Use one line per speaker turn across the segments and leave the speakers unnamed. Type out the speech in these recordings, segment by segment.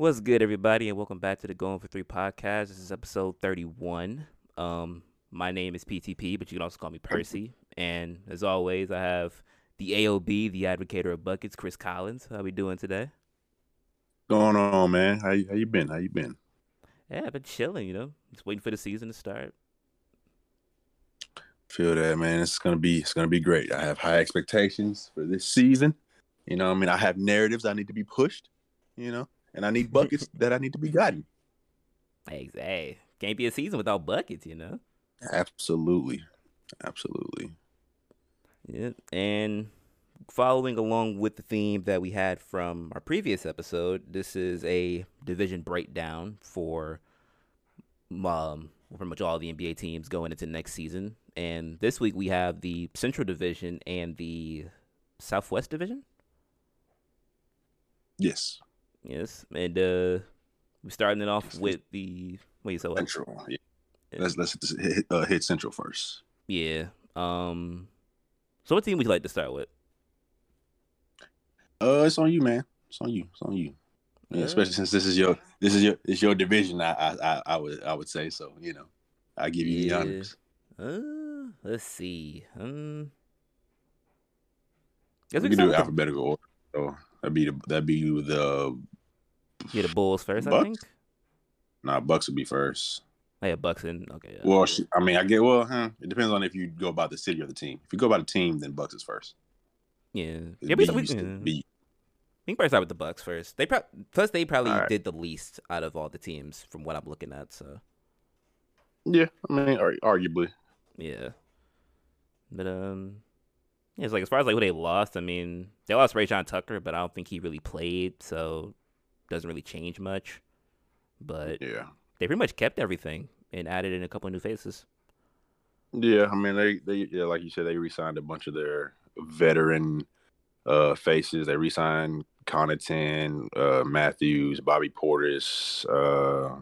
What's good, everybody, and welcome back to the Going for Three podcast. This is episode 31. Um, my name is PTP, but you can also call me Percy. And as always, I have the AOB, the advocator of buckets, Chris Collins. How we doing today?
Going on, man? How you, how you been? How you been?
Yeah, I've been chilling. You know, just waiting for the season to start.
Feel that, man. It's gonna be it's gonna be great. I have high expectations for this season. You know, I mean, I have narratives I need to be pushed. You know, and I need buckets that I need to be gotten.
Hey, can't be a season without buckets. You know.
Absolutely, absolutely.
Yeah, and following along with the theme that we had from our previous episode, this is a division breakdown for um, pretty much all the NBA teams going into next season. And this week we have the Central Division and the Southwest Division.
Yes.
Yes, and uh, we're starting it off with the wait. So what?
Central. Yeah. Let's let's hit, uh, hit Central first.
Yeah. Um. So what team would you like to start with?
Uh, it's on you, man. It's on you. It's on you. Yeah, especially since this is your this is your it's your division. I I I would I would say so. You know, I give you yeah. the honors.
Uh, let's see. Um,
we can do alphabetical order. So that'd be the that'd be the
yeah the Bulls first. Bucks? I think.
Nah, Bucks would be first.
Oh, yeah, Bucks in okay. Yeah.
Well, I mean, I get well. Huh, it depends on if you go about the city or the team. If you go by the team, then Bucks is first.
Yeah, yeah. We, we, yeah. we can probably start with the Bucks first. They pro- plus they probably right. did the least out of all the teams from what I'm looking at. So.
Yeah, I mean, arguably.
Yeah. But um, it's like as far as like who they lost. I mean, they lost Rayjon Tucker, but I don't think he really played, so doesn't really change much. But
yeah,
they pretty much kept everything and added in a couple of new faces.
Yeah, I mean they they yeah, like you said, they re-signed a bunch of their veteran uh faces. They re-signed Connaughton, uh Matthews, Bobby Portis, uh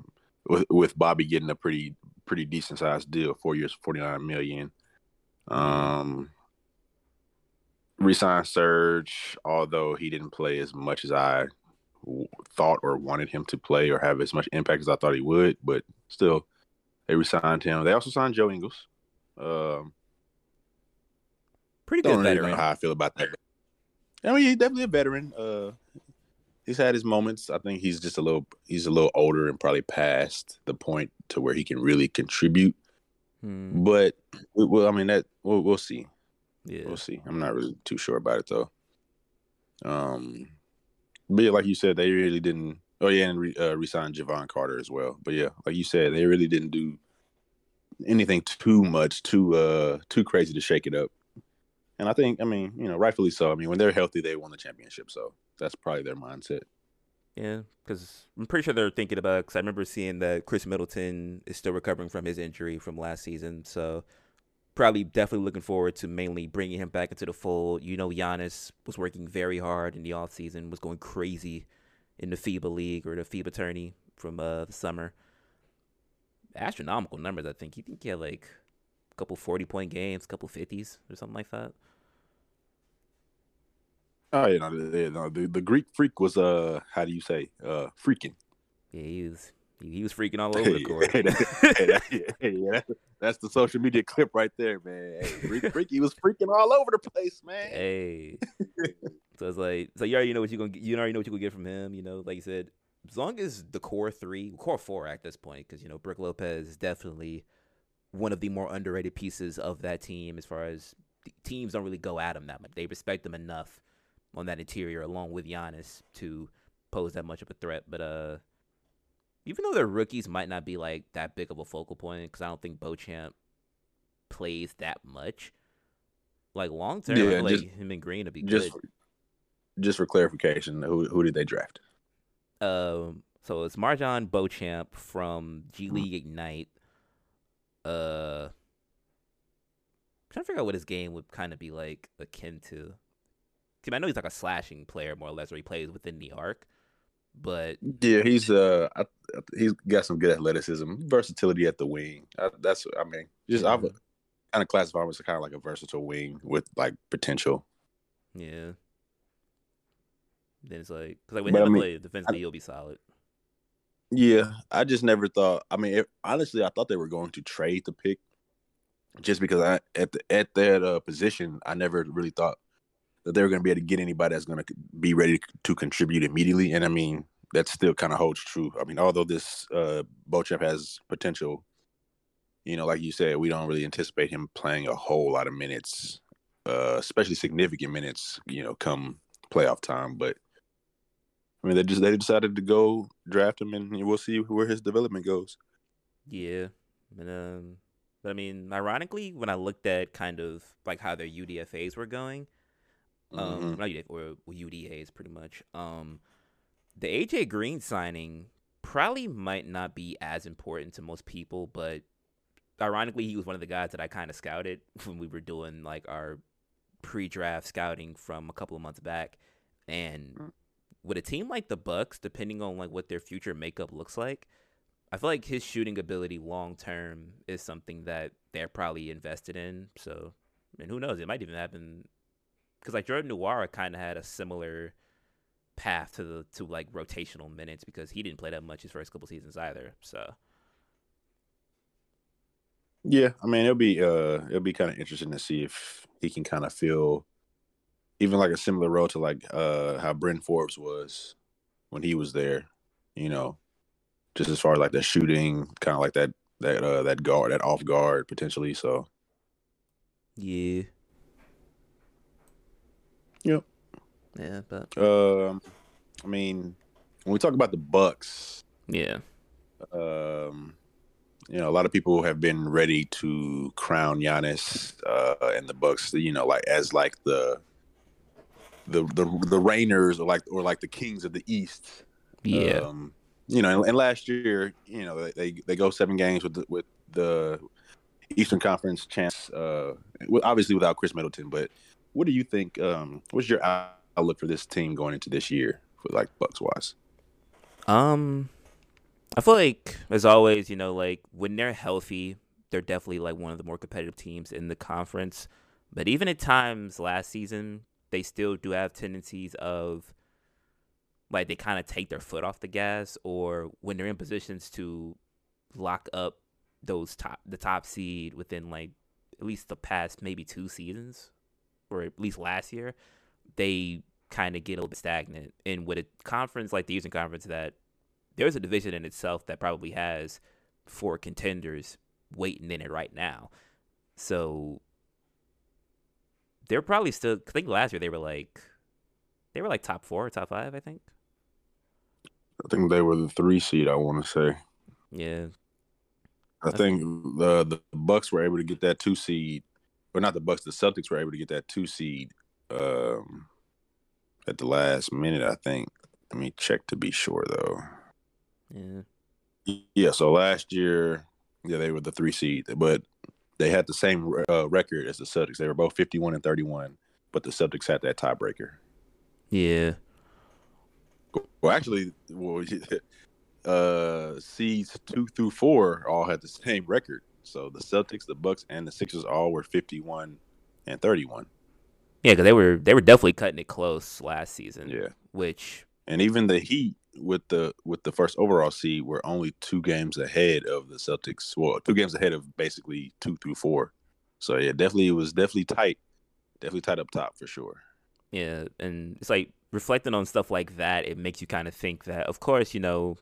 with with Bobby getting a pretty pretty decent sized deal, four years, forty nine million. Um, resigned Serge, although he didn't play as much as I thought or wanted him to play or have as much impact as I thought he would, but still, they resigned him. They also signed Joe Ingles. Um,
Pretty good don't
veteran. Really know how I feel about that. I mean, he's definitely a veteran. Uh, he's had his moments. I think he's just a little he's a little older and probably past the point to where he can really contribute. Hmm. But well, I mean that we'll, we'll see. Yeah, we'll see. I'm not really too sure about it though. Um, but yeah, like you said, they really didn't. Oh yeah, and re, uh, resign Jevon Carter as well. But yeah, like you said, they really didn't do anything too much, too uh, too crazy to shake it up. And I think, I mean, you know, rightfully so. I mean, when they're healthy, they won the championship. So that's probably their mindset.
Yeah, because I'm pretty sure they're thinking about. Because I remember seeing that Khris Middleton is still recovering from his injury from last season, so probably definitely looking forward to mainly bringing him back into the fold. You know, Giannis was working very hard in the off season, was going crazy in the FIBA league or the FIBA tourney from uh, the summer. Astronomical numbers, I think. You think he had like a couple forty point games, a couple fifties or something like that.
Oh yeah, no, the, no, the, the Greek freak was uh how do you say uh freaking?
Yeah, he was he was freaking all over the court.
hey, that, hey, that, hey, that's, the social media clip right there, man. Hey, Greek freak, he was freaking all over the place, man.
Hey, so it's like so you already know what you're gonna you already know what you're gonna get from him. You know, like you said, as long as the core three, core four at this point, because you know Brook Lopez is definitely one of the more underrated pieces of that team as far as teams don't really go at him that much. They respect him enough on that interior along with Giannis to pose that much of a threat. But uh, even though their rookies might not be like that big of a focal point, because I don't think Beauchamp plays that much. Like long term, yeah, like just, him and Green would be
just
good.
For, just for clarification, who who did they draft?
Um, so it's MarJon Beauchamp from G hmm. League Ignite. Uh, I'm trying to figure out what his game would kind of be like akin to. I know he's like a slashing player more or less, where he plays within the arc. But
yeah, he's uh, I, he's got some good athleticism, versatility at the wing. I, that's I mean, just mm-hmm. I kind of classify him as kind of like a versatile wing with like potential.
Yeah. Then it's like because like when he I mean, play defensively, he'll be solid.
Yeah, I just never thought. I mean, it, honestly, I thought they were going to trade the pick, just because I at the, at that uh, position, I never really thought that they were going to be able to get anybody that's going to be ready to contribute immediately. And I mean, that still kind of holds true. I mean, although this uh, Beauchamp has potential, you know, like you said, we don't really anticipate him playing a whole lot of minutes, uh, especially significant minutes. You know, come playoff time, but I mean, they just they decided to go draft him, and we'll see where his development goes.
Yeah, and um, but I mean, ironically, when I looked at kind of like how their UDFA's were going, um, mm-hmm. not UDFA or UDAs, pretty much. Um, the AJ Green signing probably might not be as important to most people, but ironically, he was one of the guys that I kind of scouted when we were doing like our pre-draft scouting from a couple of months back, and. Mm with a team like the Bucks, depending on like what their future makeup looks like, I feel like his shooting ability long term is something that they're probably invested in. So, and who knows, it might even happen because like Jordan Nwora kind of had a similar path to the to like rotational minutes because he didn't play that much his first couple seasons either. So.
Yeah, I mean it'll be uh it'll be kind of interesting to see if he can kind of feel even like a similar role to like uh how Bryn Forbes was when he was there, you know, just as far as like the shooting, kind of like that that uh that guard, that off guard potentially. So
yeah,
yep,
yeah, but
um, I mean, when we talk about the Bucks,
yeah,
um, you know, a lot of people have been ready to crown Giannis uh and the Bucks, you know, like as like the the the the reigners or like or like the kings of the East.
Yeah. Um,
you know, and, and, last year, you know, they they go seven games with the, with the Eastern Conference chance, Uh, obviously without Khris Middleton, but what do you think? Um, what's your outlook for this team going into this year, for like Bucks wise?
Um, I feel like as always, you know, like when they're healthy, they're definitely like one of the more competitive teams in the conference. But even at times last season, they still do have tendencies of like they kind of take their foot off the gas or when they're in positions to lock up those top the top seed within like at least the past maybe two seasons or at least last year they kind of get a little bit stagnant and with a conference like the Eastern Conference that there's a division in itself that probably has four contenders waiting in it right now so they're probably still. I think last year they were like, they were like top four, or top five. I think.
I think they were the three seed. I want to say.
Yeah.
I think the the Bucks were able to get that two seed, or not the Bucks. The Celtics were able to get that two seed um, at the last minute. I think. Let me check to be sure, though.
Yeah.
Yeah. So last year, yeah, they were the three seed, but they had the same uh, record as the Celtics. They were both 51 and 31, but the Celtics had that tiebreaker.
Yeah.
Well, actually, well, uh, seeds two through four all had the same record. So the Celtics, the Bucks, and the Sixers all were 51 and 31.
Yeah, because they were they were definitely cutting it close last season.
Yeah,
which
and even the Heat with the with the first overall seed were only two games ahead of the Celtics. Well, two games ahead of basically two through four. So yeah, definitely it was definitely tight. Definitely tight up top for sure.
Yeah, and it's like reflecting on stuff like that, it makes you kind of think that of course, you know,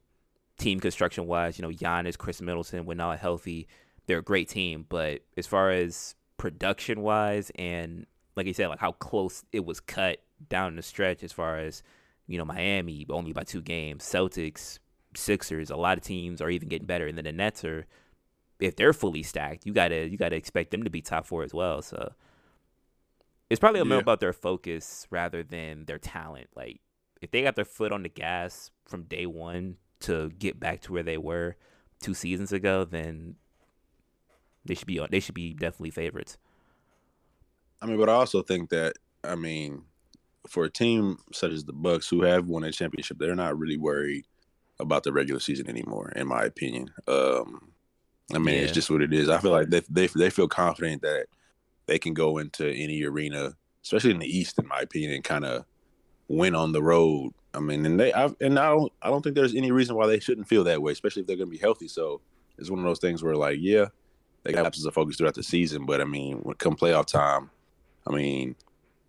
team construction wise, you know, Giannis, Khris Middleton, when not healthy, they're a great team. But as far as production wise and like you said, like how close it was cut down the stretch as far as you know, Miami only by two games, Celtics, Sixers, a lot of teams are even getting better. And then the Nets are, if they're fully stacked, you gotta you gotta expect them to be top four as well. So it's probably a yeah. about their focus rather than their talent. Like if they got their foot on the gas from day one to get back to where they were two seasons ago, then they should be they should be definitely favorites.
I mean, but I also think that I mean for a team such as the Bucks who have won a championship, they're not really worried about the regular season anymore, in my opinion. Um, I mean, yeah. it's just what it is. I feel like they, they they feel confident that they can go into any arena, especially in the East, in my opinion, and kind of win on the road. I mean, and they I've, and I don't I don't think there's any reason why they shouldn't feel that way, especially if they're going to be healthy. So it's one of those things where like, yeah, they got lapses of focus throughout the season, but I mean, when come playoff time, I mean,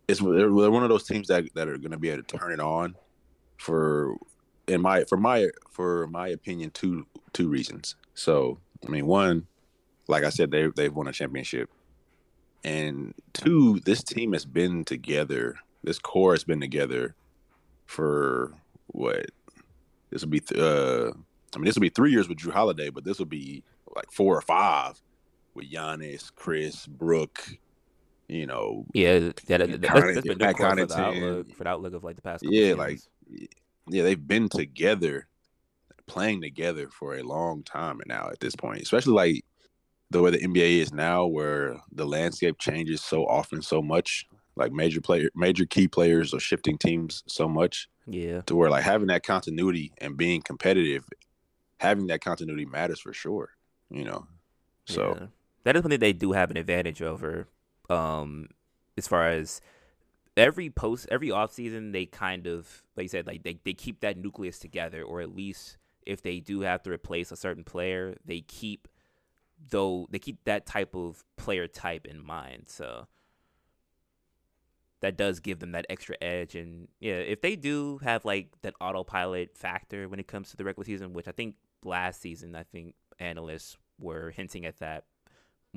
it's they're one of those teams that that are going to be able to turn it on for in my for my for my opinion two two reasons. So I mean, one, like I said, they they've won a championship, and two, this team has been together. This core has been together for what? This will be. Th- uh I mean, this will be three years with Jrue Holiday, but this will be like four or five with Giannis, Chris, Brook. You know,
yeah, that, that, that's, that's been good for the outlook for the outlook of like the past.
yeah, like yeah, they've been together, playing together for a long time now. At this point, especially like the way the NBA is now, where the landscape changes so often, so much. Like major player, major key players are shifting teams so much.
Yeah,
to where like having that continuity and being competitive, having that continuity matters for sure. You know, so yeah.
That is something they do have an advantage over. Um, as far as every post every off season they kind of like you said like they, they keep that nucleus together or at least if they do have to replace a certain player they keep though they keep that type of player type in mind so that does give them that extra edge and yeah if they do have like that autopilot factor when it comes to the regular season which i think last season i think analysts were hinting at that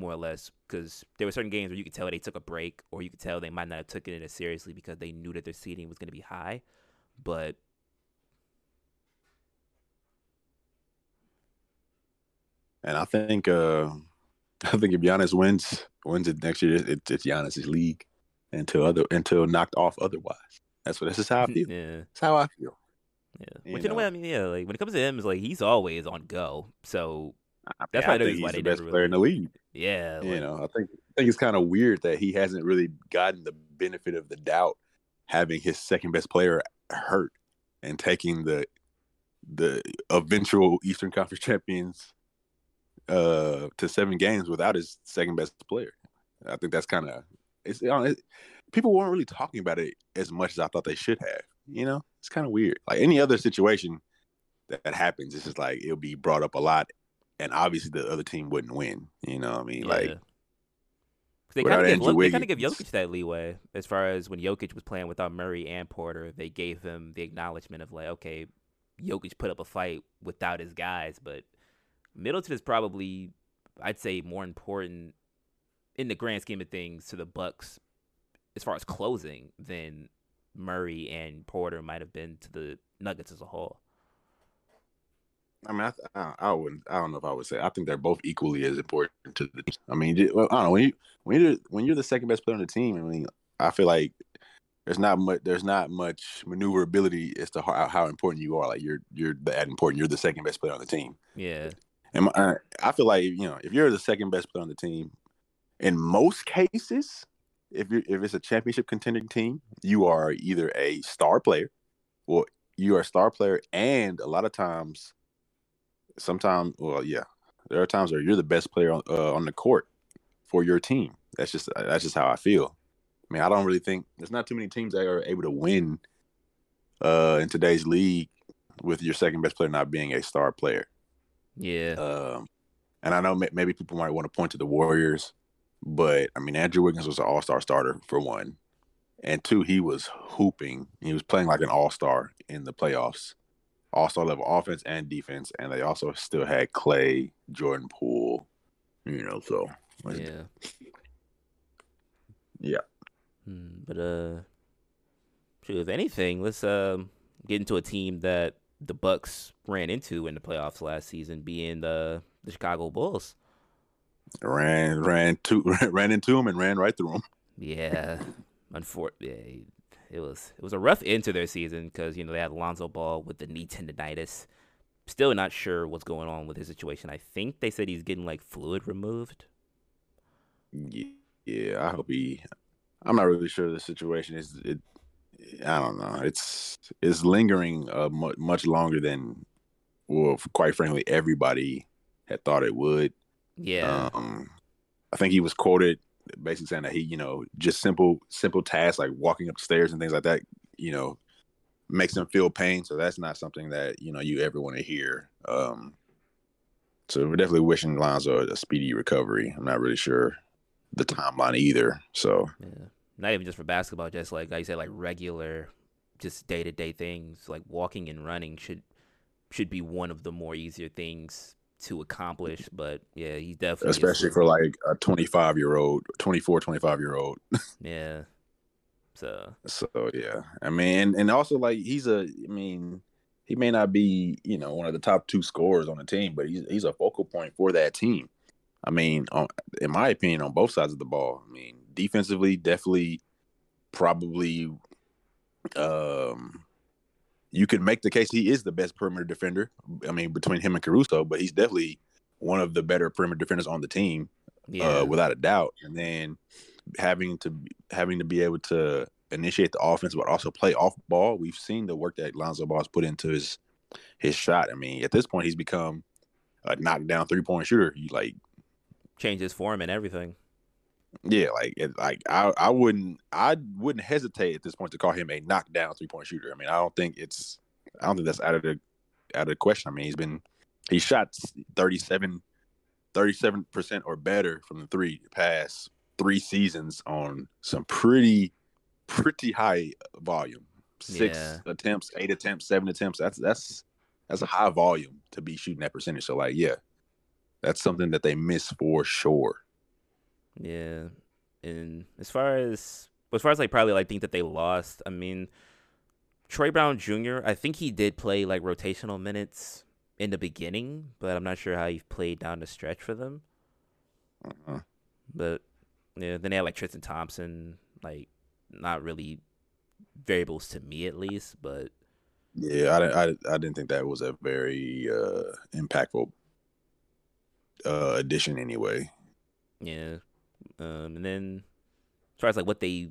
more or less, because there were certain games where you could tell they took a break, or you could tell they might not have taken it as seriously because they knew that their seeding was going to be high. But
and I think uh I think if Giannis wins wins it next year, it, it's Giannis's league until other until knocked off otherwise. That's what this is how I feel.
yeah,
that's how I feel.
Yeah, which in a way, I mean, yeah, like when it comes to him, is like he's always on go. So that's why I think
he's the best player in the league.
Yeah,
like, you know, I think I think it's kind of weird that he hasn't really gotten the benefit of the doubt, having his second best player hurt and taking the the eventual Eastern Conference champions uh, to seven games without his second best player. I think that's kind of it's you know, it, people weren't really talking about it as much as I thought they should have. You know, it's kind of weird. Like any other situation that, that happens, it's just like it'll be brought up a lot and obviously the other team wouldn't win. You know what I mean? Yeah. Like
they kind they kind of give Jokic that leeway as far as when Jokic was playing without Murray and Porter, they gave him the acknowledgement of like, okay, Jokic put up a fight without his guys, but Middleton is probably, I'd say, more important in the grand scheme of things to the Bucks as far as closing than Murray and Porter might have been to the Nuggets as a whole.
I mean, I, I, I wouldn't. I don't know if I would say. I think they're both equally as important to the. Team. I mean, I don't know when you when you're when you're the second best player on the team. I mean, I feel like there's not much there's not much maneuverability as to how, how important you are. Like you're you're that important. You're the second best player on the team.
Yeah.
And my, I feel like you know if you're the second best player on the team, in most cases, if you if it's a championship contending team, you are either a star player, or you are a star player, and a lot of times sometimes, well, yeah, there are times where you're the best player on, uh, on the court for your team. That's just that's just how I feel. I mean, I don't really think there's not too many teams that are able to win uh, in today's league with your second best player not being a star player.
Yeah.
Um, and I know maybe people might want to point to the Warriors, but I mean, Andrew Wiggins was an All Star starter for one, and two, he was hooping. He was playing like an All Star in the playoffs all star level offense and defense, and they also still had Clay, Jordan Poole, you know. So
yeah,
yeah.
Hmm, but uh, if anything, let's um get into a team that the Bucks ran into in the playoffs last season, being the the Chicago Bulls.
Ran ran to ran into him and ran right through him.
Yeah, unfortunately, it was it was a rough end to their season because you know they had Lonzo Ball with the knee tendonitis. Still not sure what's going on with his situation. I think they said he's getting like fluid removed.
Yeah, I hope he. I'm not really sure the situation is. It, I don't know. It's it's lingering uh, much, much longer than, well, quite frankly, everybody had thought it would.
Yeah.
Um, I think he was quoted basically saying that he, you know, just simple simple tasks like walking up stairs and things like that, you know, makes him feel pain. So that's not something that you know you ever want to hear. Um, so we're definitely wishing Lonzo a speedy recovery. I'm not really sure the timeline either. So
yeah, not even just for basketball, just like, like you said, like regular, just day to day things. Like walking and running should should be one of the more easier things to accomplish. But yeah, he definitely
especially for like a 25 year old, 24, 25 year old.
yeah. So
so yeah, I mean, and also like he's a, I mean, he may not be you know one of the top two scorers on the team, but he's he's a focal point for that team. I mean, on, in my opinion, on both sides of the ball. I mean, defensively, definitely, probably, um, you could make the case he is the best perimeter defender. I mean, between him and Caruso, but he's definitely one of the better perimeter defenders on the team, uh, yeah. uh, without a doubt. And then having to having to be able to initiate the offense, but also play off ball. We've seen the work that Lonzo Ball's put into his his shot. I mean, at this point, he's become a knockdown three point shooter. He like
changed his form and everything.
Yeah, like it, like I I wouldn't I wouldn't hesitate at this point to call him a knockdown three point shooter. I mean, I don't think it's I don't think that's out of the out of the question. I mean, he's been he shot 37 percent or better from the three past three seasons on some pretty pretty high volume. Six yeah. attempts, eight attempts, seven attempts. That's that's that's a high volume to be shooting that percentage. So like, yeah, that's something that they miss for sure.
Yeah, and as far as as far as like probably like think that they lost. I mean, Troy Brown Jr. I think he did play like rotational minutes in the beginning, but I'm not sure how he played down the stretch for them. Uh-huh. But yeah, then they had like Tristan Thompson, like not really variables to me at least, but
yeah, I, I, I didn't think that was a very uh, impactful uh, addition anyway.
Yeah, um, and then as far as like what they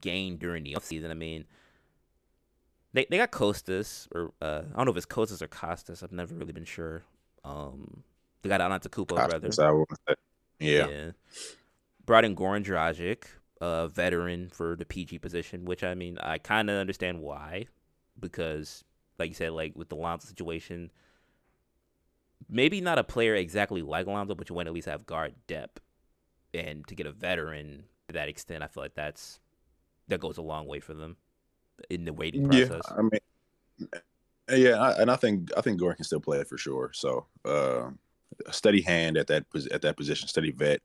gained during the offseason, I mean, they they got Kostas or uh, I don't know if it's Kostas or Kostas. I've never really been sure. Um, they got Antetokounmpo, Kostas, brother.
Yeah. yeah.
Brought in Goran Dragic, a veteran for the PG position, which I mean, I kind of understand why, because like you said, like with the Lonzo situation, maybe not a player exactly like Lonzo, but you want to at least have guard depth, and to get a veteran to that extent, I feel like that's that goes a long way for them in the waiting process.
Yeah, I mean, yeah, I, and I think I think Goran can still play it for sure. So uh, a steady hand at that at that position, steady vet.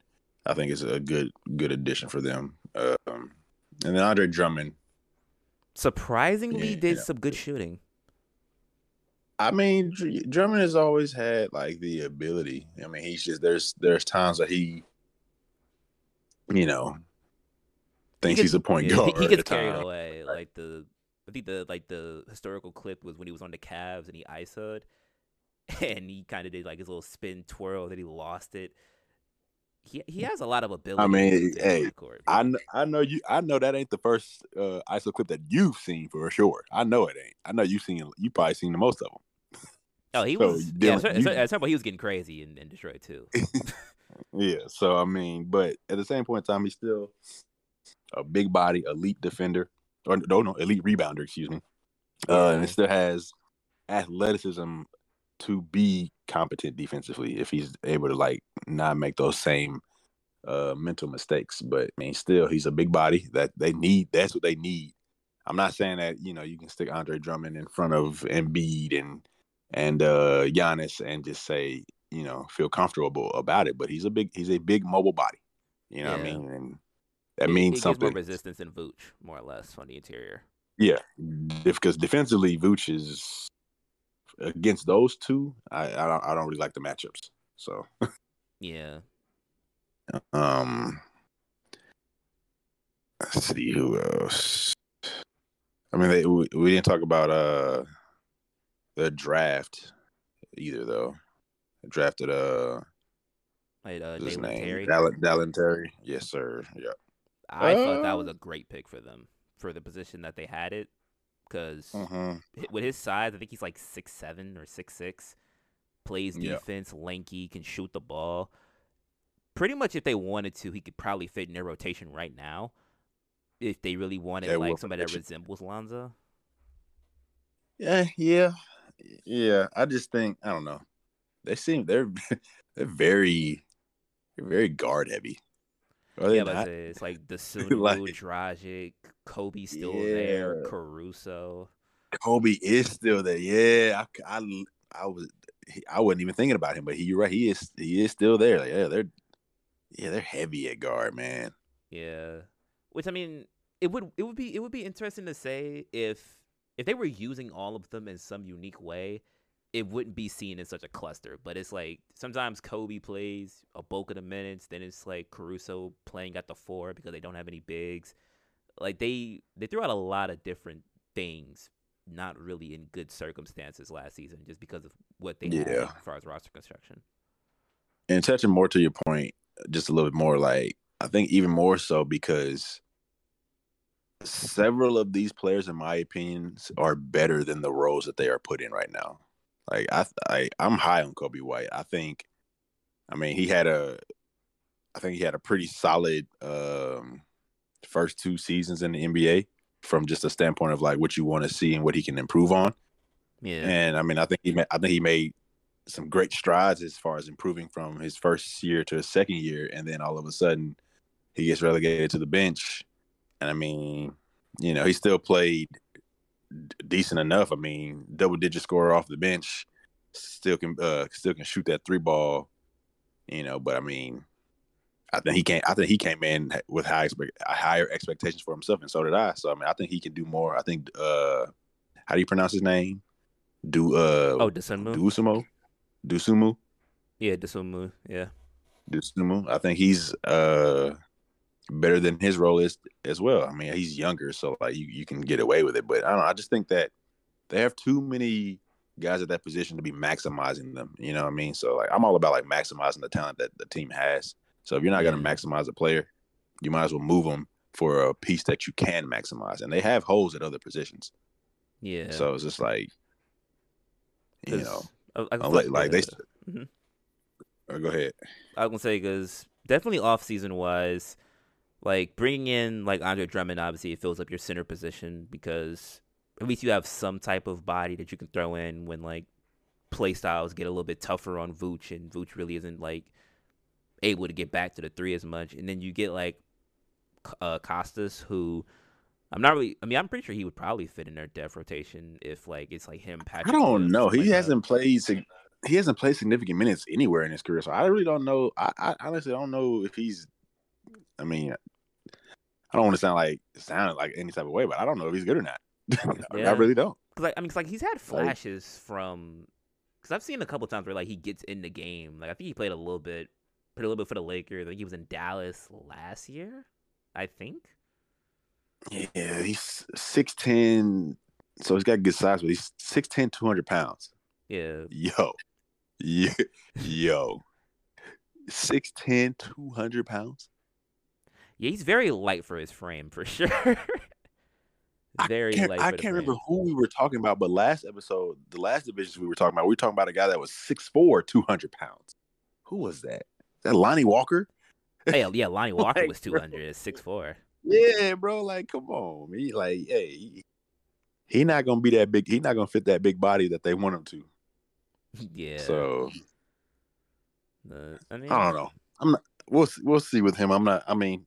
I think is a good good addition for them. Um, and then Andre Drummond,
surprisingly, yeah, did yeah. some good shooting.
I mean, Drummond has always had like the ability. I mean, he's just there's there's times that he, you know, thinks he gets, he's a point guard.
He, he gets carried time. away. Like the I think the like the historical clip was when he was on the Cavs and he isoed, and he kind of did like his little spin twirl that he lost it he he has a lot of ability.
I mean, hey, I know, I know you. I know that ain't the first uh, ISO clip that you've seen for sure. I know it ain't. I know you've seen. You probably seen the most of them.
Oh, he so, was. Yeah, at some point he was getting crazy in, in Detroit too.
yeah. So I mean, but at the same point in time, he's still a big body, elite defender, or no, no, elite rebounder. Excuse me. Uh, and it still has athleticism to be competent defensively if he's able to like not make those same uh mental mistakes. But I mean, still, he's a big body that they need. That's what they need. I'm not saying that you know you can stick Andre Drummond in front of Embiid and and uh Giannis and just say you know feel comfortable about it. But he's a big he's a big mobile body. You know yeah. what I mean? And that means something.
more resistance than Vooch, more or less, on the interior.
Yeah, because defensively, Vooch is against those two, I I don't, I don't really like the matchups. So
yeah.
Um. Let's see who else. I mean, they, we, we didn't talk about uh the draft either, though. Drafted uh.
Wait, uh, his name? Terry.
Dalen, Dalen Terry. Yes, sir. Yeah.
I uh, thought that was a great pick for them for the position that they had it because mm-hmm. with his size, I think he's like six seven or six six. Plays defense, lanky, can shoot the ball. Pretty much, if they wanted to, he could probably fit in their rotation right now. If they really wanted, like somebody that resembles Lonzo.
Yeah, yeah, yeah. I just think I don't know. They seem they're they're very they're very guard heavy.
Are yeah, but it's like the like, Dragic, Coby still yeah. there, Caruso.
Coby is still there. Yeah, I, I, I was I wasn't even thinking about him, but he, you're right. He is he is still there. Like, yeah, they're yeah they're heavy at guard, man.
Yeah, which I mean, it would it would be it would be interesting to say if if they were using all of them in some unique way, it wouldn't be seen as such a cluster. But it's like sometimes Coby plays a bulk of the minutes, then it's like Caruso playing at the four because they don't have any bigs. Like they they threw out a lot of different things, not really in good circumstances last season, just because of what they yeah. had as far as roster construction.
And touching more to your point, just a little bit more, like I think even more so because several of these players, in my opinion, are better than the roles that they are put in right now. Like I, I I'm high on Coby White. I think, I mean, he had a, I think he had a pretty solid um, first two seasons in the NBA from just a standpoint of like what you want to see and what he can improve on. Yeah. And I mean, I think he, I think he made some great strides as far as improving from his first year to his second year, and then all of a sudden, he gets relegated to the bench. And I mean, you know, he still played decent enough. I mean, double digit scorer off the bench, still can uh still can shoot that three ball, you know. But I mean, I think he can't. I think he came in with high expect higher expectations for himself, and so did I. So I mean, I think he can do more. I think uh, how do you pronounce his name? Do uh
oh Dosunmu
Dosunmu Dosunmu
yeah Dosunmu yeah
Dosunmu. I think he's uh better than his role is as well. I mean, he's younger, so like you, you can get away with it. But I don't know. I just think that they have too many guys at that position to be maximizing them. You know what I mean? So like I'm all about like maximizing the talent that the team has. So if you're not going to maximize a player, you might as well move them for a piece that you can maximize. And they have holes at other positions.
Yeah.
So it's just like, you know, I, I like, like they. Mm-hmm. Oh, go ahead.
I gonna say because definitely off season wise, like bringing in like Andre Drummond, obviously it fills up your center position because at least you have some type of body that you can throw in when like play styles get a little bit tougher on Vooch and Vooch really isn't like able to get back to the three as much. And then you get like uh, Kostas, who I'm not really. I mean, I'm pretty sure he would probably fit in their depth rotation if like it's like him. Patrick
I don't know. He like hasn't that. played. He hasn't played significant minutes anywhere in his career, so I really don't know. I, I honestly don't know if he's I mean, I don't want to sound like sound like any type of way, but I don't know if he's good or not. yeah. I really don't.
Cause like I mean, cause like he's had flashes like, from. Cause I've seen a couple times where like he gets in the game. Like I think he played a little bit, played a little bit for the Lakers. I think he was in Dallas last year. I think.
Yeah, he's six ten, so he's got good size, but he's 6'10", 200 pounds.
Yeah.
Yo, yeah, yo, 6'10", 200 pounds.
Yeah, he's very light for his frame for sure. very
I
light.
I can't remember who we were talking about, but last episode, the last divisions we were talking about, we were talking about a guy that was 6'4", 200 pounds. Who was that? Is that Lonnie Walker?
Hey, yeah, Lonnie Walker like, was 200 six four.
Yeah, bro. Like, come on. He like, hey, he, he not gonna be that big. He not gonna fit that big body that they want him to.
Yeah.
So, uh, I mean, I don't know. I'm not. We'll we'll see with him. I'm not. I mean,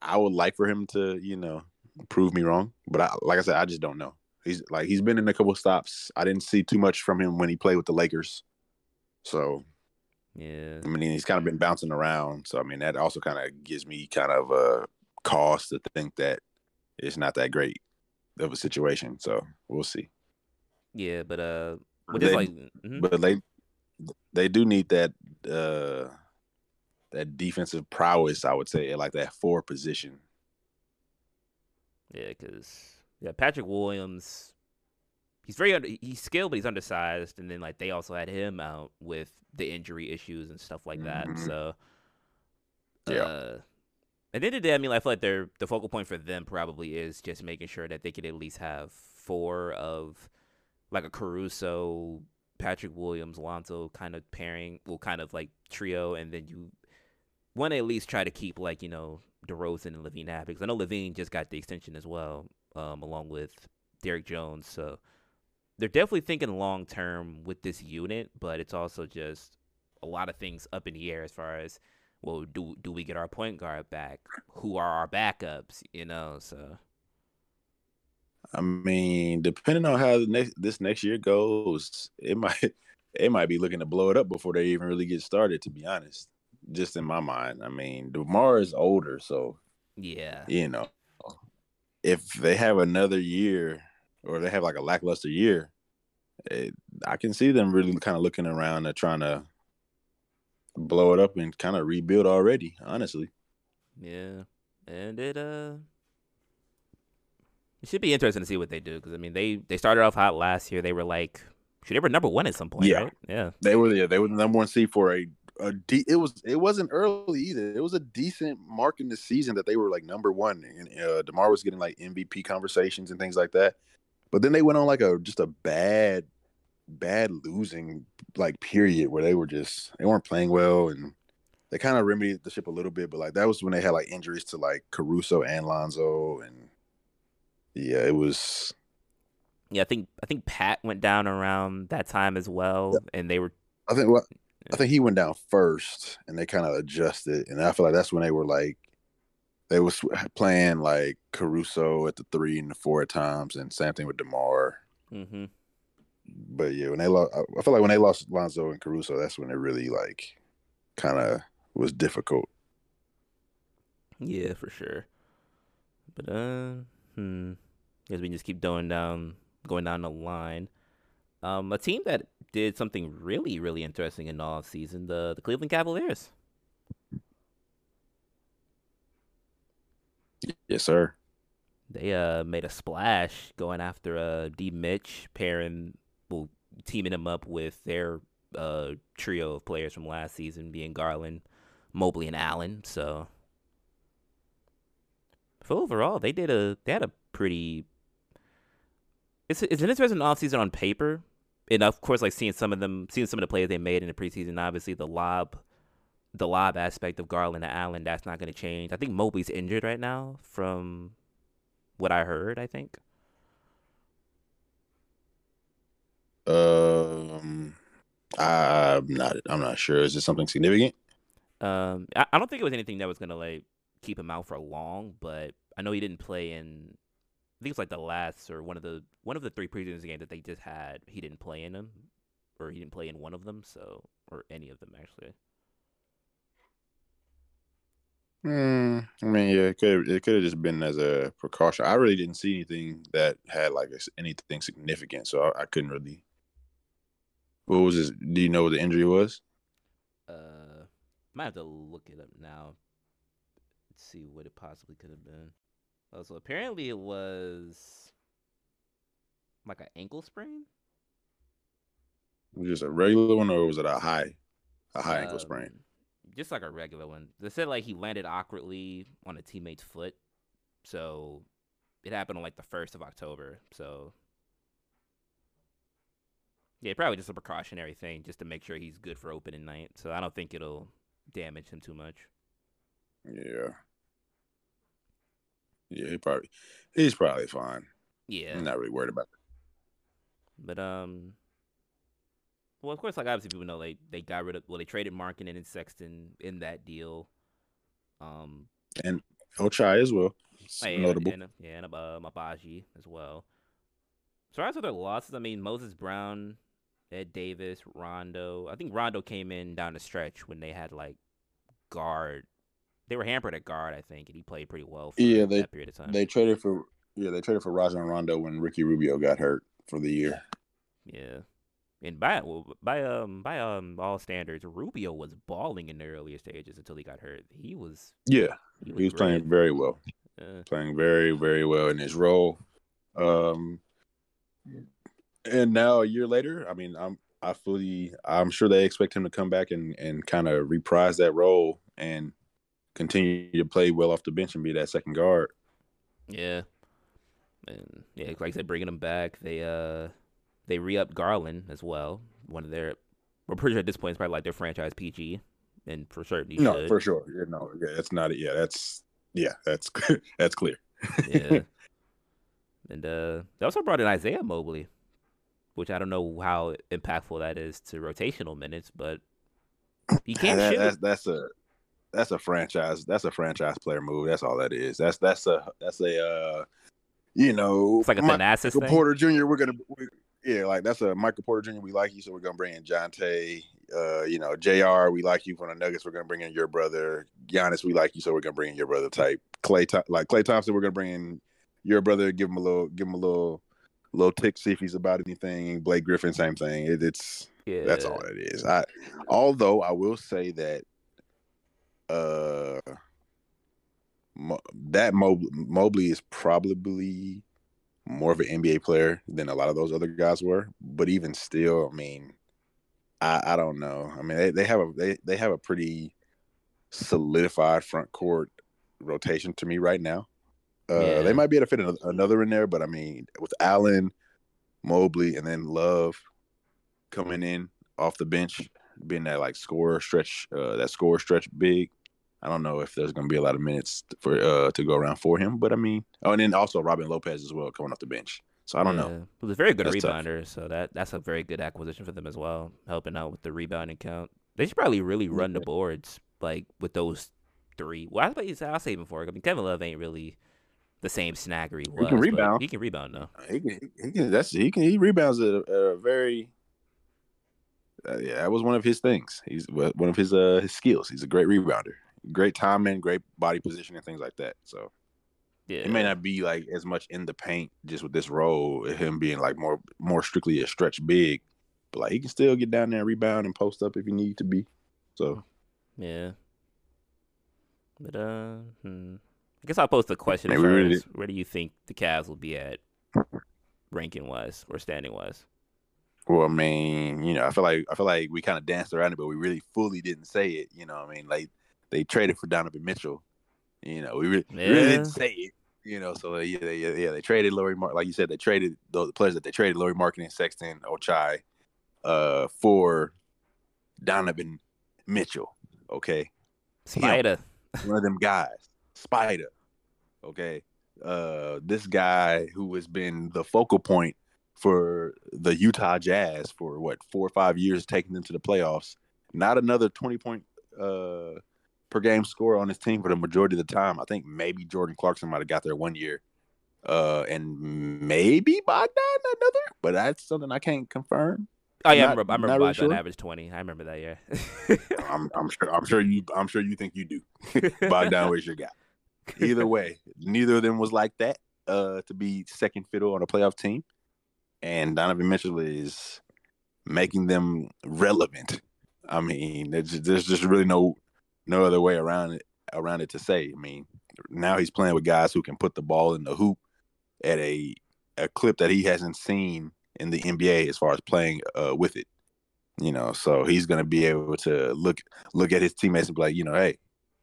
I would like for him to, you know, prove me wrong. But I, like I said, I just don't know. He's like he's been in a couple stops. I didn't see too much from him when he played with the Lakers. So
yeah,
I mean he's kind of been bouncing around. So I mean that also kind of gives me kind of a cause to think that it's not that great of a situation. So we'll see.
Yeah, but uh,
but they, like, mm-hmm. but they they do need that uh that defensive prowess, I would say, like that four position.
Yeah, because yeah, Patrick Williams, he's very under, he's skilled, but he's undersized, and then like they also had him out with the injury issues and stuff like that. Mm-hmm. So, yeah. Uh, at the end of the day, I mean, I feel like their the focal point for them probably is just making sure that they could at least have four of like a Caruso, Patrick Williams, Lonzo kind of pairing, well, kind of like trio, and then you want to at least try to keep like you know DeRozan and LaVine happy because I know LaVine just got the extension as well, um, along with Derrick Jones. So they're definitely thinking long term with this unit, but it's also just a lot of things up in the air as far as well, do do we get our point guard back? Who are our backups? You know, so.
I mean, depending on how next, this next year goes, it might it might be looking to blow it up before they even really get started. To be honest, just in my mind, I mean, Demar is older, so
yeah,
you know, if they have another year or they have like a lackluster year, it, I can see them really kind of looking around and trying to blow it up and kind of rebuild already. Honestly,
yeah, and it uh. It should be interesting to see what they do because I mean they they started off hot last year. They were like, should they were number one at some point,
yeah.
right? Yeah,
they were. Yeah, they were the number one seed for a a de- it was it wasn't early either. It was a decent mark in the season that they were like number one, and uh, Demar was getting like MVP conversations and things like that. But then they went on like a just a bad, bad losing like period where they were just they weren't playing well and they kind of remedied the ship a little bit. But like that was when they had like injuries to like Caruso and Lonzo, and yeah, it was.
Yeah, I think I think Pat went down around that time as well, yeah. and they were.
I think what I think he went down first, and they kind of adjusted, and I feel like that's when they were like, they was playing like Caruso at the three and the four at times, and same thing with Demar.
Mm-hmm.
But yeah, when they lost, I feel like when they lost Lonzo and Caruso, that's when it really like kind of was difficult.
Yeah, for sure. But uh, hmm, as we just keep going down, going down the line. Um, a team that did something really, really interesting in the off season, the the Cleveland Cavaliers.
Yes, sir.
They uh made a splash going after uh D Mitch, pairing well teaming him up with their uh trio of players from last season, being Garland, Mobley, and Allen. So for overall, they did a they had a pretty it's it's an interesting offseason on paper and of course, like seeing some of them, seeing some of the plays they made in the preseason. Obviously, the lob, the lob aspect of Garland and Allen, that's not going to change. I think Mobley's injured right now, from what I heard. I think.
Um, I'm not. I'm not sure. Is it something significant?
Um, I, I don't think it was anything that was going to like keep him out for long, but I know he didn't play in I think it's like the last or one of the one of the three preseason games that they just had. He didn't play in them, or he didn't play in one of them. So, or any of them actually.
Hmm. I mean, yeah, it could it could have just been as a precaution. I really didn't see anything that had like anything significant, so I, I couldn't really. What was this? Do you know what the injury was?
Uh, might have to look it up now. Let's see what it possibly could have been. Oh, so apparently it was like an ankle sprain.
It a regular one or was it a high, a high um, ankle sprain?
Just like a regular one. They said like he landed awkwardly on a teammate's foot, so it happened on like the first of October. So yeah, probably just a precautionary thing, just to make sure he's good for opening night. So I don't think it'll damage him too much.
Yeah. Yeah, he probably he's probably fine.
Yeah,
I'm not really worried about it.
But um, well, of course, like obviously people know they they got rid of well they traded Markkanen and Sexton in that deal. Um,
and Ochai as well.
And, notable. And, yeah, and uh, Agbaji as well. So as for their losses, I mean Moses Brown, Ed Davis, Rondo. I think Rondo came in down the stretch when they had like guard they were hampered at guard, I think, and he played pretty well for
yeah, they,
that period of time.
They traded for yeah, they traded for Rajon Rondo when Ricky Rubio got hurt for the year.
Yeah. And by well, by um by um all standards, Rubio was balling in the earlier stages until he got hurt. He was
yeah, he was, he was playing very well, uh, playing very very well in his role. Um, and now a year later, I mean, I'm I fully I'm sure they expect him to come back and and kind of reprise that role and continue to play well off the bench and be that second guard.
Yeah, and yeah, like I said, bringing him back, they uh they re upped Garland as well. One of their, we're pretty sure at this point it's probably like their franchise PG, and for certain
no,
should.
for sure, yeah, no, yeah, that's not it. Yeah, that's yeah, that's that's clear.
yeah. And uh, they also brought in Isaiah Mobley, which I don't know how impactful that is to rotational minutes, but he can't
That-
shoot.
that's that's a that's a franchise that's a franchise player move. That's all that is. That's that's a that's a uh you know
It's like a
Michael
thing.
Porter Jr. We're gonna we, yeah like that's a Michael Porter Jr. We like you, so we're gonna bring in Jontay. Uh, you know Jr. We like you from the Nuggets. We're gonna bring in your brother Giannis. We like you, so we're gonna bring in your brother type Klay. Like Klay Thompson, we're gonna bring in your brother. Give him a little, give him a little, little tick. See if he's about anything. Blake Griffin, same thing. It, it's
yeah,
that's all it is. I although I will say that uh Mo- that Mob- Mobley is probably more of an NBA player than a lot of those other guys were. But even still, I mean, I, I don't know. I mean, they, they have a they, they have a pretty solidified front court rotation to me right now. Uh,
Yeah.
They might be able to fit another, another in there, but I mean, with Allen, Mobley, and then Love coming in off the bench, being that like score stretch, uh, that score stretch big. I don't know if there's going to be a lot of minutes for uh to go around for him, but I mean, oh, and then also Robin Lopez as well coming off the bench. So I don't know.
Yeah. He was a very good
That's tough.
rebounder, so that that's a very good acquisition for them as well, helping out with the rebounding count. They should probably really run the boards like with those three. Well, I'll say four. I mean, Kevin Love ain't really the same snagger he was.
can rebound.
He can rebound though.
He can, he can. That's he can. He rebounds at a, a very. Uh, yeah, that was one of his things. He's one of his uh his skills. He's a great rebounder, great timing, great body position, and things like that. So
Yeah,
it may not be like as much in the paint just with this role, him being like more more strictly a stretch big, but like he can still get down there and rebound and post up if he need to be. So
Yeah. But uh, hmm. I guess I'll pose the question
really.
Where do you think the Cavs will be at, ranking wise or standing wise?
Well, I mean, you know, I feel like I feel like we kind of danced around it, but we really fully didn't say it. You know, I mean, like they traded for Donovan Mitchell. You know, we really, we really didn't say it. You know, so yeah, yeah, yeah, they traded Laurie Mark, like you said, they traded those players that they traded Lauri Markkanen, Sexton, Ochai, uh, for Donovan Mitchell. Okay,
Spider.
one of them guys, Spider. Okay. Uh this guy who has been the focal point for the Utah Jazz for what, four or five years, taking them to the playoffs. Not another 20 point uh per game score on his team for the majority of the time. I think maybe Jordan Clarkson might have got there one year. Uh and maybe Bogdan another, but that's something I can't confirm.
Oh yeah, I
Not-
remember. I remember
not really
Bogdan
sure.
average twenty. I remember that. Yeah.
I'm I'm sure I'm sure you I'm sure you think you do. Bogdan was your guy. Either way, neither of them was like that uh, to be second fiddle on a playoff team. And Donovan Mitchell is making them relevant. I mean, there's just, there's just really no no other way around it around it to say. I mean, now he's playing with guys who can put the ball in the hoop at a a clip that he hasn't seen in the NBA as far as playing uh, with it. You know, so he's going to be able to look look at his teammates and be like, you know, hey,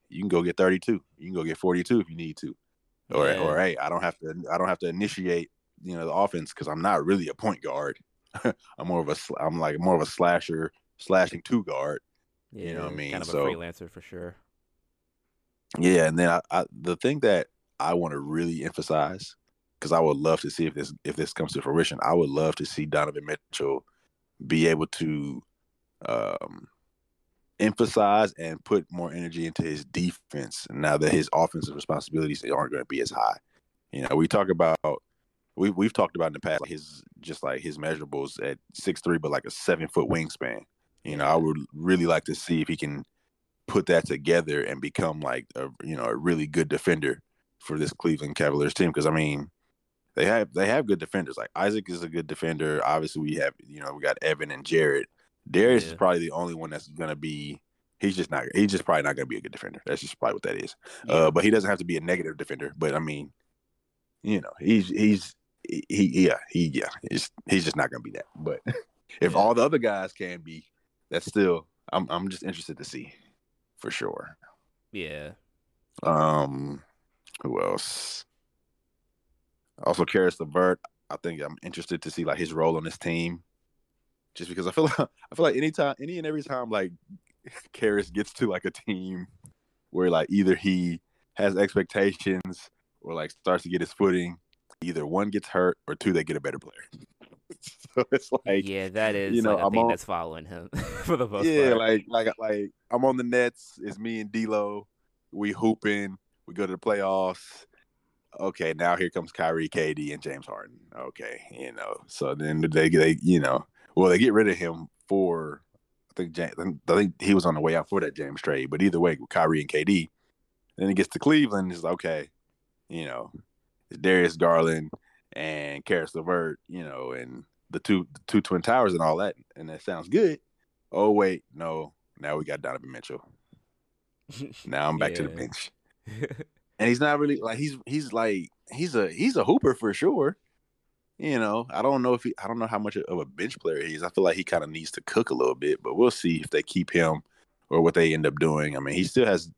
you can go get 32. You can go get 42 if you need to. Or
Yeah.
or hey, I don't have to I don't have to initiate, you know, the offense cuz I'm not really a point guard. I'm more of a I'm like more of a slasher, slashing two guard.
Yeah,
know what I mean?
Kind of
So-
a freelancer for sure.
Yeah, and then I, I the thing that I want to really emphasize because I would love to see if this if this comes to fruition. I would love to see Donovan Mitchell be able to um, emphasize and put more energy into his defense now that his offensive responsibilities aren't going to be as high. You know, we talk about we we've talked about in the past like his just like his measurables at six three, but like a seven foot wingspan. You know, I would really like to see if he can put that together and become like a you know a really good defender for this Cleveland Cavaliers team. Because I mean, they have they have good defenders. Like Isaac is a good defender. Obviously, we have you know we got Evan and Jarrett. Darius is probably the only one that's gonna be. He's just not. He's just probably not gonna be a good defender. That's just probably what that is.
Yeah.
Uh, but he doesn't have to be a negative defender. But I mean, you know, he's he's he, he yeah he yeah he's he's just not gonna be that. But if
Yeah.
all the other guys can be, that's still I'm I'm just interested to see for sure.
yeah.
Um, who else? Also, Caris LeVert. I think I'm interested to see like his role on this team, just because I feel like I feel like anytime, any and every time like Caris gets to like a team where like either he has expectations or like starts to get his footing, either one gets hurt or two they get a better player. so it's like
yeah, that is you know like a I'm thing on, that's following him for the most
yeah,
part.
like like like I'm on the Nets. It's me and D'Lo. We hooping. We go to the playoffs. Okay, now here comes Kyrie, KD, and James Harden. Okay, you know. So then they they you know well they get rid of him for I think James, I think he was on the way out for that James trade. But either way, with Kyrie and KD, then he gets to Cleveland. It's like, okay, you know, it's Darius Garland and Caris LeVert, you know, and the two the two twin towers and all that, and that sounds good. Oh wait, no, now we got Donovan Mitchell. now I'm back yeah. to the bench. and he's not really like he's he's like he's a he's a hooper for sure. You know, I don't know if he I don't know how much of a bench player he is. I feel like he kind of needs to cook a little bit, but we'll see if they keep him or what they end up doing. I mean, he still has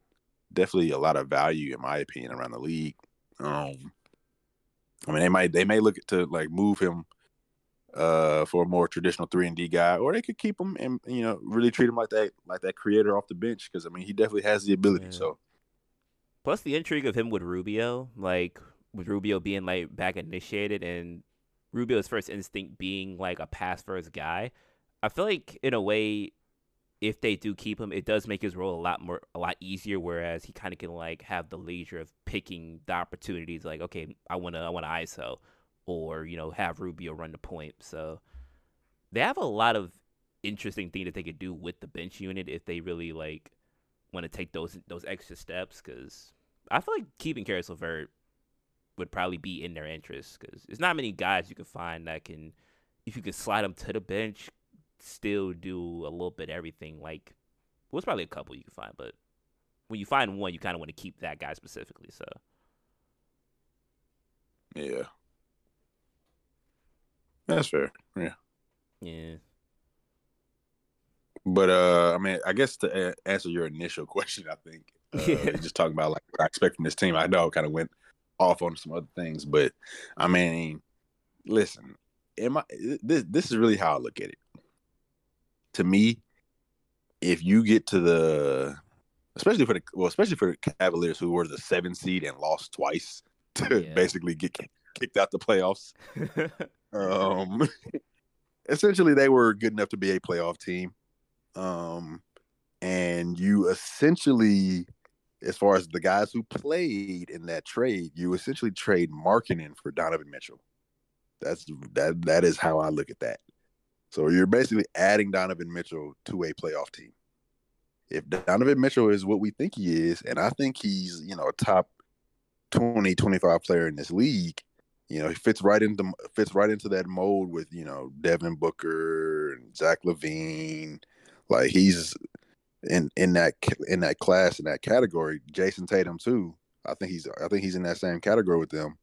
definitely a lot of value in my opinion around the league. Um I mean, they might they may look to like move him uh, for a more traditional three and D guy, or they could keep him and you know really treat him like that like that creator off the bench because I mean he definitely has the ability. Yeah. So
plus the intrigue of him with Rubio, like with Rubio being like back initiated and Rubio's first instinct being like a pass first guy. I feel like in a way, if they do keep him, it does make his role a lot more a lot easier. Whereas he kind of can like have the leisure of picking the opportunities. Like, okay, I wanna I wanna ISO or you know have Rubio run the point. So they have a lot of interesting things that they could do with the bench unit if they really like want to take those those extra steps. Because I feel like keeping Caris LeVert would probably be in their interest because there's not many guys you can find that can if you could slide them to the bench still do a little bit everything like well it's probably a couple you can find but when you find one you kind of want to keep that guy specifically so
yeah that's fair. Yeah.
Yeah.
But uh, I mean, I guess to answer your initial question, I think uh, just talking about like what I expect from this team. I know I kind of went off on some other things, but I mean, listen, am I? This this is really how I look at it. To me, if you get to the, especially for the well, especially for the Cavaliers who were the seven seed and lost twice to yeah. basically get kicked out the playoffs. Um, essentially, they were good enough to be a playoff team. Um, and you essentially, as far as the guys who played in that trade, you essentially trade Markkanen for Donovan Mitchell. That's that. That is how I look at that. So you're basically adding Donovan Mitchell to a playoff team. If Donovan Mitchell is what we think he is, and I think he's, you know, a top 20, 25 player in this league, you know, he fits right into fits right into that mold with you know Devin Booker and Zach LaVine. Like he's in in that in that class in that category. Jayson Tatum too. I think he's I think he's in that same category with them.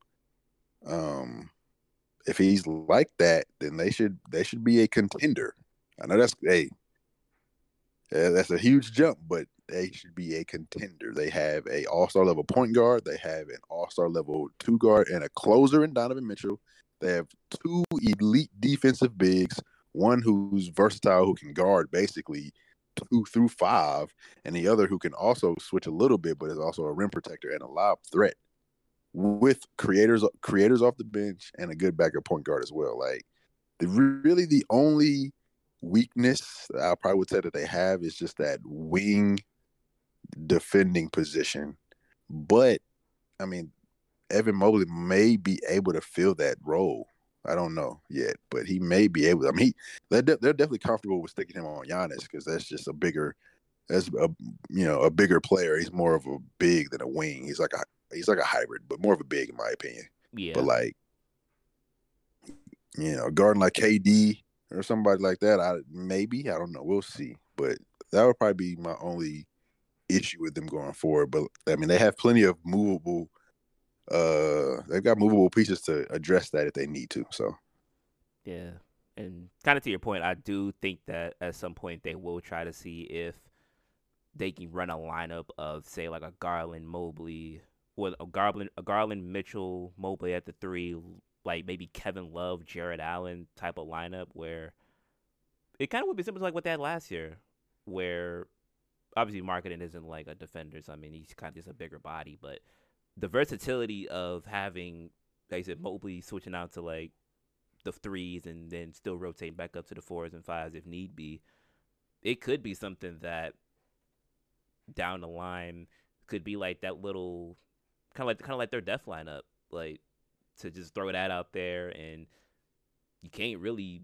Um, if he's like that, then they should they should be a contender. I know that's hey, that's a huge jump, but they should be a contender. They have a All Star level point guard. They have an All Star level two guard and a closer in Donovan Mitchell. They have two elite defensive bigs. One who's versatile, who can guard basically two through five, and the other who can also switch a little bit, but is also a rim protector and a lob threat. With creators, creators off the bench and a good backup point guard as well. Like the really the only weakness I probably would say that they have is just that wing defending position. But I mean, Evan Mobley may be able to fill that role. I don't know yet, but he may be able. To, I mean, he, they're, they're definitely comfortable with sticking him on Giannis because that's just a bigger, that's a you know a bigger player. He's more of a big than a wing. He's like a he's like a hybrid, but more of a big in my opinion.
Yeah.
But like, you know, guarding like KD or somebody like that, I maybe I don't know. We'll see. But that would probably be my only issue with them going forward. But I mean, they have plenty of movable. Uh, they've got movable pieces to address that if they need to. So,
yeah, and kind of to your point, I do think that at some point they will try to see if they can run a lineup of say like a Garland Mobley with a Garland a Garland Mitchell Mobley at the three, like maybe Kevin Love, Jarrett Allen type of lineup where it kind of would be similar to like what they had last year, where obviously Markkanen isn't like a defender. So I mean, he's kind of just a bigger body, but the versatility of having like I said, Mobley switching out to like the threes and then still rotating back up to the fours and fives if need be. It could be something that down the line could be like that little kind of like kind of like their death lineup, like to just throw that out there and you can't really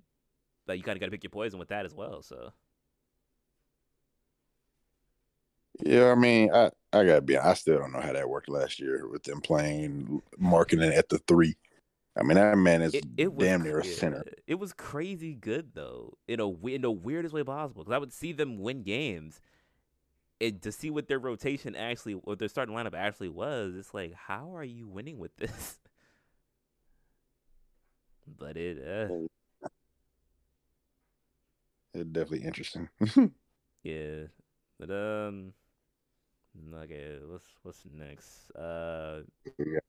like you kind of got to pick your poison with that as well. So
yeah, I mean, I I gotta be. I still don't know how that worked last year with them playing Markkanen at the three. I mean, that man is
it, it was,
damn near a center.
It was crazy good though, in a in the weirdest way possible. Because I would see them win games, and to see what their rotation actually, what their starting lineup actually was, it's like, how are you winning with this? but it, uh,
it's definitely interesting.
yeah, but um, okay, what's what's next? Uh,
yeah.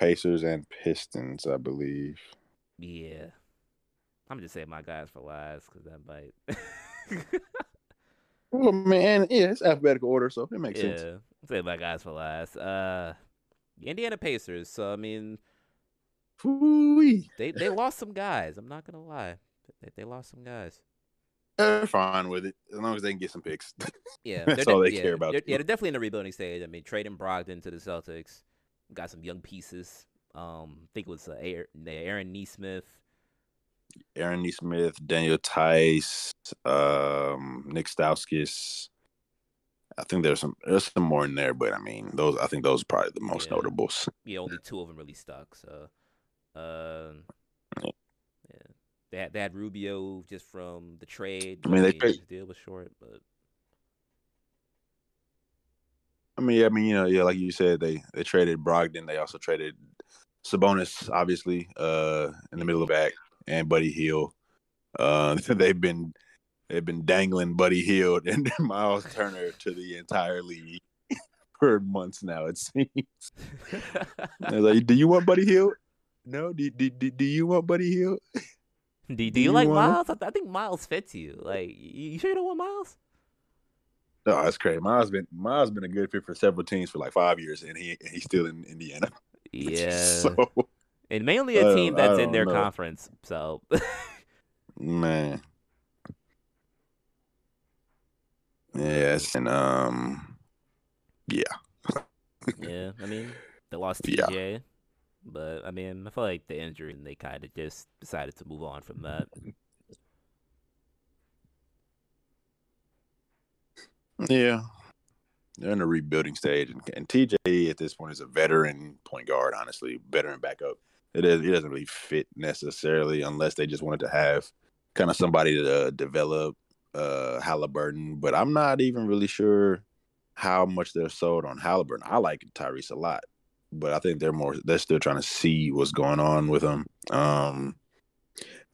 Pacers and Pistons, I believe.
Yeah, I'm just saying my guys for last because that might.
well, man, yeah, it's alphabetical order, so it makes
yeah,
sense.
Yeah, say my guys for last. Uh, Indiana Pacers. So I mean,
Ooh-wee.
they they lost some guys. I'm not gonna lie, they, they lost some guys.
They're fine with it as long as they can get some picks.
Yeah,
that's all they
yeah,
care about.
They're, yeah, they're definitely in the rebuilding stage. I mean, trading Brogdon to the Celtics, got some young pieces. Um, I think it was uh, Aaron Nesmith.
Aaron Nesmith, Daniel Theis, um, Nick Stauskas. I think there's some there's some more in there, but I mean those I think those are probably the most
Yeah.
notables.
Yeah, only two of them really stuck. So, um,
Yeah.
yeah, they had they had Rubio just from the trade.
I mean, they
his
trade-
deal was short, but
I mean, yeah, I mean, you know, yeah, like you said, they they traded Brogdon. They also traded Sabonis, obviously, uh, in the middle of the back, and Buddy Hield. Uh, they've been they've been dangling Buddy Hield and Miles Turner to the entire league for months now. It seems. Like, do you want Buddy Hield? No. Do, do, do, do you want Buddy Hield?
do, do,
Do
you
you
like Miles? I, th- I think Miles fits you. Like, you, you sure you don't want Miles?
No, that's crazy. Miles been Miles been a good fit for several teams for like five years, and he he's still in Indiana.
Yeah,
so
and mainly a team that's in their
know.
conference. So,
man. Yes, and um,
yeah, yeah. I mean, they lost TJ, Yeah. But I mean, I feel like the injury and they kind of just decided to move on from that.
yeah, they're in a rebuilding stage, and, and TJ at this point is a veteran point guard. Honestly, veteran backup. It is. It doesn't really fit necessarily unless they just wanted to have kind of somebody to develop uh Halliburton. But I'm not even really sure how much they're sold on Halliburton. I like Tyrese a lot, but I think they're more. They're still trying to see what's going on with him. Um,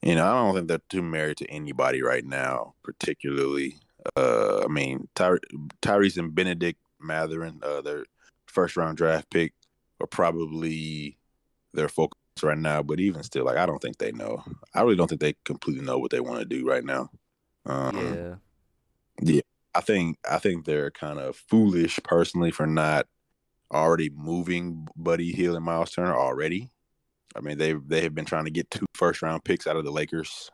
you know, I don't think they're too married to anybody right now, particularly. Uh, I mean, Ty- Tyrese and Bennedict Mathurin, uh, their first round draft pick, are probably their focus right now. But even still, like, I don't think they know. I really don't think they completely know what they want to do right now. Um,
yeah, yeah.
I think I think they're kind of foolish personally for not already moving Buddy Hield and Miles Turner already. I mean they they have been trying to get two first round picks out of the Lakers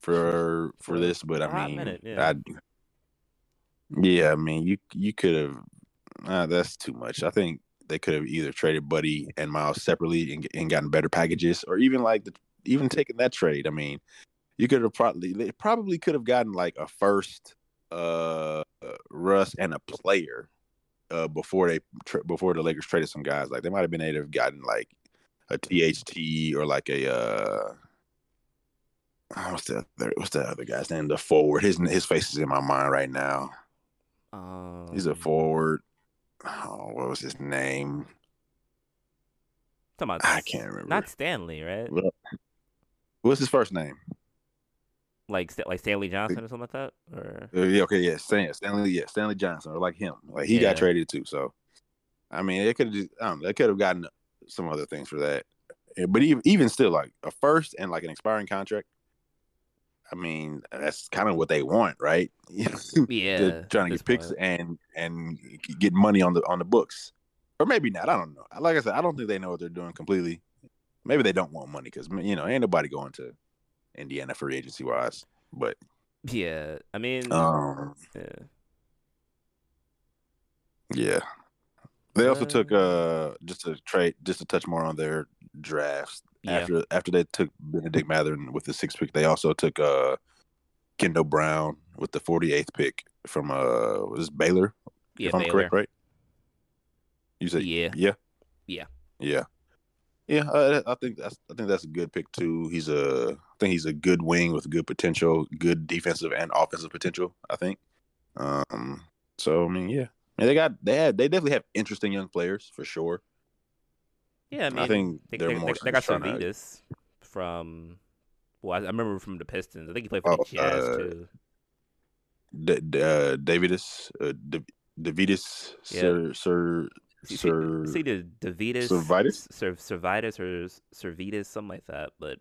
for for this, but I mean,
minute, yeah.
I, yeah, I mean you you could have uh, that's too much. I think they could have either traded Buddy and Miles separately and, and gotten better packages, or even like the even taking that trade. I mean, you could have probably they probably could have gotten like a first uh Russ and a player uh before they tra- before the Lakers traded some guys. Like they might have been able to have gotten like a THT or like a uh oh, what's the other, what's the other guy's name? The forward. His his face is in my mind right now.
Um,
he's a forward oh what was his name
about
I can't remember
Not Stanley, right?
what's his first name
Like like Stanley Johnson or something like that, or
Uh, yeah, okay, yeah, Stan, Stanley, yeah, Stanley Johnson, or like him, like he
Yeah.
got traded too. So, I mean, they could have just, I they could have gotten some other things for that. But even even still, like a first and like an expiring contract. I mean, that's kind of what they want, right?
yeah,
They're trying to get picks
point.
and and get money on the on the books, or maybe not. I don't know. Like I said, I don't think they know what they're doing completely. maybe they don't want money because you know ain't nobody going to Indiana free agency wise. But
yeah, I mean,
um,
yeah.
yeah. They also
Uh,
took uh just to trade just to touch more on their drafts
Yeah.
after after they took Bennedict Mathurin with the sixth pick. They also took uh Kendall Brown with the forty eighth pick from uh was Baylor?
yeah,
if I'm
Baylor.
correct, right? You said
Yeah.
yeah,
Yeah.
yeah, yeah. Uh, I think that's I think that's a good pick too. He's a I think he's a good wing with good potential, good defensive and offensive potential. I think. Um. So I mean, yeah, and they got they had they definitely have interesting young players for sure.
Yeah, I mean,
I think
they,
they're
they,
more
they, they got
trying to-
Servetus from. Well, I, I remember from the Pistons. I think he played for
Oh,
the Jazz
uh,
too.
D- D- uh, Davidus, uh, D- Davidus,
Yeah.
Sir, Sir,
See,
Sir,
see the Davidas,
Servitis?
Ser, Servitis or Servitas, something like that. But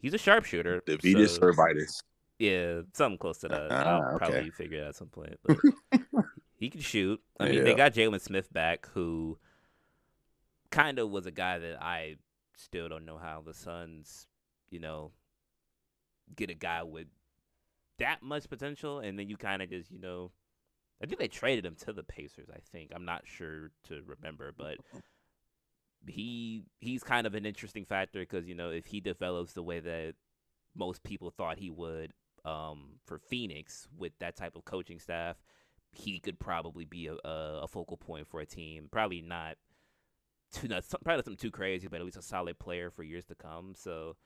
he's a sharpshooter.
Davidus,
so-
Servitis.
Yeah, something close to that.
Ah,
I'll
okay.
probably figure it out at some point. But he can shoot. I mean, they got Jalen Smith back, who kind of was a guy that I still don't know how the Suns, you know, get a guy with that much potential, and then you kind of just, you know, I think they traded him to the Pacers. I think I'm not sure to remember, but he he's kind of an interesting factor because you know if he develops the way that most people thought he would um, for Phoenix with that type of coaching staff, he could probably be a, a, a focal point for a team. Probably not too not some- probably something too crazy, but at least a solid player for years to come. So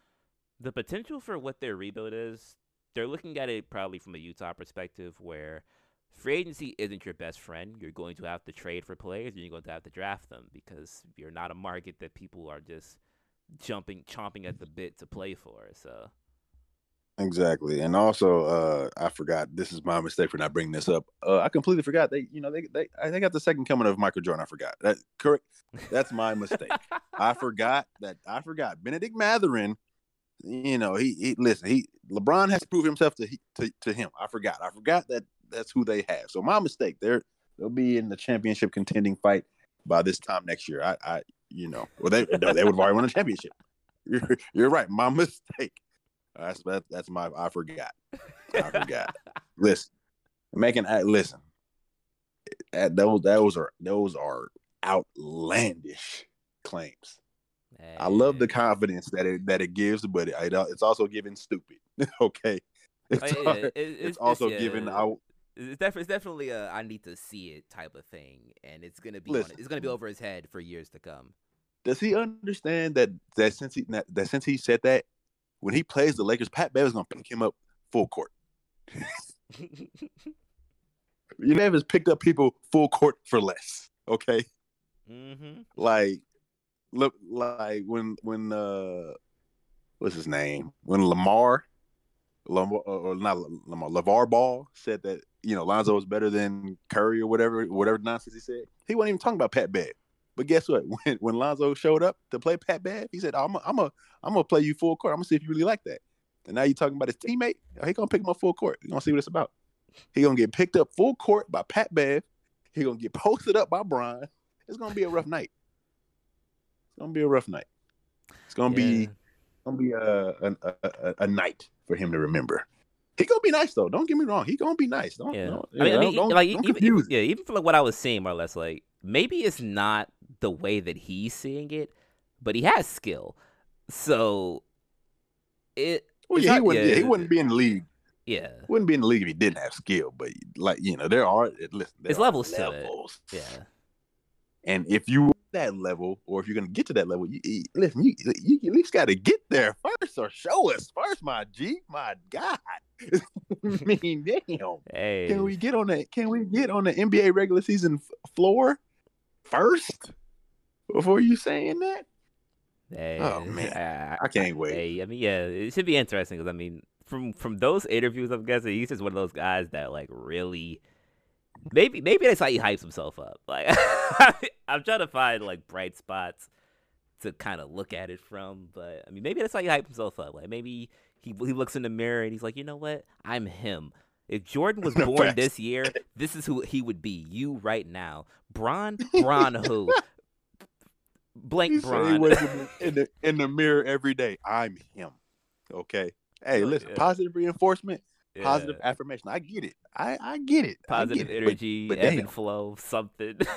the potential for what their rebuild is, they're looking at it probably from a Utah perspective where free agency isn't your best friend. You're going to have to trade for players and you're going to have to draft them because you're not a market that people are just jumping chomping at the bit to play for. So
Exactly, and also uh, I forgot. This is my mistake for not bringing this up. Uh, I completely forgot they, you know, they they I- they got the second coming of Michael Jordan. I forgot that. Correct. That's my mistake. I forgot that. I forgot Bennedict Mathurin. You know, he, he listen. He LeBron has to prove himself to, he- to to him. I forgot. I forgot that that's who they have. So my mistake. They're they'll be in the championship contending fight by this time next year. I I you know, well they no, they would have already won a championship. You're, you're right. My mistake. That's that, that's my. I forgot. I forgot. listen, making uh, listen. That, those those are those are outlandish claims. I love the confidence that it that it gives, but it, it's also giving stupid. okay, it's,
Oh, yeah, it-
it's,
it's-
also
yeah,
giving out.
It's, def- it's definitely a I need to see it type of thing, and it's gonna be on, it's gonna be over his head for years to come.
Does he understand that that since he that, that since he said that when he plays the Lakers, Pat Bev is gonna pick him up full court. You never picked up people full court for less. Okay.
hmm
like look like when when uh what's his name when lamar lamar or not lamar lavar ball said that you know lonzo was better than curry or whatever whatever nonsense he said he wasn't even talking about pat bev but guess what when when lonzo showed up to play pat bev he said i'm a, i'm a i'm gonna play you full court i'm gonna see if you really like that and now you're talking about his teammate he gonna pick him up full court you gonna see what it's about he gonna get picked up full court by pat bev he gonna get posted up by brian it's gonna be a rough night it's gonna be a rough night. It's gonna be gonna be a a, a a night for him to remember. He gonna be nice though. Don't get me wrong. He gonna be nice. Don't,
yeah.
don't-
I mean, I
don't-
mean,
don't-
like
don't
even,
confuse
even yeah, even for like what I was seeing more or less, like maybe it's not the way that he's seeing it, but he has skill. So it
Well, yeah, he wouldn't.
yeah,
he wouldn't be in the league.
yeah
Wouldn't be in the league if he didn't have skill. But like you know, there are listen. There
It's
are
levels
levels.
yeah.
And if you that level, or if you're gonna get to that level, you, you listen. You, you at least got to get there first, or show us first, my G, my God. I mean, damn.
Hey,
Can we get on that? Can we get on the NBA regular season f- floor first before you saying that?
hey,
Oh, man.
I,
I can't wait.
Hey, I mean, yeah, it should be interesting because I mean, from from those interviews, I'm guessing he's just one of those guys that like really, maybe maybe that's how he hypes himself up. Like, I'm trying to find like bright spots to kind of look at it from, but I mean, maybe that's how he hypes himself up. Like, maybe he he looks in the mirror and he's like, you know what, I'm him. If Jordan was born this year, this is who he would be. You right now, Bron, Bron who. Blank Bron.
in the in the mirror every day. I'm him. Okay. Hey,
Oh,
listen,
yeah.
positive reinforcement,
Yeah.
positive affirmation. I get it. I I get it.
Positive
get it. But,
energy,
but
ebb and flow, something.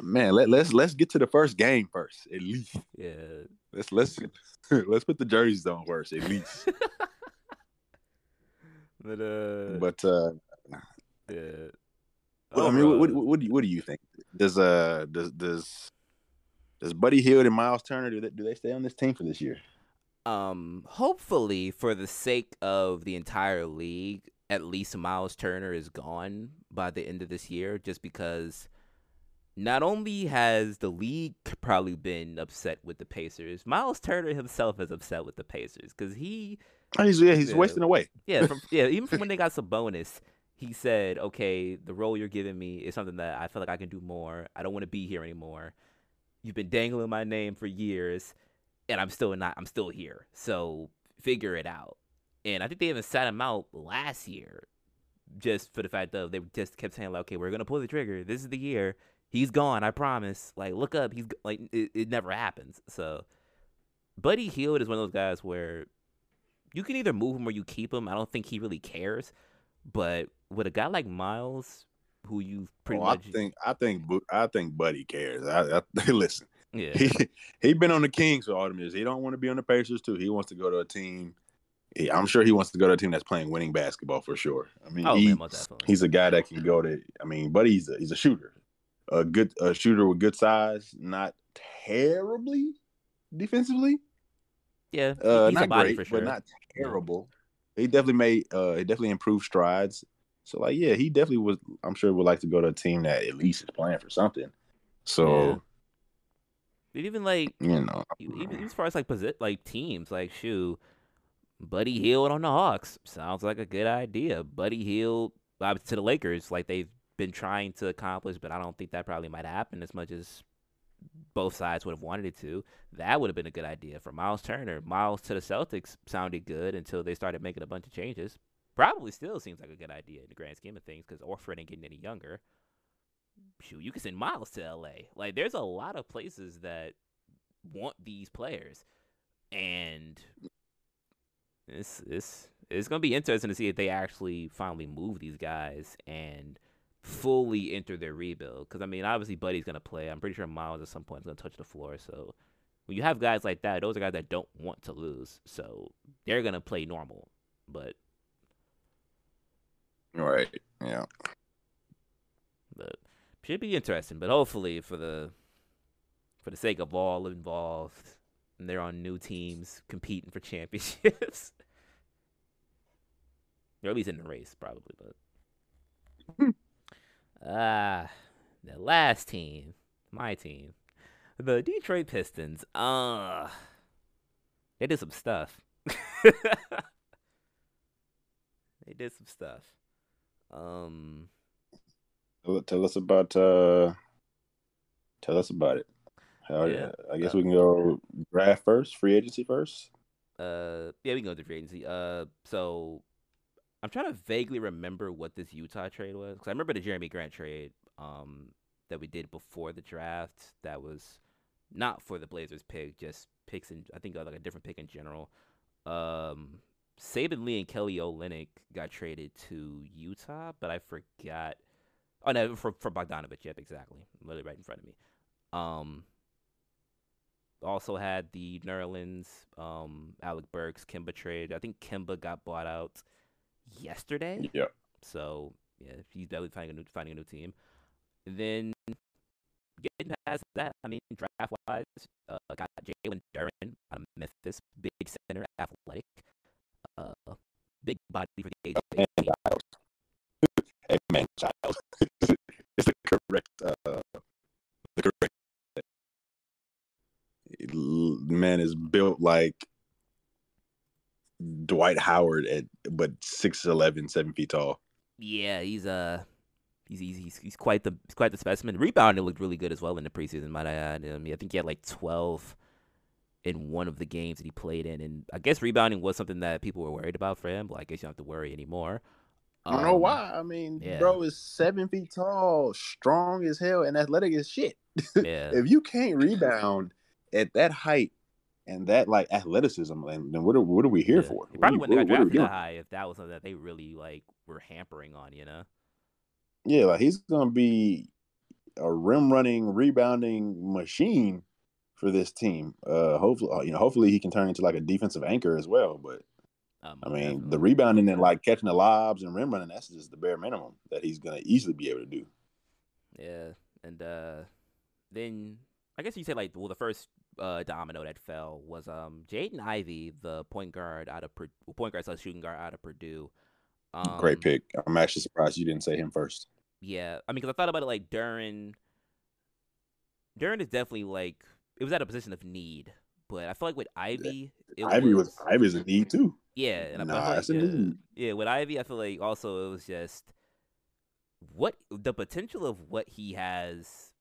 man, let, let's let's get to the first game first, at least.
yeah.
Let's let's let's put the jerseys on first, at least.
But uh
but uh
yeah.
Well, I mean, what, what, what do you what do you think? Does uh does does does Buddy Hield and Miles Turner do they do they stay on this team for this year?
um hopefully for the sake of the entire league, at least Miles Turner is gone by the end of this year just because not only has the league probably been upset with the Pacers, Miles Turner himself is upset with the Pacers cuz he
Oh, he's yeah, he's
Yeah.
wasting away.
Yeah, from, yeah. Even from when they got Sabonis, he said, "Okay, the role you're giving me is something that I feel like I can do more. I don't want to be here anymore. You've been dangling my name for years, and I'm still not. I'm still here. So figure it out." And I think they even sat him out last year, just for the fact that they just kept saying, like, "Okay, we're gonna pull the trigger. This is the year. He's gone. I promise. Like, look up. He's like, it, it never happens. So, Buddy Hield is one of those guys where you can either move him or you keep him. I don't think he really cares. But with a guy like Miles, who you pretty
Oh,
much
I think I think I think Buddy cares. I, I listen.
yeah
He he been on the Kings for all them years. He don't want to be on the Pacers too. He wants to go to a team. he- I'm sure he wants to go to a team that's playing winning basketball for sure. I mean,
oh
he,
man,
he's a guy that can go to. I mean, Buddy's a, he's a shooter, a good a shooter with good size, not terribly defensively.
yeah,
Uh, not great,
for sure.
but not terrible. He definitely made uh he definitely improved strides. So like yeah, he definitely was I'm sure would like to go to a team that at least is playing for something. So,
But even like
you know.
even, even as far as like posi- like teams, like shoe, Buddy Hield on the Hawks sounds like a good idea. Buddy uh, to the Lakers, like they've been trying to accomplish, but I don't think that probably might happen as much as both sides would have wanted it to. That would have been a good idea for Miles Turner. Miles to the Celtics sounded good until they started making a bunch of changes. Probably still seems like a good idea in the grand scheme of things because Horford ain't getting any younger. Shoot, you can send Miles to LA. Like, there's a lot of places that want these players, and it's it's it's gonna be interesting to see if they actually finally move these guys and fully enter their rebuild. Because I mean, obviously, Buddy's gonna play. I'm pretty sure Miles at some point is gonna touch the floor. So when you have guys like that, those are guys that don't want to lose. So they're gonna play normal. But
Right. Yeah.
but should be interesting. But hopefully, for the for the sake of all involved, and they're on new teams competing for championships, or at least in the race, probably. But hmm. Ah, the last team, my team, the Detroit Pistons. Uh they did some stuff. they did some stuff. Um.
Tell, tell us about uh tell us about it. How,
Yeah.
I guess we can go draft first, free agency first.
Uh, yeah, we can go to free agency. Uh, so I'm trying to vaguely remember what this Utah trade was because I remember the Jerami Grant trade um that we did before the draft. That was not for the Blazers pick, just picks in I think uh, like a different pick in general. Um, Saben Lee and Kelly Olynyk got traded to Utah, but I forgot. Oh no, for for Bogdanovic. Yep, exactly. Literally right in front of me. Um, also had the Nerlens, um, Alec Burks, Kemba trade. I think Kemba got bought out yesterday.
Yeah.
So yeah, he's definitely finding a new finding a new team. Then getting past that, I mean, draft wise, uh, got Jalen Duren out of Memphis, big center, athletic, uh, big body for the age
And
18.
Giles. hey man, Giles. it's the correct uh the correct man is built like Dwight Howard at but 6'11, 7 feet tall.
Yeah, he's uh he's he's he's, he's quite the he's quite the specimen. Rebounding looked really good as well in the preseason. Might I add? I mean, I think he had like twelve in one of the games that he played in, and I guess rebounding was something that people were worried about for him. But I guess you don't have to worry anymore.
I don't know
Um,
why. I mean,
yeah.
bro is seven feet tall, strong as hell, and athletic as shit.
Yeah.
if you can't rebound at that height and that like athleticism, and then what are what are we here
Yeah.
for?
He probably wouldn't have
what-
got
what are we
drafted that high if that was something that they really like were hampering on, you know?
Yeah, like he's gonna be a rim running, rebounding machine for this team. Uh, hopefully, you know, hopefully he can turn into like a defensive anchor as well. But
Um,
I mean, the rebounding and like catching the lobs and rim running, that's just the bare minimum that he's gonna easily be able to do.
Yeah, and uh, then I guess you say like well, the first uh, domino that fell was um Jaden Ivey, the point guard out of Pur- point guard slash shooting guard out of Purdue. Um,
Great pick. I'm actually surprised you didn't say him first.
Yeah, I mean, because I thought about it like Duren. Duren is definitely like it was at a position of need, but I feel like with Ivey, it
Ivey
was,
was Ivey's a need too.
yeah, and I- I
Nah,
feel like,
that's a
yeah,
need.
yeah, with Ivey, I feel like also it was just what the potential of what he has,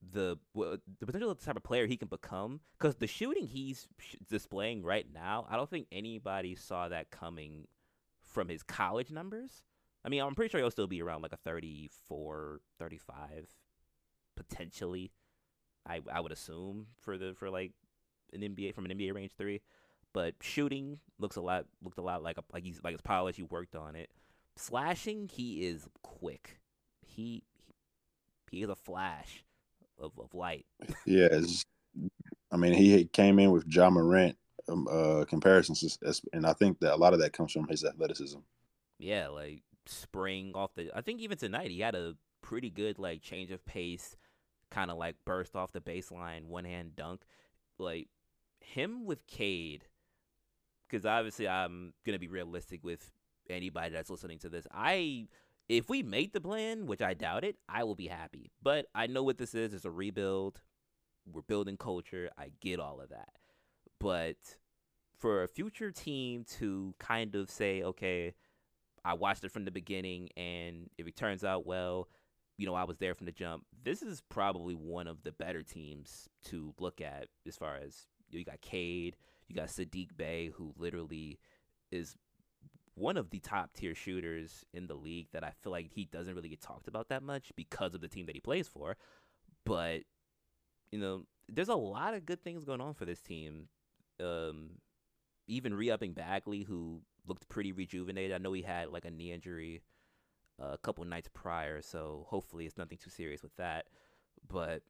the the potential of the type of player he can become. Because the shooting he's sh- displaying right now, I don't think anybody saw that coming from his college numbers. I mean, I'm pretty sure he'll still be around like a 34, 35, potentially. I I would assume for the for like an NBA from an NBA range three, but shooting looks a lot looked a lot like a, like he's like his polish. He worked on it. Slashing, he is quick. He he, he is a flash of, of light.
Yeah, it's- I mean, he came in with Ja Morant um, uh, comparisons, as- and I think that a lot of that comes from his athleticism.
Yeah, like spring off the. I think even tonight he had a pretty good like change of pace, kind of like burst off the baseline, one hand dunk. Like him with Cade, because obviously I'm gonna be realistic with anybody that's listening to this. I if we make the plan, which I doubt it, I will be happy. But I know what this is. It's a rebuild. We're building culture. I get all of that. But for a future team to kind of say, okay, I watched it from the beginning, and if it turns out well, you know, I was there from the jump. This is probably one of the better teams to look at as far as you got Cade, you got Saddiq Bey, who literally is one of the top tier shooters in the league that I feel like he doesn't really get talked about that much because of the team that he plays for. But, you know, there's a lot of good things going on for this team. Um, even re-upping Bagley, who looked pretty rejuvenated. I know he had like a knee injury uh, a couple nights prior, so hopefully it's nothing too serious with that. But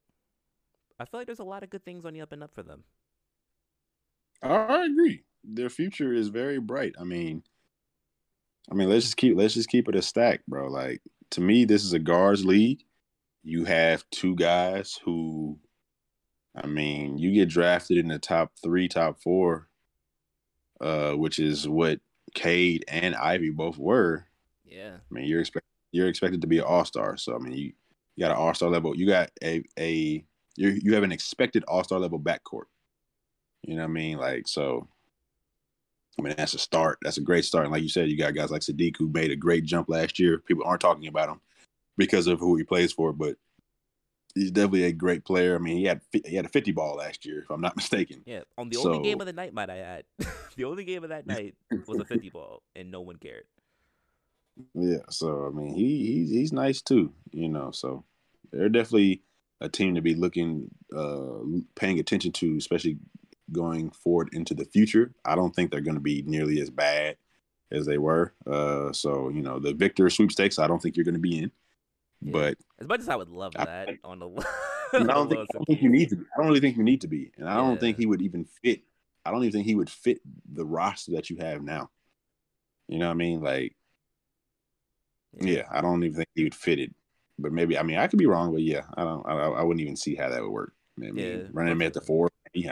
I feel like there's a lot of good things on the up and up for them.
I agree. Their future is very bright. I mean, I mean, let's just keep let's just keep it a stack, bro. Like to me, this is a guards league. You have two guys who, I mean, you get drafted in the top three, top four, uh, which is what Cade and Ivey both were.
Yeah,
I mean, you're expect you're expected to be an all star. So I mean, you you got an all star level. You got a a you you have an expected all star level backcourt. You know what I mean? Like so. I mean, that's a start. That's a great start. And like you said, you got guys like Saddiq who made a great jump last year. People aren't talking about him because of who he plays for, but he's definitely a great player. I mean, he had he had a fifty ball last year, if I'm not mistaken.
yeah. On the only game of the night, might I add, the only game of that night was a 50 ball, and no one cared.
Yeah, so I mean, he he's he's nice too, you know. So they're definitely a team to be looking, uh, paying attention to, especially going forward into the future. I don't think they're going to be nearly as bad as they were. Uh, so you know, the Victor sweepstakes, I don't think you're going to be in.
Yeah.
But
As much as I would love
I-
that on the,
I
on the
don't think, I don't think you need to. Be. I don't really think you need to be, and I don't think he would even fit. I don't even think he would fit the roster that you have now. You know what I mean? Like, yeah, I don't even think he would fit it. But maybe I mean I could be wrong, but yeah, I don't. I, I wouldn't even see how that would work. I mean,
Yeah,
running him at the four, yeah,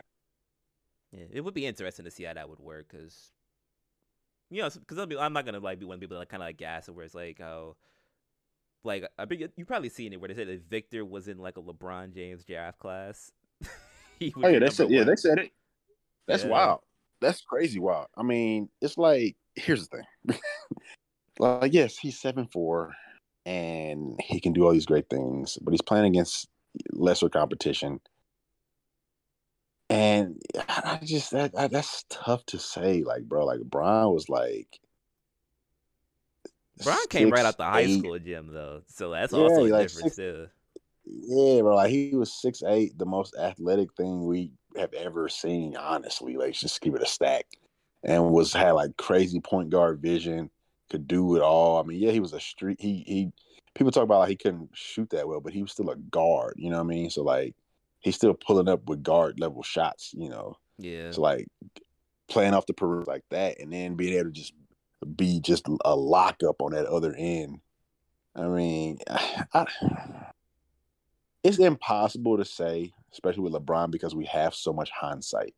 Yeah, it would be interesting to see how that would work because, you know, because I'm not gonna like be one of the people that like, kind of like gas it where it's like how, like I think you probably seen it where they said that Victor was in like a LeBron James draft class. He
Oh yeah, that's
number
yeah, they said it. That's
Yeah.
wild. That's crazy wild. I mean, it's like here's the thing. like, yes, he's seven four, and he can do all these great things, but he's playing against lesser competition. And I I just that, that that's tough to say. Like, bro, like Brian was like.
Brian came right
six,
out the high
eight.
school gym though, so that's
Yeah,
also a
like
difference
six-
too.
yeah, bro. Like he was six eight, the most athletic thing we have ever seen. Honestly, like just keep it a stack, and was had like crazy point guard vision. Could do it all. I mean, yeah, he was a street. He he. People talk about like he couldn't shoot that well, but he was still a guard. You know what I mean? So like, he's still pulling up with guard level shots. You know.
Yeah.
So like, playing off the perimeter like that, and then being able to just be just a lockup on that other end. I mean, I, it's impossible to say, especially with LeBron, because we have so much hindsight.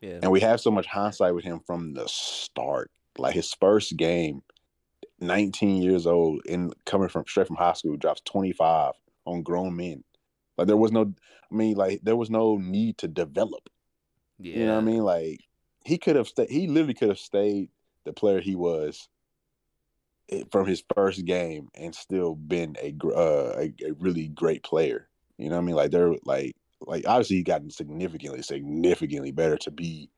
Yeah.
And we have so much hindsight with him from the start. Like his first game, 19 years old, and coming from straight from high school, drops 25 on grown men. Like there was no, I mean, like there was no need to develop.
Yeah.
You know what I mean? Like he could have stayed. He literally could have stayed the player he was eh, from his first game and still been a uh, a, a really great player. You know what I mean? Like they're like like obviously he's gotten significantly significantly better to be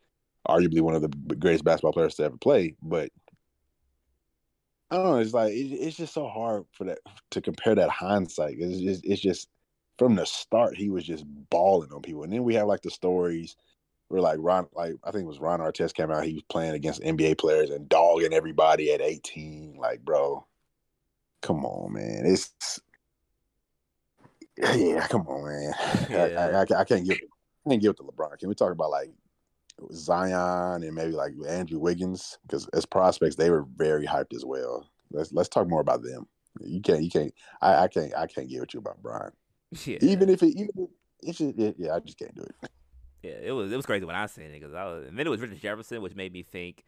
arguably one of the greatest basketball players to ever play. But I don't know. It's like it, it's just so hard for that to compare that hindsight. It's just it's just from the start he was just balling on people, and then we have like the stories where like Ron, like I think it was Ron Artest came out. He was playing against NBA players and dogging everybody at 18. Like, bro, come on, man. It's yeah, come on, man. Yeah. I, I, I, can't give I can't give it to LeBron. Can we talk about like Zion and maybe like Andrew Wiggins? Because as prospects, they were very hyped as well. Let's let's talk more about them. You can't you can't I, I can't I can't give it to you about Bron. Yeah. Even if it even if it's just, yeah, I just can't do it.
Yeah, it was it was crazy when I seen it because I was, and then it was Richard Jefferson, which made me think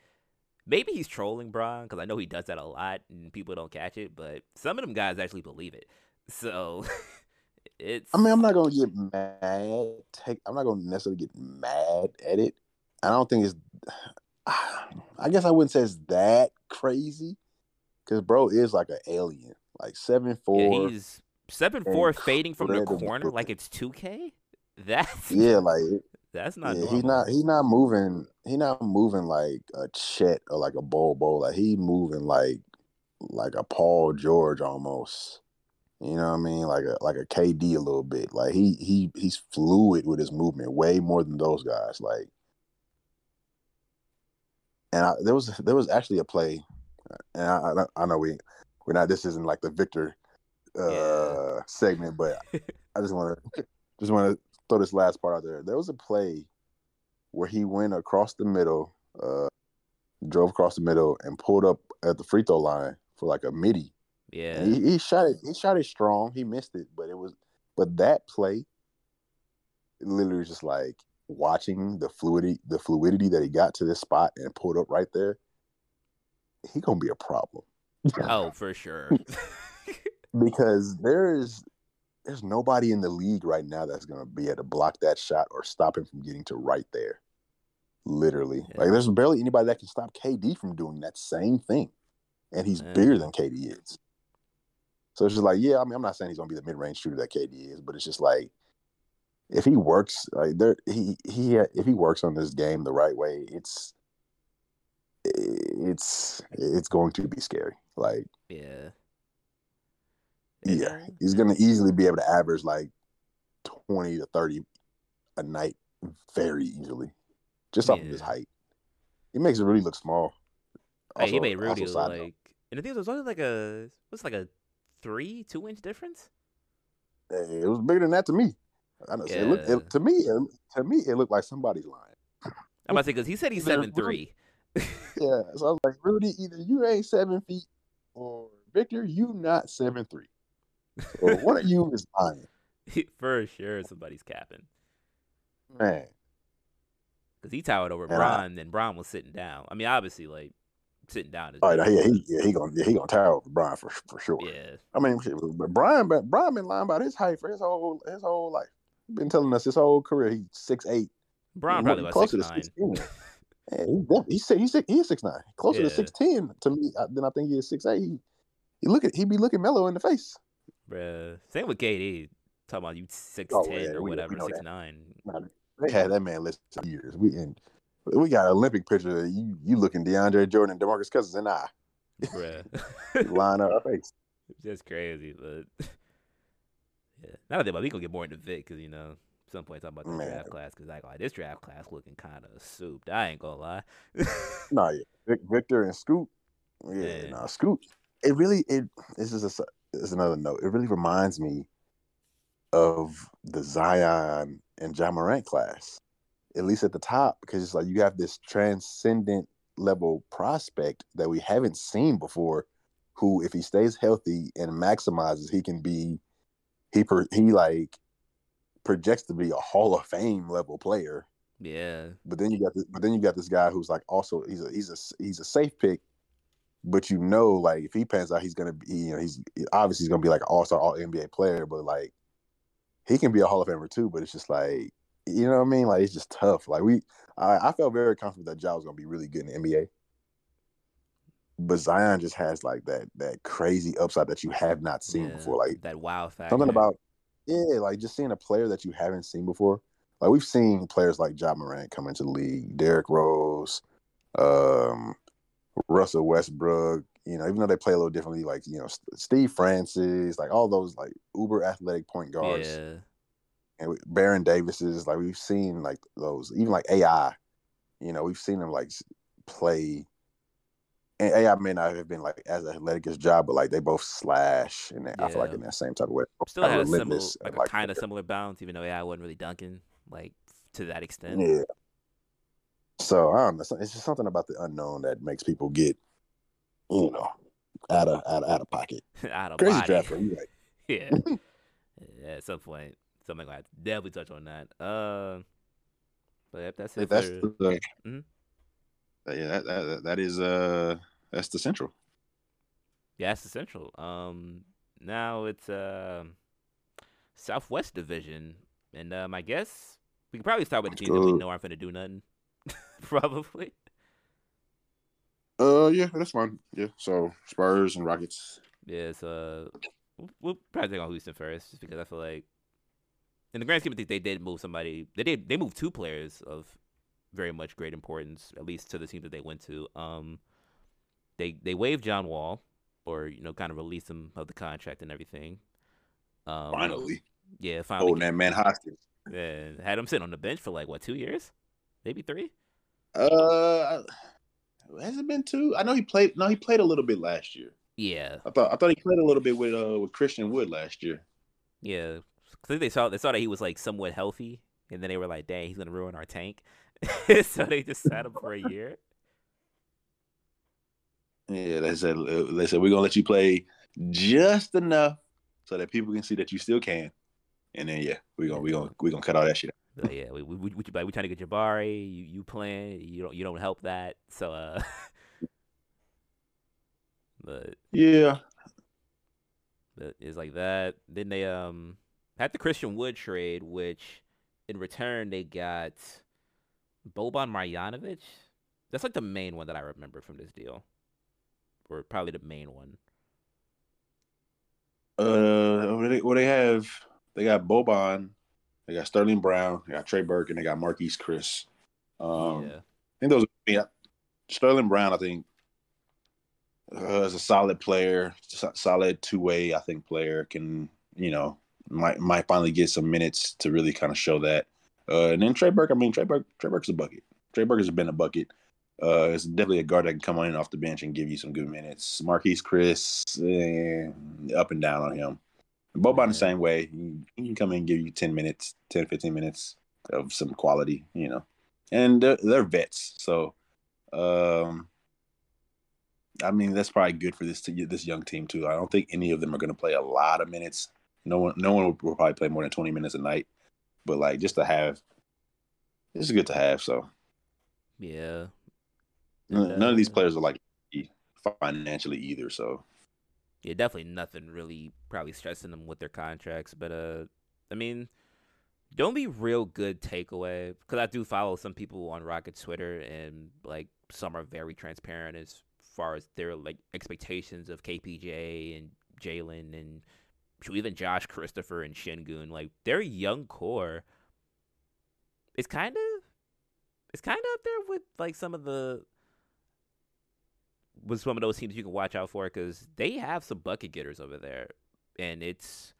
maybe he's trolling Bron because I know he does that a lot and people don't catch it, but some of them guys actually believe it. So it's.
I mean, I'm not gonna get mad. Take. I'm not gonna necessarily get mad at it. I don't think it's. I guess I wouldn't say it's that crazy, because bro is like an alien, like seven four.
Yeah, he's seven four, fading from the corner like it's two K. That's
yeah, like
that's not.
Yeah, he's not. He's not moving. He not moving like a Chet or like a Bol. Like he moving like like a Paul George almost. You know what I mean? Like a like a KD a little bit. Like he he he's fluid with his movement way more than those guys. Like, and I, there was there was actually a play, and I I, I know we we're not. This isn't like the Victor uh yeah. segment, but I just want to just want to throw this last part out there. There was a play where he went across the middle, uh, drove across the middle, and pulled up at the free throw line for like a midi.
Yeah,
he, he, shot it. He shot it strong. He missed it, but it was. But that play, literally, just like watching the fluidity, the fluidity that he got to this spot and pulled up right there. He gonna be a problem.
oh, for sure.
because there is there's nobody in the league right now that's going to be able to block that shot or stop him from getting to right there. Literally. Yeah. Like there's barely anybody that can stop KD from doing that same thing. And he's yeah. bigger than KD is. So it's just like, yeah, I mean, I'm not saying he's gonna be the mid range shooter that KD is, but it's just like if he works like there he he if he works on this game the right way, it's it's it's going to be scary. Like
yeah.
Yeah, he's going to easily be able to average like 20 to 30 a night very easily, just off yeah. of his height. He makes it really look small.
Also, hey, he made Rudy look like, note. and I think it was only like a what's like a three, two inch difference.
Hey, it was bigger than that to me. I know. Yeah. It looked, it, to me, it, to me, it looked like somebody's lying.
I'm about to say because he said he's seven three.
yeah, so I was like, Rudy, either you ain't seven feet, or Victor, you not seven three. So one of you is lying.
For sure, somebody's capping.
Man.
Because he towered over Bron, and Bron was sitting down. I mean, obviously, like, sitting down.
Is oh, yeah, he, yeah, he gonna yeah, he gonna tower over Bron for for sure.
Yeah.
I mean, but Bron, but Bron been lying about his height for his whole his whole life. Been telling us his whole career. He's six eight.
Bron probably about closer six
to six yeah, he, he's he's he's six nine, closer yeah. to six ten to me than I think he is six eight. He, he look at he be looking mellow in the face.
Bruh. Same with KD. Talking about you six oh, ten oh, yeah, or we, whatever, we six that. nine.
They had that man list for years. We and we got an Olympic picture of you you looking DeAndre Jordan and DeMarcus Cousins and I.
Bruh.
line up our face.
Just crazy, but Yeah, not that, but we gonna get more into Vic because you know some point talking about the draft class because like, oh, this draft class looking kind of souped. I ain't gonna lie.
No, yeah, Vic, Victor and Scoot. Yeah,
Yeah.
no, Scoot. It really it. This is a, s- this is another note. It really reminds me of the Zion and Ja Morant class, at least at the top, because it's like you have this transcendent level prospect that we haven't seen before. Who, if he stays healthy and maximizes, he can be. He per, he like projects to be a Hall of Fame level player.
yeah,
But then you got this, but then you got this guy who's like also he's a he's a he's a safe pick, but you know like if he pans out he's gonna be you know he's obviously he's gonna be like an all star all NBA player, but like he can be a Hall of Famer too. But it's just like you know what I mean like it's just tough. Like we I, I felt very comfortable that Ja was gonna be really good in the NBA. But Zion just has like that that crazy upside that you have not seen
yeah.
before. Like
that wow factor.
something about yeah, like just seeing a player that you haven't seen before. Like we've seen players like Ja Morant come into the league, Derrick Rose, um, Russell Westbrook. You know, even though they play a little differently, like you know Steve Francis, like all those like uber athletic point guards,
yeah,
and Baron Davises. Like we've seen like those, even like AI. You know, we've seen them like play. And AI may not have been like as athletic as Ja, but like they both slash, and I feel like in that same type of way.
still had a similar, like a kind of similar bounce, even though yeah, I wasn't really dunking like to that extent.
Yeah. So I don't know. It's just something about the unknown that makes people get, you know, out of out of, out of pocket.
Out of
Crazy
body.
draft, though, you right?
yeah. yeah, at some point, something like definitely touch on that. Uh, but yep, that's it.
That's
for,
the,
Mhm.
yeah. That, that that is uh that's the central.
yeah, that's the central. Um, now it's um Southwest Division, and um, I guess we could probably start with the teams that we know aren't gonna do nothing. probably.
Uh, yeah, that's fine. Yeah. So Spurs and Rockets.
Yeah, so we'll, we'll probably take on Houston first, just because I feel like, in the grand scheme of things, they did move somebody. They did. They moved two players of very much great importance, at least to the team that they went to. Um, they they waived John Wall, or you know, kind of released him of the contract and everything. Um,
Finally,
yeah, finally,
holding that man hostage.
yeah, had him sitting on the bench for like what two years, maybe three.
Uh, has it been two? I know he played. No, he played a little bit last year.
Yeah,
I thought I thought he played a little bit with uh with Christian Wood last year.
yeah. 'Cause I think they saw they saw that he was like somewhat healthy, and then they were like, "Dang, he's gonna ruin our tank." so they just sat him for a year.
Yeah, they said they said we're gonna let you play just enough so that people can see that you still can. And then yeah, we're gonna we gonna we gonna cut all that shit. out.
Yeah, we we we, we, we trying to get Jabari. You you playing? You don't you don't help that. So uh, but
Yeah,
but it's like that. Then they um had the Christian Wood trade, which in return they got Boban Marjanovic. That's like the main one that I remember from this deal, or probably the main one.
uh, what they, what they have? They got Boban, they got Sterling Brown, they got Trey Burke, and they got Marquese Chriss. Um,
yeah,
I think those. Yeah, Sterling Brown, I think, uh, is a solid player, solid two way. I think player can you know might might finally get some minutes to really kind of show that. Uh, and then Trey Burke, I mean Trey Burke, Trey Burke's a bucket. Trey Burke has been a bucket. Uh, it's definitely a guard that can come on in off the bench and give you some good minutes. Marquese Chriss, eh, up and down on him. Boban
Yeah.
the same way. He, can come in and give you 10 minutes, 10, 15 minutes of some quality, you know. And they're, they're vets. So, um, I mean, that's probably good for this this young team too. I don't think any of them are going to play a lot of minutes. No one, no one will, probably play more than 20 minutes a night. But like, just to have, this is good to have. So,
yeah.
none, none of these
uh,
players are like financially either. So,
Yeah, definitely nothing really probably stressing them with their contracts. But uh, I mean, the only real good takeaway because I do follow some people on Rocket Twitter and like some are very transparent as far as their like expectations of KPJ and Jalen and even Josh Christopher and Sengun. Like their young core is kind of it's kind of up there with like some of the with one of those teams you can watch out for because they have some bucket getters over there, and it's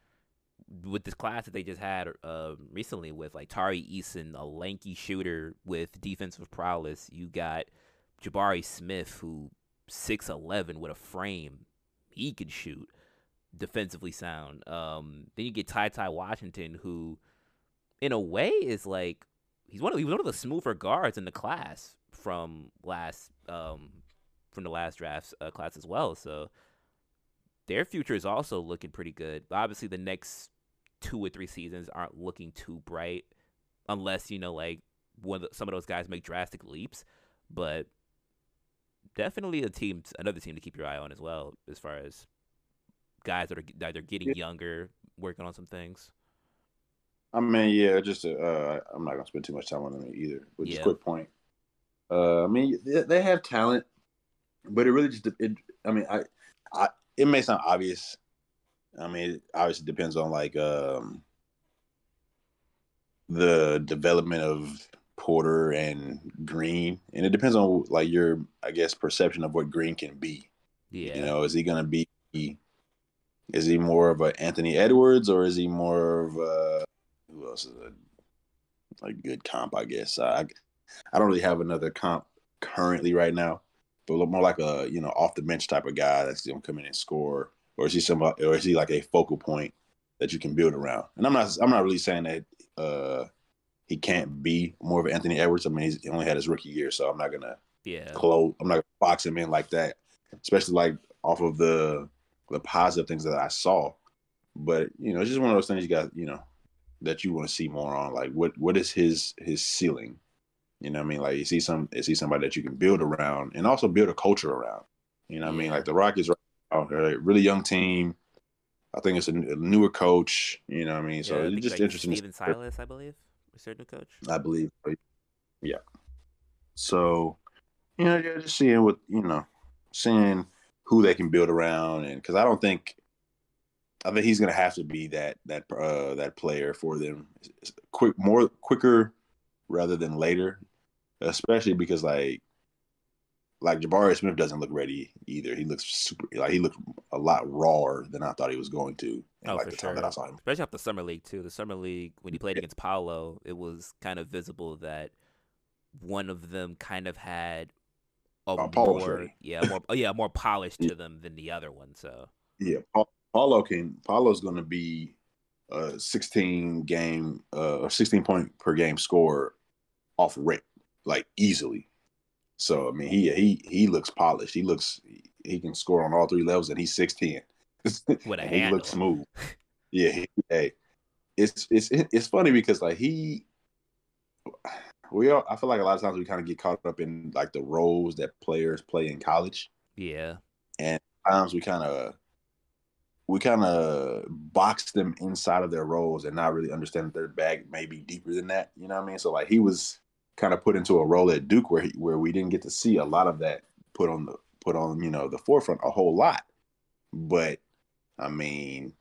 with this class that they just had uh, recently with like Tari Eason, a lanky shooter with defensive prowess. You got Jabari Smith, who six eleven with a frame, he can shoot, defensively sound. Um, then you get Ty Ty Washington, who, in a way, is like he's one of he's one of the smoother guards in the class from last um from the last draft uh, class as well. So their future is also looking pretty good. But obviously, the next two or three seasons aren't looking too bright, unless you know like one the, some of those guys make drastic leaps. But definitely a team, another team to keep your eye on as well, as far as guys that are that are getting younger, working on some things.
I mean, yeah, just uh, I'm not gonna spend too much time on them either. But just yeah. quick point. Uh, I mean, they have talent, but it really just it. I mean, I, I it may sound obvious. I mean, it obviously depends on like um the development of Porter and Green, and it depends on like your, I guess, perception of what Green can be. Yeah, you know, is he gonna be? Is he more of a Anthony Edwards, or is he more of a who else is a like good comp? I guess I I don't really have another comp currently right now, but more like a you know off the bench type of guy that's gonna come in and score, or is he somebody, or is he like a focal point that you can build around? And I'm not I'm not really saying that uh he can't be more of an Anthony Edwards. I mean, he's he only had his rookie year, so I'm not gonna
yeah
close. I'm not gonna box him in like that, especially like off of the the positive things that I saw. But you know, it's just one of those things you got you know that you want to see more on. Like, what what is his his ceiling? You know, what I mean, like you see some, you see somebody that you can build around, and also build a culture around. You know, what. I mean, like the Rockets are a really young team. I think it's a, a newer coach. You know, what I mean, so yeah, it's just like interesting.
Stephen Silas, I believe certain coach?
I believe. Yeah. So, you know, yeah, just seeing what you know, seeing who they can build around, and because I don't think, I think he's gonna have to be that that uh that player for them, quick more quicker rather than later, especially because like like Jabari Smith doesn't look ready either. He looks super like he looked a lot rawer than I thought he was going to.
oh, like for sure. that I saw him. Especially after the summer league too. The summer league when he played against Paolo, it was kind of visible that one of them kind of had a uh, more yeah more yeah more polish to them than the other one. So
yeah, Paolo can Paolo's going to be a 16 game uh 16 point per game score off rip like easily so I mean, he he he looks polished. He looks he can score on all three levels, and he's six ten.
With a
he looks smooth. yeah, he, hey, it's it's it's funny because like he, we all I feel like a lot of times we kind of get caught up in like the roles that players play in college.
Yeah,
and times we kind of we kind of box them inside of their roles and not really understand that their bag may be deeper than that. You know what I mean? So like he was kind of put into a role at Duke where he, where we didn't get to see a lot of that put on the put on you know the forefront a whole lot. But I mean,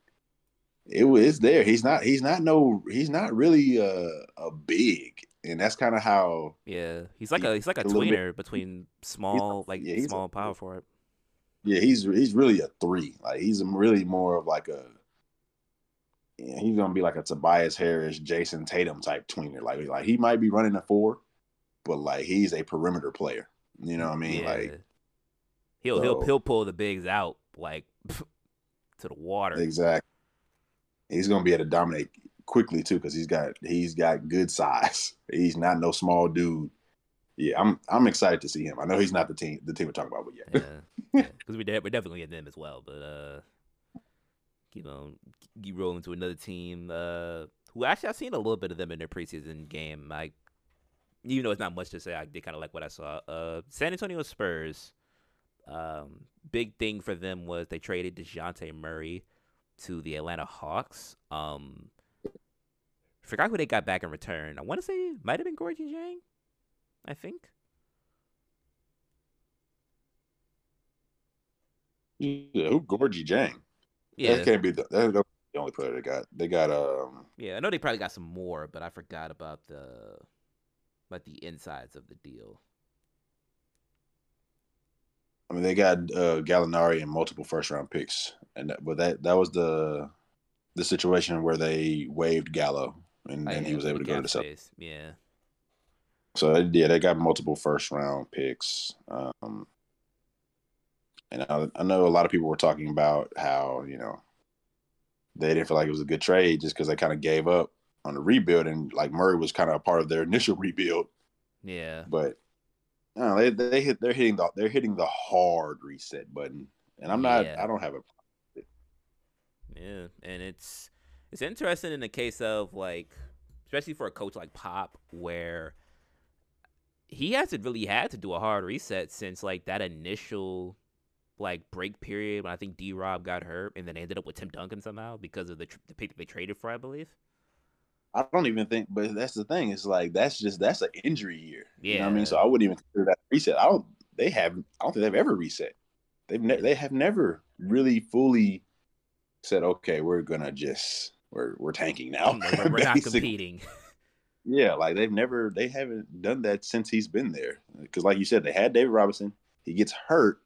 it was there. He's not. He's not no. He's not really a, a big, and that's kind of how.
Yeah, he's like he, a he's like a, a tweener between small like yeah, small a, power forward.
Yeah, he's he's really a three. Like he's really more of like a. Yeah, he's gonna be like a Tobias Harris, Jayson Tatum type tweener. Like like he might be running a four, but like he's a perimeter player. You know what I mean? Yeah. Like
he'll so, he'll he'll pull the bigs out like to the water.
Exactly. He's gonna be able to dominate quickly too because he's got he's got good size. He's not no small dude. Yeah, I'm I'm excited to see him. I know he's not the team the team we're talking about, but yeah,
yeah, because yeah. we de- we're definitely getting them as well. But uh, keep on keep rolling to another team. Uh, who actually I've seen a little bit of them in their preseason game. Like you know, it's not much to say. I did kind of like what I saw. Uh, San Antonio Spurs. Um, big thing for them was they traded Dejounte Murray to the Atlanta Hawks. Um, forgot who they got back in return. I want to say might have been Gorgui Dieng, I think.
Yeah, who Gorgui Dieng? Yeah, that can't be the, that's the only player they got. They got um.
Yeah, I know they probably got some more, but I forgot about the but the insides of the deal.
I mean, they got uh, Gallinari and multiple first round picks, and that, but that that was the the situation where they waived Gallo and then he was able to go to the Celtics.
Yeah.
So yeah, they got multiple first round picks. Um, and I, I know a lot of people were talking about how you know they didn't feel like it was a good trade just because they kind of gave up on the rebuild, and like Murray was kind of a part of their initial rebuild.
Yeah.
But no, they they hit they're hitting the they're hitting the hard reset button, and I'm not
Yeah.
I don't have a
Yeah, and it's it's interesting in the case of like, especially for a coach like Pop, where he hasn't really had to do a hard reset since like that initial like break period when I think D Rob got hurt, and then ended up with Tim Duncan somehow because of the tr- the pick that they traded for, I believe.
I don't even think, but that's the thing. It's like that's just that's an injury year. You know what I mean? So I wouldn't even consider that reset. I don't. They have. I don't think they've ever reset. They've ne- they have never really fully said, okay, we're gonna just we're we're tanking now.
We're, we're not competing.
Yeah, like they've never they haven't done that since he's been there. Because like you said, they had David Robinson. He gets hurt.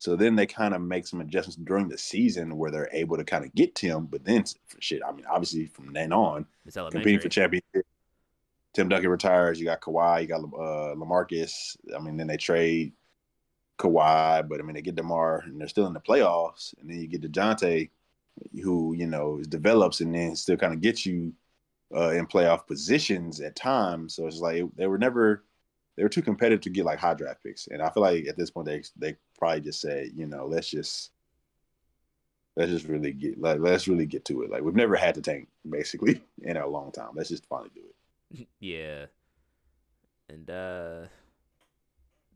So then they kind of make some adjustments during the season where they're able to kind of get Tim. But then shit, I mean, obviously from then on, competing for championship. Tim Duncan retires. You got Kawhi. You got uh, LaMarcus. I mean, then they trade Kawhi, but I mean they get DeMar, and they're still in the playoffs. And then you get Dejounte, who you know develops and then still kind of gets you uh, in playoff positions at times. So it's like they were never they were too competitive to get like high draft picks. And I feel like at this point they they probably just said, you know, let's just let's just really get like let's really get to it. Like we've never had to tank basically in a long time. Let's just finally do it.
yeah. And uh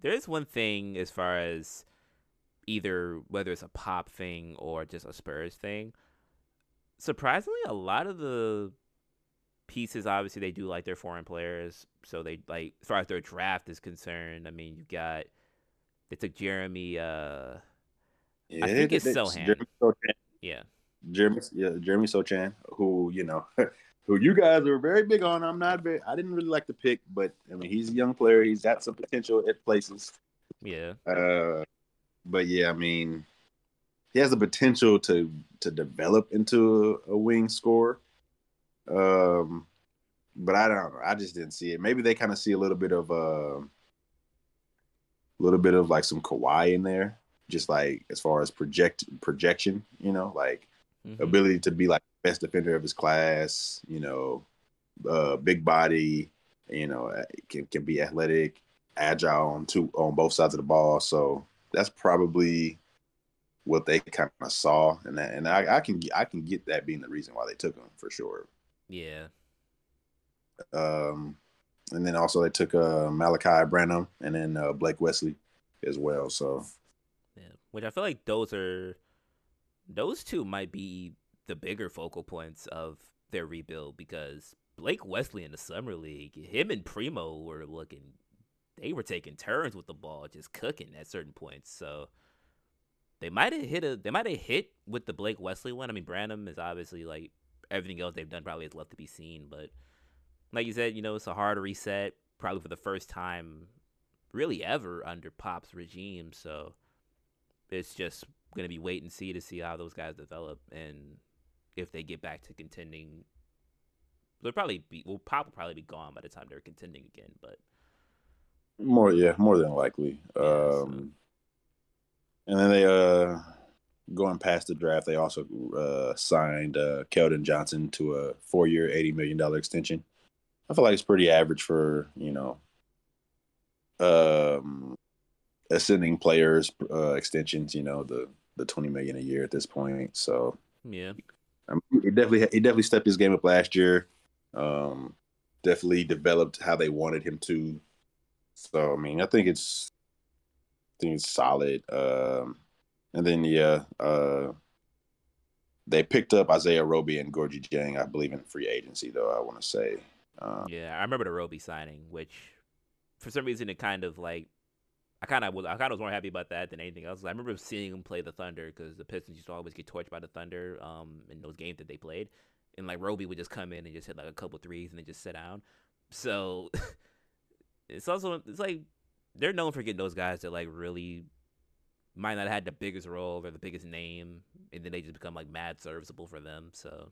there is one thing as far as either whether it's a pop thing or just a Spurs thing. Surprisingly, a lot of the pieces obviously they do like their foreign players, so they like as far as their draft is concerned. I mean, you got they took Jeremy. uh
Yeah,
think it's
they-
Sochan.
Jeremy Sochan,
Yeah,
Jeremy, yeah, Jeremy Sochan, who you know, who you guys are very big on. I'm not very. I didn't really like the pick, but I mean, he's a young player. He's got some potential at places.
yeah,
Uh, but yeah, I mean, he has the potential to to develop into a, a wing scorer. Um, but I don't know. I just didn't see it. Maybe they kind of see a little bit of uh, a little bit of like some Kawhi in there, just like as far as project projection. You know, like
Mhm.
ability to be like best defender of his class. You know, uh, big body. You know, uh, can can be athletic, agile on two on both sides of the ball. So that's probably what they kind of saw, and that, and I, I can I can get that being the reason why they took him for sure.
yeah.
Um, and then also they took uh, Malaki Branham and then uh, Blake Wesley as well. So
Yeah, which I feel like those are those two might be the bigger focal points of their rebuild because Blake Wesley in the summer league, him and Primo were looking they were taking turns with the ball, just cooking at certain points. So they might have hit a they might have hit with the Blake Wesley one. I mean Branham is obviously like everything else they've done probably has left to be seen, but like you said, you know, it's a hard reset, probably for the first time really ever under Pop's regime. So it's just gonna be wait and see to see how those guys develop and if they get back to contending. They'll probably be well. Pop will probably be gone by the time they're contending again. But
more yeah, more than likely.
Yeah, so-
Um, and then they uh going past the draft, they also uh signed uh Keldon Johnson to a four year, eighty million dollar extension. I feel like it's pretty average for you know um ascending players uh extensions. You know the the twenty million a year at this point. So
yeah,
I mean, he definitely he definitely stepped his game up last year. Um, definitely developed how they wanted him to. So I mean, I think it's I think it's solid. Um, and then yeah, uh, they picked up Isaiah Roby and Gorgui Dieng, I believe in free agency though. I want to say. Um,
yeah. I remember the Roby signing, which for some reason it kind of like I kind of was I kind of was more happy about that than anything else. I remember seeing him play the Thunder because the Pistons used to always get torched by the Thunder um in those games that they played, and like Roby would just come in and just hit like a couple threes and then just sit down. So it's also it's like they're known for getting those guys that like really might not have had the biggest role or the biggest name and then they just become like mad serviceable for them. So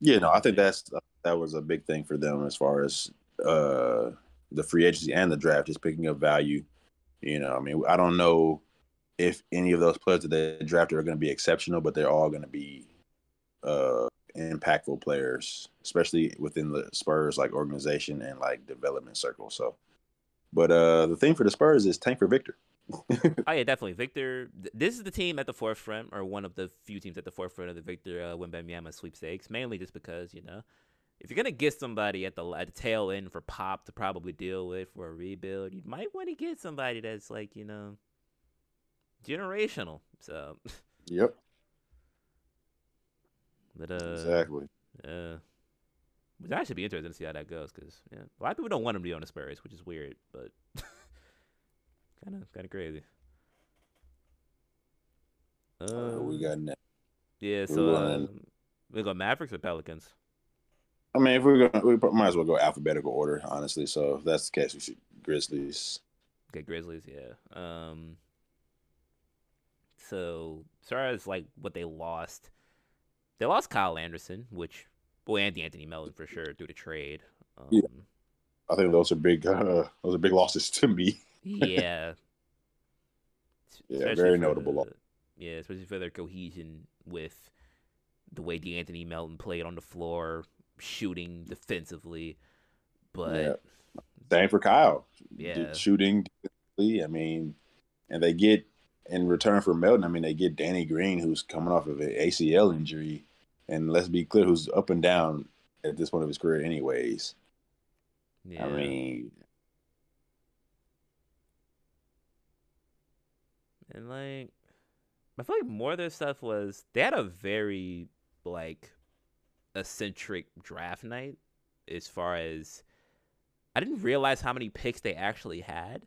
yeah, no, I think that's that was a big thing for them as far as uh the free agency and the draft, just picking up value. You know, I mean, I don't know if any of those players that they drafted are going to be exceptional, but they're all going to be uh impactful players, especially within the Spurs like organization and like development circle. So, but uh the thing for the Spurs is tank for Victor.
oh yeah, definitely. Victor. This is the team at the forefront, or one of the few teams at the forefront of the Victor uh, Wembanyama sweepstakes. Mainly just because you know, if you're gonna get somebody at the at the tail end for Pop to probably deal with for a rebuild, you might want to get somebody that's like you know, generational. So.
Yep.
But uh,
exactly.
Yeah. Which I should be interested to see how that goes because yeah, a lot of people don't want him to be on the Spurs, which is weird, but kind of kind of crazy.
Uh, we got next.
Yeah, so um, we go Mavericks or Pelicans.
I mean, if we're gonna, we might as well go alphabetical order, honestly. So if that's the case, we should Grizzlies.
Okay, Grizzlies, yeah. Um. So as far as like what they lost, they lost Kyle Anderson, which well, and Anthony Melton for sure through the trade. Um,
yeah. I think those are big. Uh, those are big losses to me.
yeah.
yeah, especially very notable.
The, yeah, especially for their cohesion with the way De'Anthony Melton played on the floor, shooting defensively. But yeah.
same for Kyle.
Yeah,
shooting. I mean, and they get in return for Melton. I mean, they get Danny Green, who's coming off of an ACL injury, and let's be clear, who's up and down at this point of his career, anyways. Yeah. I mean,
and like, I feel like more of their stuff was they had a very like eccentric draft night as far as I didn't realize how many picks they actually had.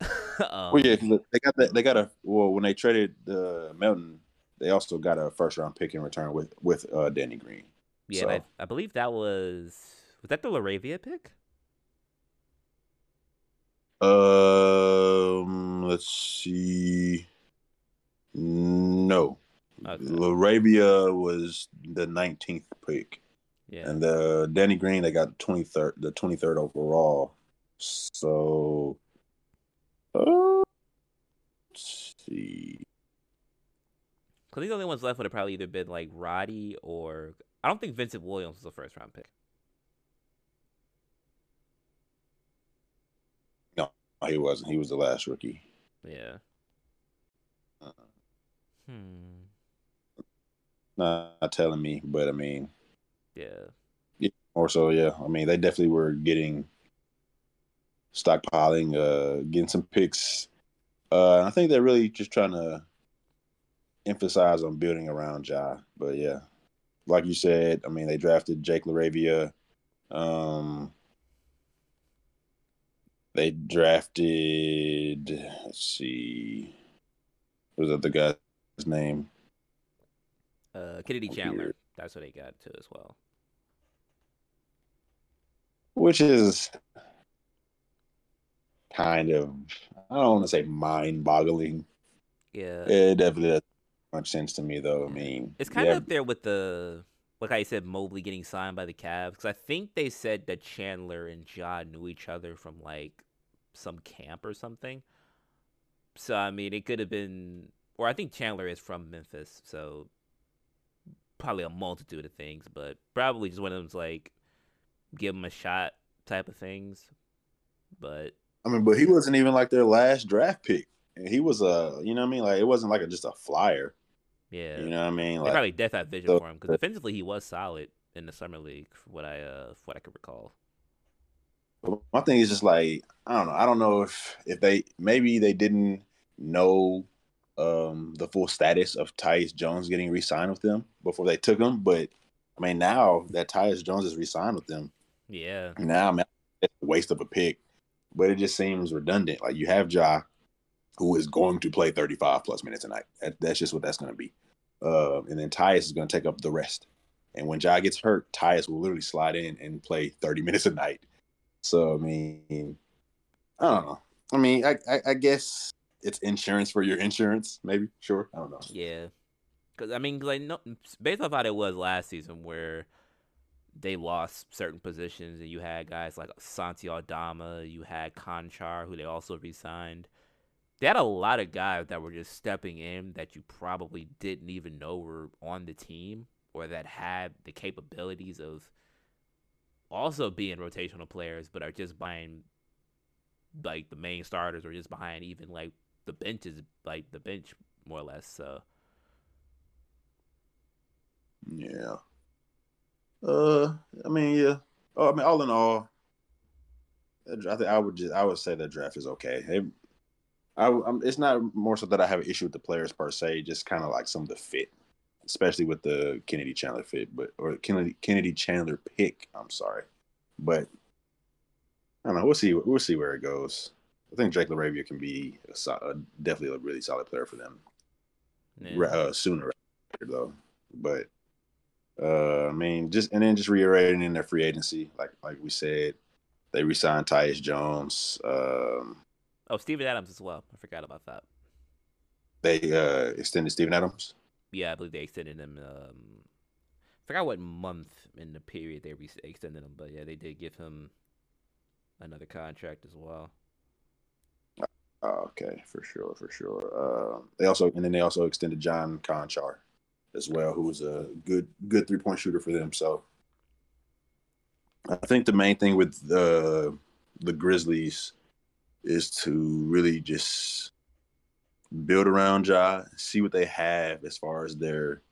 um, well, yeah, they got that. They got a well when they traded the Melton, they also got a first round pick in return with with uh, Danny Green.
Yeah, so. I, I, believe that was was that the LaRavia pick.
Um, let's see. No, okay. LaRavia was the nineteenth pick.
Yeah,
and the Danny Green they got twenty third, the twenty third overall. So uh, let's see.
Because the only ones left would have probably either been like Roddy or I don't think Vincent Williams was a first round pick.
No, he wasn't. He was the last rookie.
Yeah. Uh, hmm.
Not, not telling me, but I mean.
Yeah.
Yeah. Or so, yeah. I mean, they definitely were getting stockpiling, uh, getting some picks. Uh, I think they're really just trying to emphasize on building around Ja. But yeah, like you said, I mean, they drafted Jake LaRavia. Um, they drafted. Let's see, what was that the guy's name?
Uh, Kennedy Chandler. That's what they got too as well.
Which is kind of I don't want to say mind boggling.
Yeah.
It definitely doesn't much sense to me though. I mean
It's kind yeah. of up there with the like I said, Mobley getting signed by the Cavs. Because I think they said that Chandler and Ja knew each other from like some camp or something. So I mean it could have been or I think Chandler is from Memphis, so probably a multitude of things, but probably just one of them's like give him a shot type of things. But
I mean, but he wasn't even like their last draft pick. He was a, you know what I mean? Like it wasn't like a, just a flyer.
Yeah,
you know what I mean?
Like, probably death had vision so, for him because defensively he was solid in the summer league, what I uh what I could recall.
My thing is just like I don't know. I don't know if if they maybe they didn't know um the full status of Tyus Jones getting re-signed with them before they took him, but I mean now that Tyus Jones is re-signed with them,
yeah,
now man, it's a waste of a pick but it just seems redundant. Like you have Ja, who is going to play 35 plus minutes a night. That, that's just what that's going to be. Uh, and then Tyus is going to take up the rest. And when Ja gets hurt, Tyus will literally slide in and play 30 minutes a night. So I mean, I don't know. I mean, I, I, I guess it's insurance for your insurance, maybe. Sure, I don't know.
Yeah, Because I mean, like no, based off how it was last season, where they lost certain positions, and you had guys like Santi Aldama, you had Konchar, who they also re-signed. They had a lot of guys that were just stepping in that you probably didn't even know were on the team or that had the capabilities of also being rotational players, but are just behind like the main starters or just behind even like the bench is like the bench more or less. So
yeah. Uh, I mean, yeah. Oh, I mean, all in all, I think I would just I would say the draft is okay. It, I, I'm, it's not more so that I have an issue with the players per se, just kind of like some of the fit, especially with the Kennedy Chandler fit, but or Kennedy Kennedy Chandler pick. I'm sorry, but I don't know. We'll see. We'll see where it goes. I think Jake LaRavia can be a, a, definitely a really solid player for them. Yeah. Uh, sooner though, but uh, I mean, just and then just reiterating in their free agency, like like we said, they resigned Tyus Jones. Um,
oh, Steven Adams as well. I forgot about that.
They uh, extended Steven Adams.
Yeah, I believe they extended him. Um, I forgot what month in the period they re- extended him, but yeah, they did give him another contract as well.
Oh, okay, for sure, for sure. Uh, they also and then they also extended John Konchar as well, who was a good good three point shooter for them. So I think the main thing with the the Grizzlies is to really just build around Ja, see what they have as far as their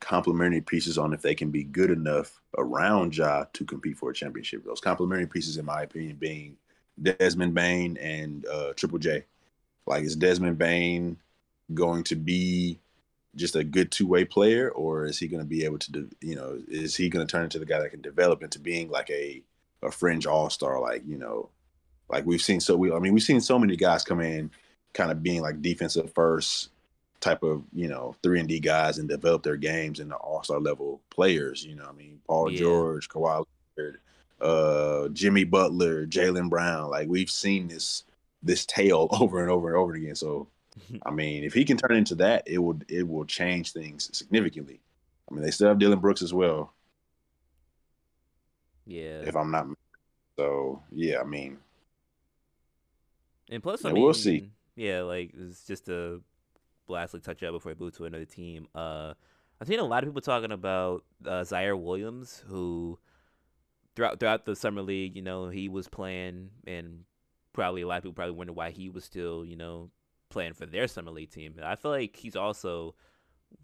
complementary pieces on if they can be good enough around Ja to compete for a championship. Those complementary pieces, in my opinion, being Desmond Bane and uh, Triple J. Like, is Desmond Bane going to be just a good two way player, or is he going to be able to, do, you know, is he going to turn into the guy that can develop into being like a a fringe all star, like you know, like we've seen so we, I mean, we've seen so many guys come in, kind of being like defensive first type of you know three and D guys and develop their games into all star level players. You know, I mean, Paul yeah. George, Kawhi Leonard, uh, Jimmy Butler, Jaylen Brown. Like we've seen this this tale over and over and over again. So I mean, if he can turn into that, it will it will change things significantly. I mean, they still have Dillon Brooks as well.
Yeah.
If I'm not so yeah, I mean
And plus I mean, we'll see. Yeah, like it's just a lastly touch up before I move to another team. Uh I've seen a lot of people talking about uh, Ziaire Williams, who throughout throughout the summer league, you know, he was playing, and probably a lot of people probably wonder why he was still, you know, playing for their summer league team. I feel like he's also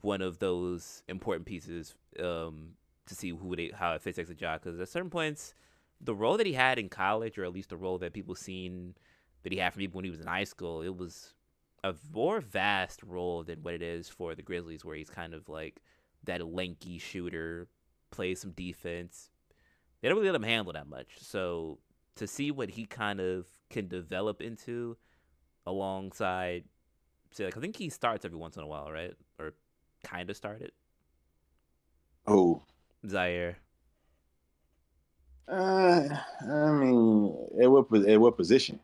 one of those important pieces um, to see who they how it fits as a job. Because at certain points, the role that he had in college, or at least the role that people seen that he had from even when he was in high school, it was a more vast role than what it is for the Grizzlies, where he's kind of like that lanky shooter, plays some defense. They don't really let him handle that much. So to see what he kind of can develop into alongside say like I think he starts every once in a while, right? Or kind of started.
Oh,
Ziaire.
Uh, I mean, at what at what position?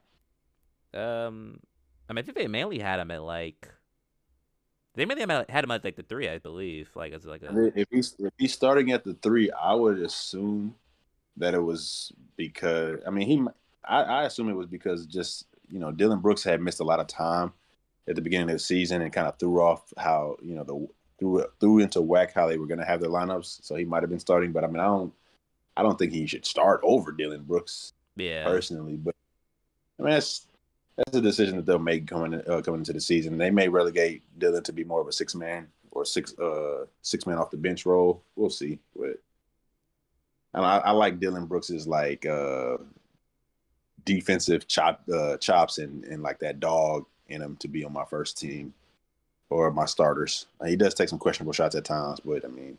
Um, I mean, I think they mainly had him at like. They mainly had him at like the three, I believe. Like as like a.
If he's if he's starting at the three, I would assume that it was because I mean he. I, I assume it was because just you know, Dillon Brooks had missed a lot of time at the beginning of the season and kind of threw off how you know the threw threw into whack how they were going to have their lineups. So he might have been starting, but I mean, I don't, I don't think he should start over Dillon Brooks.
Yeah,
personally, but I mean that's that's a decision that they'll make coming uh, coming into the season. They may relegate Dylan to be more of a six man or six uh six man off the bench role. We'll see, but. And I, I like Dillon Brooks's like uh defensive chop uh, chops and, and like that dog in him to be on my first team or my starters. He does take some questionable shots at times, but I mean,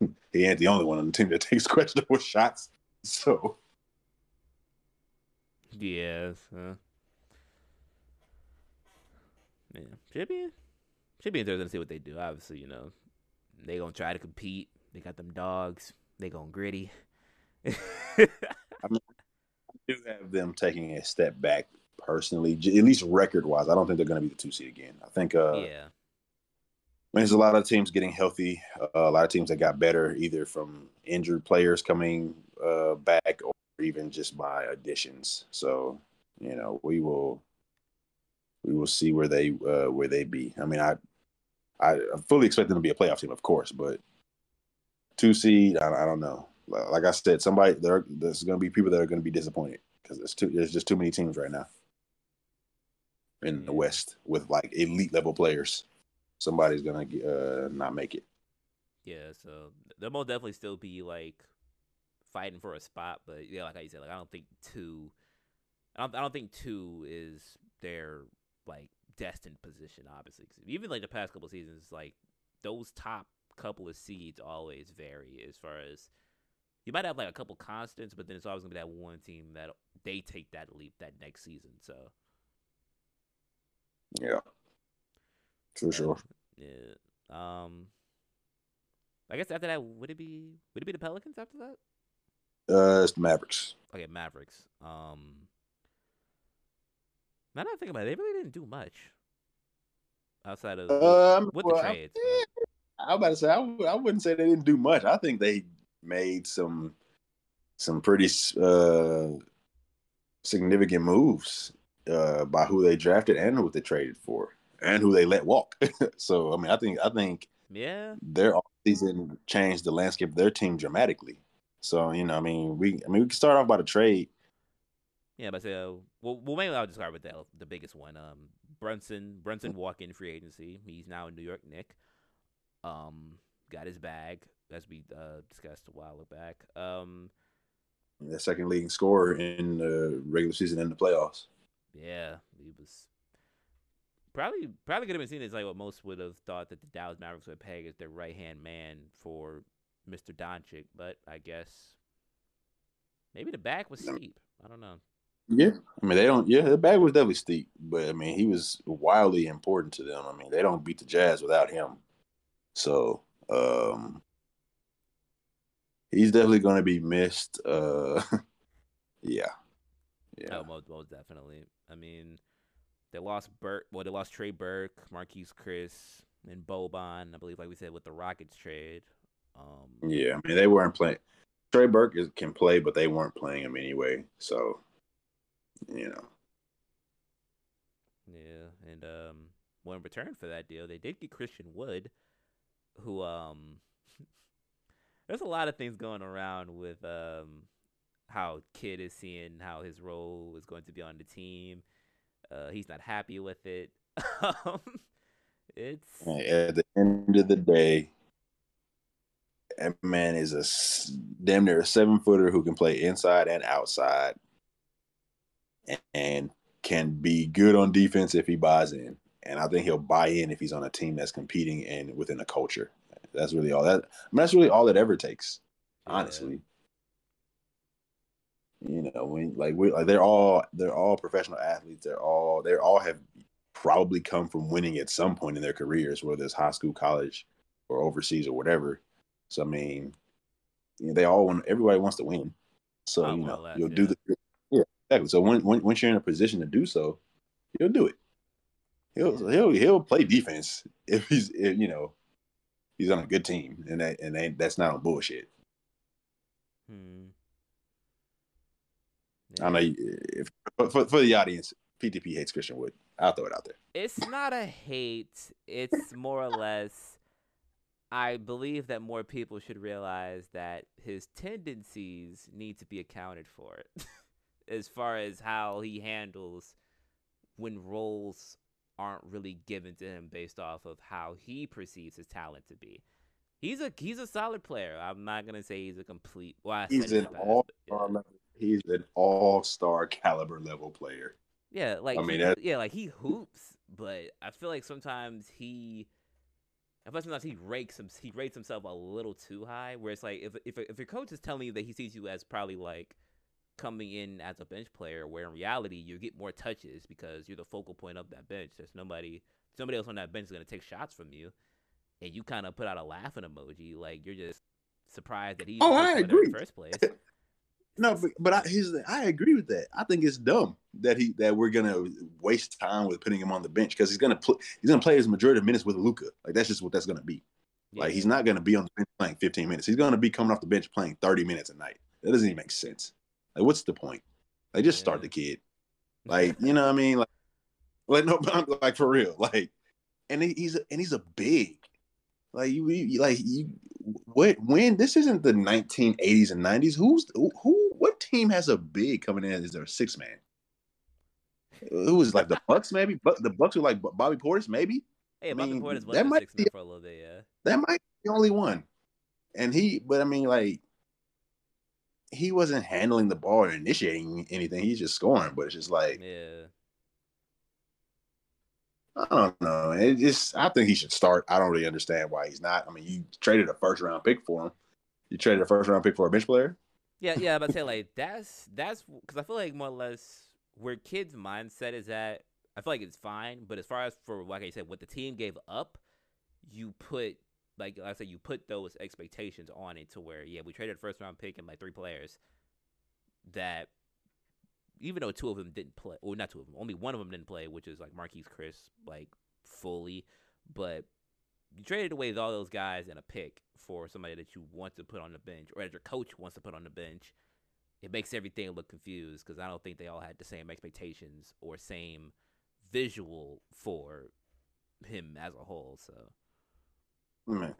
he ain't the only one on the team that takes questionable shots. So,
yes, uh, yeah, should be should be interesting to see what they do. Obviously, you know, they gonna try to compete. They got them dogs. They gonna gritty. I
mean, do have them taking a step back personally, at least record wise. I don't think they're going to be the two seed again. I think, uh,
yeah,
there's a lot of teams getting healthy. Uh, a lot of teams that got better, either from injured players coming uh, back or even just by additions. So, you know, we will we will see where they uh, where they be. I mean, I I fully expect them to be a playoff team, of course, but two seed, I, I don't know. Like I said, somebody there there's going to be people that are going to be disappointed because there's too there's just too many teams right now in the West with like elite level players. Somebody's gonna uh, not make it.
Yeah, so there will definitely still be like fighting for a spot, but yeah, like I said, like I don't think two, I don't, I don't think two is their like destined position. Obviously, even like the past couple seasons, like those top couple of seeds always vary as far as you might have like a couple constants, but then it's always gonna be that one team that they take that leap that next season. So
yeah, for sure.
Yeah. Um, I guess after that, would it be would it be the Pelicans after that?
Uh, it's the Mavericks.
Okay, Mavericks. Um, now that I think about it, they really didn't do much outside of um, with well, the trades.
I, I was about to say I, I wouldn't say they didn't do much. I think they made some some pretty uh, significant moves uh, by who they drafted and who they traded for and who they let walk. so I mean, I think I think
yeah,
their season changed the landscape of their team dramatically. So you know, I mean, we I mean we can start off by the trade.
Yeah, but uh, well, well, maybe I'll just start with the the biggest one. Um, Brunson Brunson walk in free agency. He's now in New York Knick. Um, got his bag as we uh, discussed a while back. Um,
the second leading scorer in the regular season and the playoffs.
Yeah, he was probably probably could have been seen as like what most would have thought that the Dallas Mavericks would peg as their right hand man for Mr. Doncic, but I guess maybe the bag was steep. I don't know.
Yeah, I mean they don't. Yeah, the bag was definitely steep, but I mean he was wildly important to them. I mean they don't beat the Jazz without him, so um he's definitely going to be missed. Uh, yeah,
yeah, oh, most, most definitely. I mean, they lost Burke. Well, they lost Trey Burke, Marquese Chriss, and Boban. I believe, like we said, with the Rockets trade. Um,
yeah, I mean they weren't playing. Trey Burke is, can play, but they weren't playing him anyway. So, you know.
Yeah, and um, well, in return for that deal, they did get Christian Wood, who um, there's a lot of things going around with um how Kidd is seeing how his role is going to be on the team. Uh, he's not happy with it. Um, it's
at the end of the day, that man is a damn near a seven footer who can play inside and outside, and can be good on defense if he buys in. And I think he'll buy in if he's on a team that's competing and within a culture. That's really all that. I mean, that's really all it ever takes, honestly. Yeah. You know, when like we like they're all they're all professional athletes. They're all they all have probably come from winning at some point in their careers, whether it's high school, college, or overseas or whatever. So I mean, you know, they all want everybody wants to win. So you know, you'll yeah. do the yeah exactly. So when, when once you're in a position to do so, you'll do it. He'll he'll he'll play defense if he's if, you know he's on a good team, and that and they, that's not on bullshit. Hmm. Yeah. I know if for, for the audience, PTP hates Christian Wood. I'll throw it out there.
It's not a hate. It's more or less. I believe that more people should realize that his tendencies need to be accounted for, as far as how he handles when roles aren't really given to him based off of how he perceives his talent to be. He's a he's a solid player. I'm not gonna say he's a complete. Well,
he's an all star yeah. He's an all star caliber level player.
Yeah, like I mean, he, yeah, like he hoops, but I feel like sometimes he. I feel like sometimes he rakes him. He rates himself a little too high. Where it's like if if if your coach is telling you that he sees you as probably like coming in as a bench player, where in reality you get more touches because you're the focal point of that bench. There's nobody, somebody else on that bench is gonna take shots from you, and you kind of put out a laughing emoji, like you're just surprised that he.
Oh, I agree.
first place.
No, but, but I, he's, I agree with that. I think it's dumb that he that we're gonna waste time with putting him on the bench because he's gonna play he's gonna play his majority of minutes with Luka. Like that's just what that's gonna be. Yeah. Like he's not gonna be on the bench playing 15 minutes. He's gonna be coming off the bench playing 30 minutes a night. That doesn't even make sense. Like what's the point? Like just yeah. start the kid. Like you know what I mean? Like like no, like for real. Like and he's and he's a big. Like you, you like you what when this isn't the 1980s and 90s who's who what team has a big coming in as their six man who was like the bucks maybe but the bucks were like bobby portis maybe
hey I bobby mean, portis was that might be, for a little bit yeah
that might be the only one and he but i mean like he wasn't handling the ball or initiating anything he's just scoring but it's just like
yeah
I don't know. It just I think he should start. I don't really understand why he's not. I mean, you traded a first round pick for him. You traded a first round pick for a bench player.
Yeah, yeah. But say like that's that's because I feel like more or less where Kidd's mindset is at. I feel like it's fine, but as far as for like I said, what the team gave up, you put like I said, you put those expectations on it to where yeah, we traded a first round pick and like three players that even though two of them didn't play, or not two of them, only one of them didn't play, which is like Marquese Chriss, like fully. But you traded away all those guys and a pick for somebody that you want to put on the bench, or that your coach wants to put on the bench. It makes everything look confused because I don't think they all had the same expectations or same visual for him as a whole. So,
man,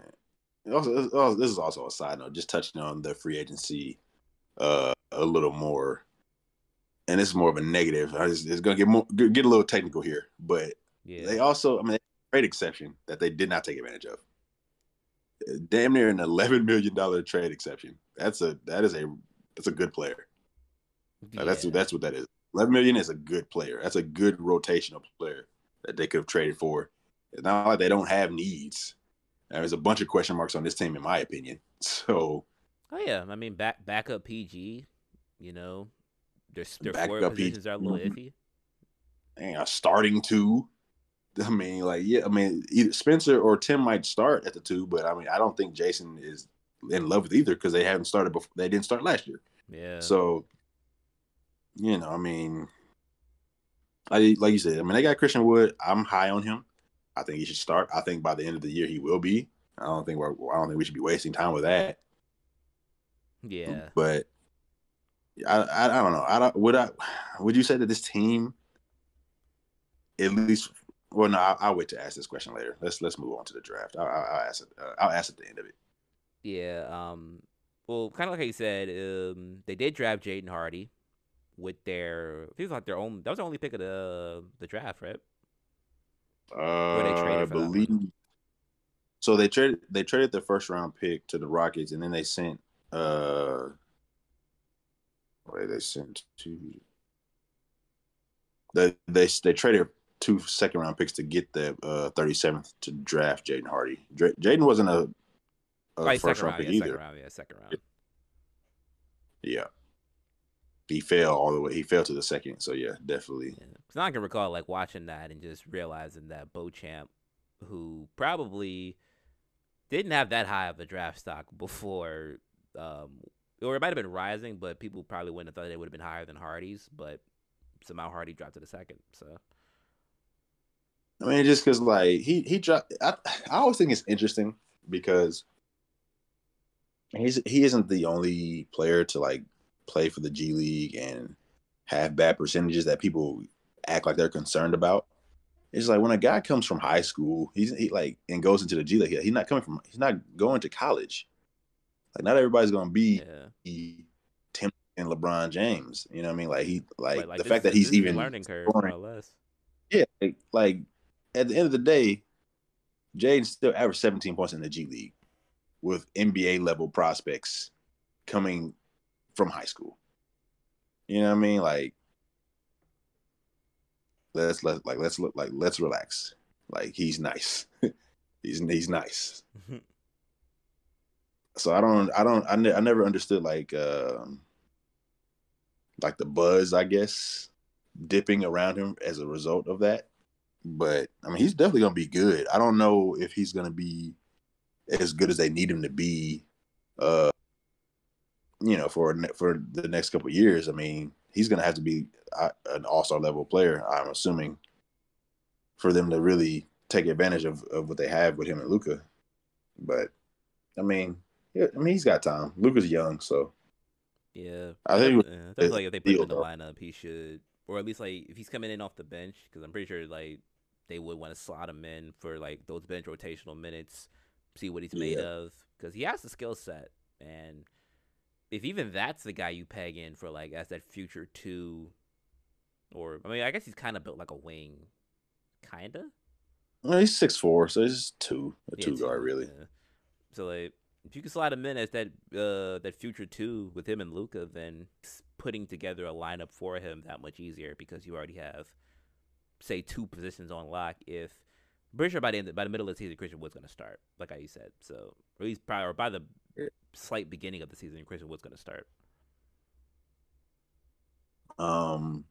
also, this is also a side note. Just touching on the free agency uh, a little more and it's more of a negative. It's, it's going to get more get a little technical here, but yeah. they also, I mean, trade exception that they did not take advantage of. Damn near an eleven million dollar trade exception. That's a that is a that's a good player. Yeah. That's that's what that is. Eleven million is a good player. That's a good rotational player that they could have traded for. It's not like they don't have needs. There's a bunch of question marks on this team, in my opinion. So,
oh yeah, I mean, back backup PG, you know, their their forward positions are a little mm-hmm. iffy.
And starting two. I mean, like, yeah, I mean, either Spencer or Tim might start at the two, but I mean, I don't think Jason is in love with either because they haven't started before. They didn't start last year.
Yeah.
So, you know, I mean, like, like you said, I mean, they got Christian Wood. I'm high on him. I think he should start. I think by the end of the year he will be. I don't think we're. I don't think we should be wasting time with that.
Yeah.
But I, I, I don't know. I don't. Would I? Would you say that this team, at least? Well, no. I'll, I'll wait to ask this question later. Let's let's move on to the draft. I'll, I'll ask it. Uh, I'll ask at the end of it.
Yeah. Um. Well, kind of like you said, um, they did draft Jaden Hardy with their. It feels like their own. That was the only pick of the the draft, right?
Uh, I believe. So they traded. They traded the first round pick to the Rockets, and then they sent. Uh, Wait, they sent two. They they they traded two second round picks to get the uh, 37th to draft Jaden Hardy. Jaden wasn't a,
a right, first round, round pick yeah, either. Second round, yeah, second round.
Yeah. He fell all the way. He fell to the second. So yeah, definitely.
Yeah. Cause I can recall like watching that and just realizing that Beauchamp, who probably didn't have that high of a draft stock before um, or it might have been rising, but people probably wouldn't have thought it would have been higher than Hardy's. But somehow Hardy dropped to the second. So,
I mean, just because like he he dropped, I, I always think it's interesting because he's he isn't the only player to like play for the G League and have bad percentages that people act like they're concerned about. It's like when a guy comes from high school, he's he like and goes into the G League. He's not coming from. He's not going to college. Like not everybody's gonna be yeah. Tim and LeBron James. You know what I mean? Like he like, like, like the this, fact that he's even
learning curve scoring, less.
Yeah, like, like at the end of the day, Jaden still averaged 17 points in the G League with NBA level prospects coming from high school. You know what I mean? Like let's let like let's look like let's relax. Like he's nice. he's he's nice. so I don't, I don't, I, ne- I never understood like, um, like the buzz, I guess, dipping around him as a result of that. But I mean, he's definitely gonna be good. I don't know if he's gonna be as good as they need him to be, uh, you know, for for the next couple years, I mean, he's going to have to be uh, an all star level player. I'm assuming for them to really take advantage of, of what they have with him and Luka. But I mean, yeah, I mean, he's got time. Luka's young, so
yeah.
I think
yeah, like if they put him in the lineup, he should, or at least like if he's coming in off the bench, because I'm pretty sure like they would want to slot him in for like those bench rotational minutes, see what he's made yeah. of, because he has the skill set, and if even that's the guy you peg in for like as that future two, or I mean, I guess he's kind of built like a wing, kinda.
Well, he's six four, so he's two, a yeah, two guard really. Yeah.
So like, if you can slide him in as that uh that future two with him and Luka, then putting together a lineup for him that much easier because you already have, say, two positions on lock. If pretty sure by the end, by the middle of the season, Christian Wood's going to start, like I said. So, or at least prior, or by the slight beginning of the season, Christian Wood's going to start.
Um.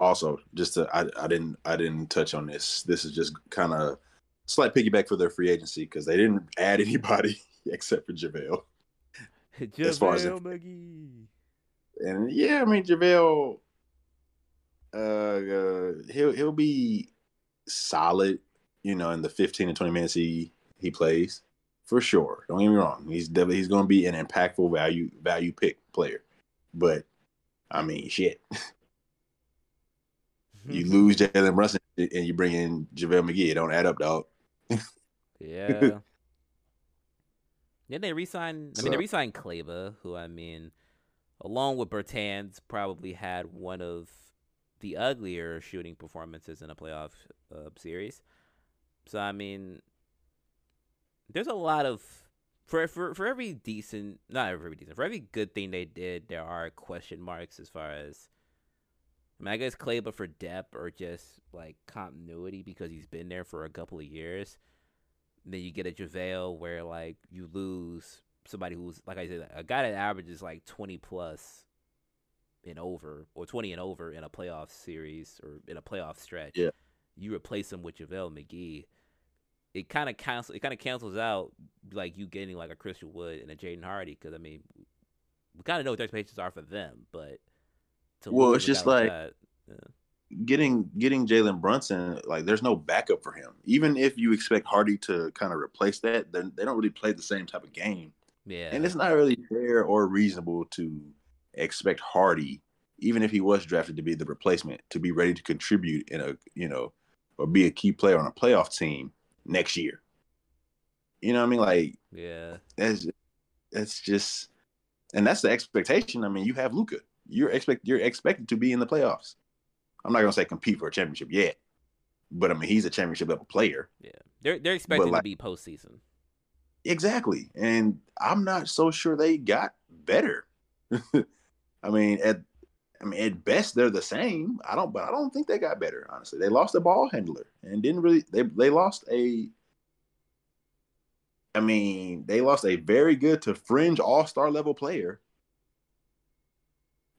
Also, just to, I, I didn't I didn't touch on this. This is just kind of slight piggyback for their free agency because they didn't add anybody except for JaVale.
JaVale as far as McGee.
And yeah, I mean JaVale uh, uh he'll he'll be solid, you know, in the 15 to 20 minutes he he plays for sure. Don't get me wrong. He's definitely he's going to be an impactful value value pick player. But I mean, shit. you lose Jalen Brunson and you bring in JaVale McGee. It don't add up, dog.
yeah. Then they resign. I mean, they resign Kleber, who I mean, along with Bertans, probably had one of the uglier shooting performances in a playoff uh, series. So I mean, there's a lot of for for for every decent, not every decent, for every good thing they did, there are question marks as far as. I mean, I guess Kleber for depth or just like continuity because he's been there for a couple of years. And then you get a JaVale where like you lose somebody who's like I said, a guy that averages like twenty plus and over or 20 and over in a playoff series or in a playoff stretch,
yeah.
you replace him with JaVale McGee. It kind of cancels. It kind of cancels out like you getting like a Christian Wood and a Jaden Hardy because I mean, we kind of know what their expectations are for them, but
well, it's just like that, yeah. getting getting Jalen Brunson. Like, there's no backup for him. Even if you expect Hardy to kind of replace that, then they don't really play the same type of game.
Yeah,
and it's not really fair or reasonable to expect Hardy, even if he was drafted to be the replacement, to be ready to contribute in a you know, or be a key player on a playoff team next year. You know what I mean? Like,
yeah,
that's that's just, and that's the expectation. I mean, you have Luka. You're expect you're expected to be in the playoffs. I'm not gonna say compete for a championship yet, but I mean he's a championship level player.
Yeah, they're they're expecting like, to be postseason.
Exactly, and I'm not so sure they got better. I mean, at I mean, at best they're the same. I don't, but I don't think they got better. Honestly, they lost a ball handler and didn't really. They they lost a. I mean, they lost a very good to fringe all star level player.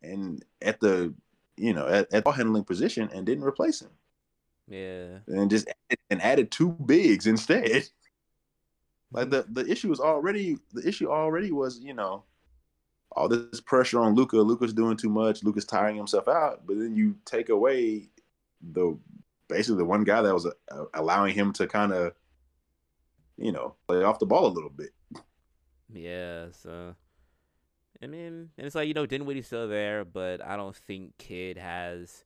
And at the, you know, at, at ball handling position, and didn't replace him.
Yeah.
And just and added two bigs instead. Like the the issue was already the issue already was you know all this pressure on Luka. Luka's doing too much. Luka's tiring himself out. But then you take away the basically the one guy that was uh, allowing him to kind of, you know, play off the ball a little bit.
Yeah. So, I mean, and it's like you know Dinwiddie's still there, but I don't think Kidd has.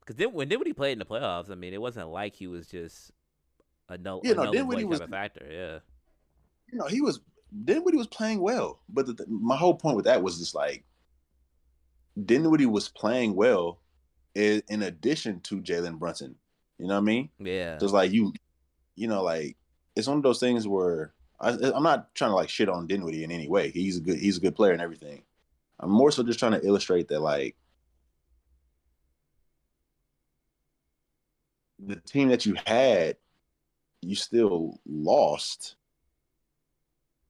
Because then when Dinwiddie played in the playoffs, I mean, it wasn't like he was just a no, yeah, no, Dinwiddie was a factor. Yeah.
You know, he was Dinwiddie was playing well, but the, the, my whole point with that was just like Dinwiddie was playing well in, in addition to Jalen Brunson. You know what I mean?
Yeah.
Just like you, you know, like it's one of those things where I, am not trying to like shit on Dinwiddie in any way. He's a good he's a good player and everything. I'm more so just trying to illustrate that like the team that you had, you still lost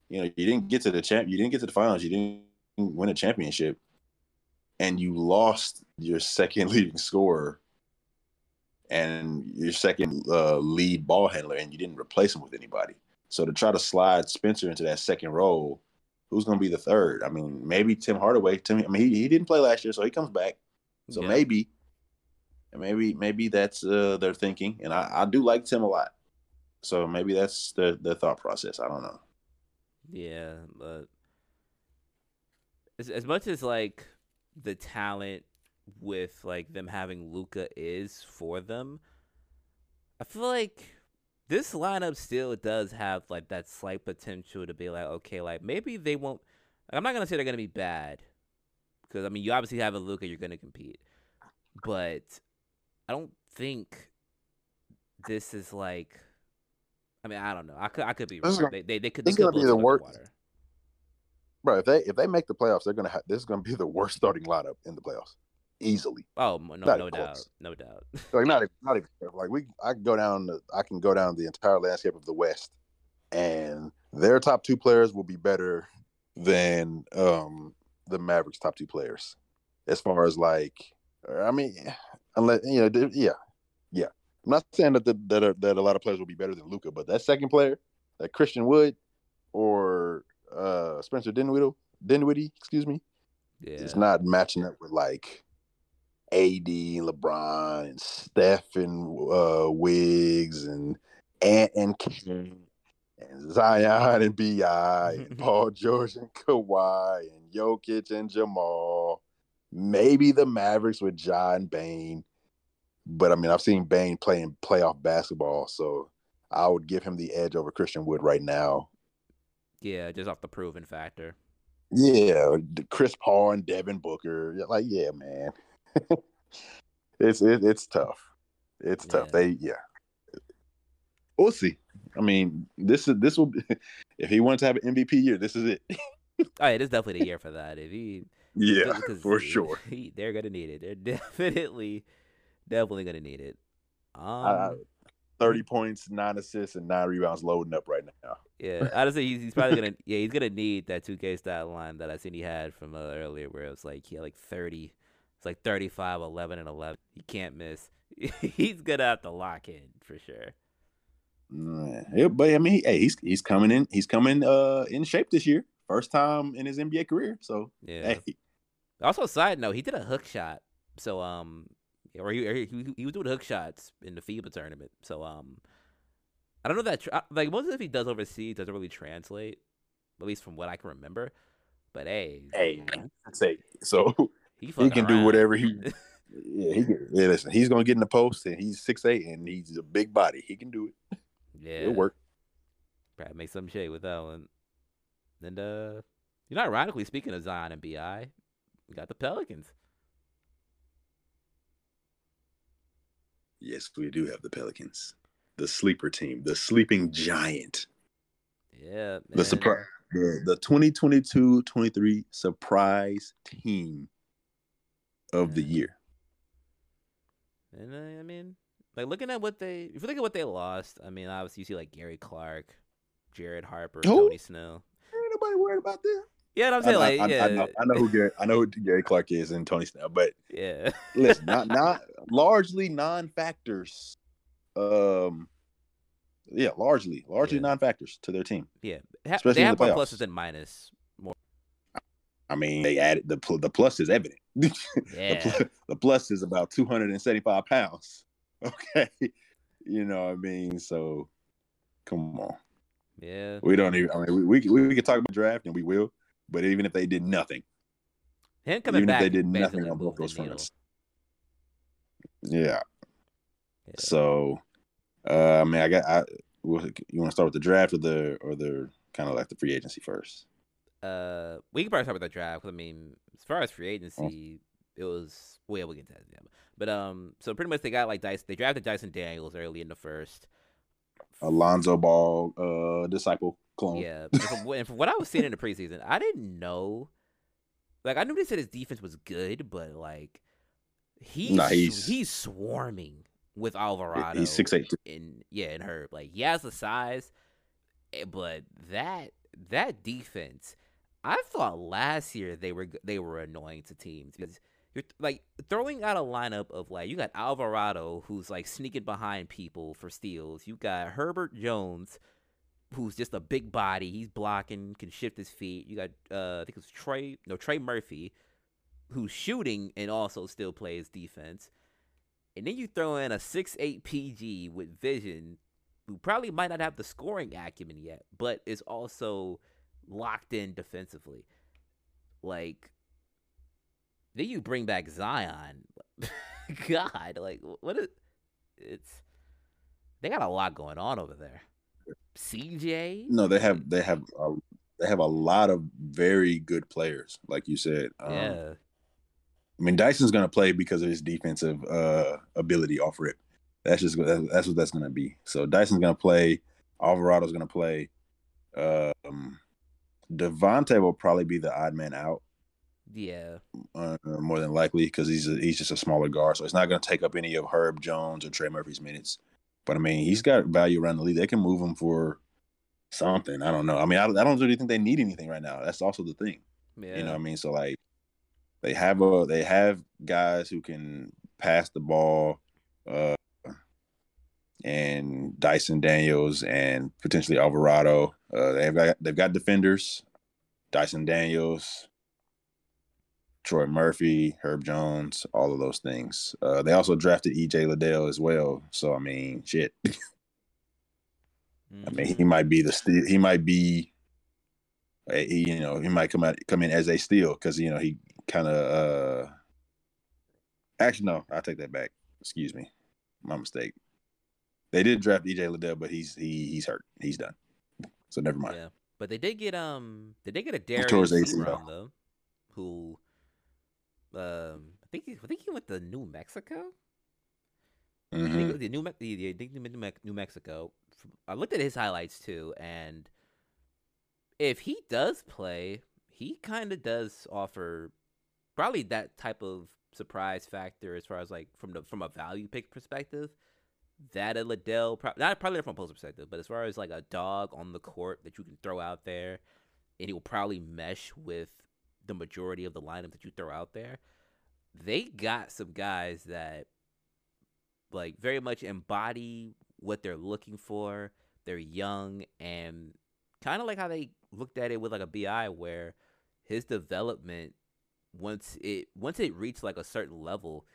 you know, you didn't get to the champ, you didn't get to the finals, you didn't win a championship, and you lost your second leading scorer and your second uh, lead ball handler, and you didn't replace him with anybody. So to try to slide Spencer into that second role who's going to be the third? I mean, maybe Tim Hardaway. Tim, I mean, he, he didn't play last year, so he comes back. So
Yeah.
maybe, maybe, maybe that's uh, their thinking. And I, I do like Tim a lot. So maybe that's the the thought process. I don't know.
Yeah, but as as much as like the talent with like them having Luka is for them, I feel like this lineup still does have like that slight potential to be like, okay, like maybe they won't. I'm not gonna say they're gonna be bad because I mean you obviously have a Luka, you're gonna compete, but I don't think this is like. I mean, I don't know. I could, I could be wrong.
gonna-
They, they, they could.
this is gonna be the worst-
water.
Bro, if they if they make the playoffs, they're gonna have this is gonna be the worst starting lineup in the playoffs, easily.
Oh no,
Not
no doubt,
close.
no doubt.
Like not even not even like we I can go down the, I can go down the entire landscape of the West, and their top two players will be better than um the Mavericks' top two players, as far as like I mean, unless you know, yeah, yeah. I'm not saying that the, that a, that a lot of players will be better than Luka, but that second player, like Christian Wood or uh Spencer Dinwiddie, Dinwiddie, excuse me,
yeah,
it's not matching up with like AD LeBron and Steph and uh, Wiggs and Ant and King and Zion and Bi and Paul George and Kawhi and Jokic and Jamal. Maybe the Mavericks with John Bane, but I mean I've seen Bane playing playoff basketball, so I would give him the edge over Christian Wood right now.
yeah, just off the proven factor.
Yeah, Chris Paul and Devin Booker. Like, yeah, man. it's it, it's tough. It's tough. They yeah. We'll see. I mean, this is this will be if he wants to have an MVP year, this is it.
All right, it's definitely the year for that. If he,
Yeah, for
he-
sure.
he- they're gonna need it. They're definitely, definitely gonna need it. Um,
Uh, Thirty points, nine assists, and nine rebounds loading up right now.
yeah, honestly, he's, he's probably gonna, yeah, he's gonna need that 2K stat line that I seen he had from uh, earlier, where it was like he had like 30, it's like 35, 11, and 11. He can't miss. he's gonna have to lock in for sure.
Mm, Yeah, but I mean, he- hey, he's he's coming in. He's coming uh in shape this year. First time in his NBA career. So
Yeah.
hey,
Also, side note, he did a hook shot. So, um, or he, or he, he- was doing hook shots in the FIBA tournament. So, um, I don't know that tra- like most of if he does overseas doesn't really translate, at least from what I can remember. But hey,
hey, say so
he,
he can do whatever he. Yeah, he can, yeah, listen, he's gonna get in the post, and he's six eight, and he's a big body. He can do it.
yeah,
It'll work.
Probably make some shade with that one. And uh, you know, ironically, speaking of Zion and Bi, we got the Pelicans.
Yes, we do have the Pelicans, the sleeper team, the sleeping giant,
Yeah,
the surprise, the, the 2022-23 surprise team of the year.
And uh, I mean, like looking at what they, if you look at what they lost, I mean, obviously you see like Gary Clark, Jared Harper,
Who?
Tony Snell.
Ain't nobody worried about that.
Yeah, I'm saying
I-
like,
I-
yeah,
I know, I know who Gary, I know who Gary Clark is and Tony Snell, but
yeah,
listen, not not largely non-factors. Um, yeah, largely, largely
Yeah.
non-factors to their team.
yeah.
Especially
they have
the
pluses than minus. More,
I mean, they added the the plus is evident. the,
yeah,
pl- the plus is about two hundred and seventy-five pounds. Okay, you know what I mean. So, come on,
yeah.
we don't even. I mean, we we, we can talk about draft and we will, but even if they did nothing,
Him coming
even
back,
if they did nothing on both those fronts, yeah.
Yeah.
So, uh, I mean, I got. I, you want to start with the draft or the or the kind of like the free agency first?
Uh, we can probably start with the draft. 'cause, I mean, as far as
Oh.
free agency, it was well, we get to that. But um, so pretty much they got like Dice. They drafted Dyson Daniels early in the first.
Alonzo Ball, uh, disciple clone.
Yeah, and from, from what I was seeing in the preseason, I didn't know. Like I knew they said his defense was good, but like he's
Nah,
he's,
he's-
swarming with Alvarado.
he's six eight.
and yeah, and Herb. Like he has the size, eh, but that that defense, I thought last year they were they were annoying to teams because you're like throwing out a lineup of like you got Alvarado who's like sneaking behind people for steals. You got Herbert Jones, who's just a big body. He's blocking, can shift his feet. You got uh, I think it's Trey, no Trey Murphy, who's shooting and also still plays defense. And then you throw in a six eight PG with vision, who probably might not have the scoring acumen yet, but is also locked in defensively. Like, then you bring back Zion. God, like what is it's they got a lot going on over there. CJ?
No, they have they have a, they have a lot of very good players, like you said. Um,
Yeah.
I mean, Dyson's going to play because of his defensive uh, ability off rip. That's just that's what that's going to be. So Dyson's going to play. Alvarado's going to play. Um, Devontae will probably be the odd man out,
Yeah.
uh, more than likely, because he's a, he's just a smaller guard. So it's not going to take up any of Herb Jones or Trey Murphy's minutes. But I mean, he's got value around the league. They can move him for something. I don't know. I mean, I, I don't really think they need anything right now. That's also the thing.
Yeah.
You know what I mean? So like they have a they have guys who can pass the ball uh and Dyson Daniels and potentially Alvarado. Uh they've got they've got defenders, Dyson Daniels, Trey Murphy, Herb Jones, all of those things. Uh they also drafted EJ Liddell as well. So I mean shit. I mean he might be the he might be he, you know, he might come out come in as a steal because you know he kind of. uh Actually, no, I take that back. Excuse me, my mistake. They did draft EJ Liddell, but he's he he's hurt. He's done. So never mind.
Yeah. But they did get um they did get a Darius. Seabron, though, who um I think he, I think he went to New Mexico. Mm-hmm. the New, the, the, I think New, New Mexico. I looked at his highlights too, and if he does play, he kind of does offer probably that type of surprise factor as far as like from the from a value pick perspective. That a Liddell, pro- not probably from a post perspective, but as far as like a dog on the court that you can throw out there, and he will probably mesh with the majority of the lineup that you throw out there. They got some guys that like very much embody what they're looking for. They're young and kind of like how they looked at it with like a BI where his development once it once it reached like a certain level,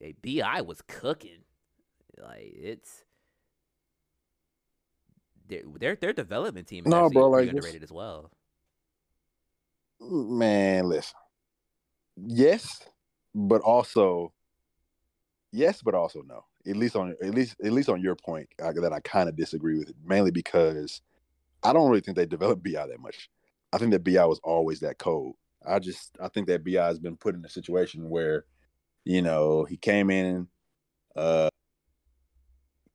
a BI was cooking. Like it's their their, their development team is
No, bro, like,
underrated as well.
Man, listen. Yes, but also yes, but also no. At least on at least at least on your point that I kind of disagree with, it, mainly because I don't really think they developed Bi that much. I think that Bi was always that cold. I just I think that Bi has been put in a situation where, you know, he came in, uh,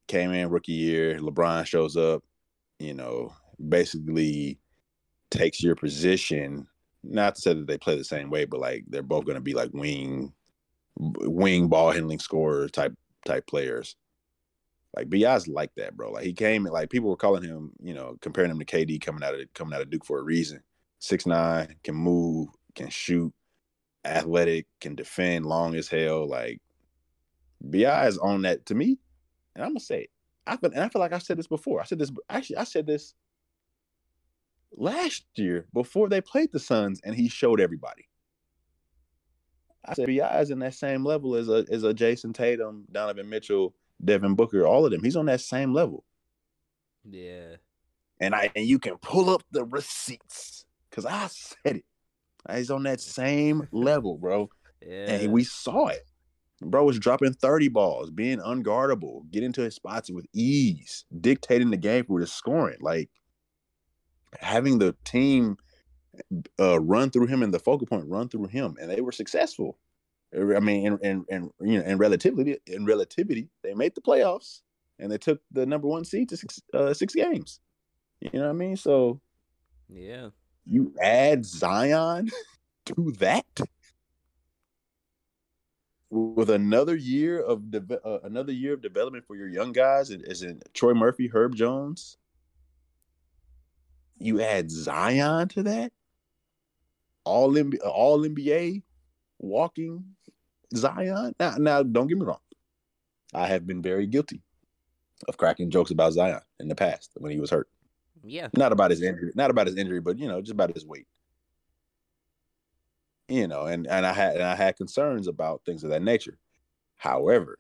came in rookie year. LeBron shows up, you know, basically takes your position. Not to say that they play the same way, but like they're both going to be like wing, wing ball handling scorer type type players. Like Bi's like that, bro. Like he came and like people were calling him, you know, comparing him to KD coming out of coming out of Duke for a reason. Six nine, can move, can shoot, athletic, can defend, long as hell. Like Bi is on that to me, and I'm gonna say it. I feel, and I feel like I said this before. I said this actually. I said this last year before they played the Suns, and he showed everybody. I said Bi is in that same level as a as a Jayson Tatum, Donovan Mitchell, Devin Booker, all of them. He's on that same level,
Yeah.
and I and you can pull up the receipts because I said it. He's on that same level, bro.
Yeah.
And we saw it. Bro was dropping 30 balls, being unguardable, getting to his spots with ease, dictating the game with his scoring. Like having the team uh, run through him and the focal point run through him, and they were successful. I mean, and and, in you know, in relativity, in relativity, they made the playoffs and they took the number one seed to six, uh, six games. You know what I mean? So
yeah.
you add Zion to that with another year of de- uh, another year of development for your young guys, as in Trey Murphy, Herb Jones. You add Zion to that, all NBA, all NBA, walking Zion. Now, now, don't get me wrong. I have been very guilty of cracking jokes about Zion in the past when he was hurt.
Yeah.
Not about his injury, not about his injury, but you know, just about his weight. You know, and and I had and I had concerns about things of that nature. However,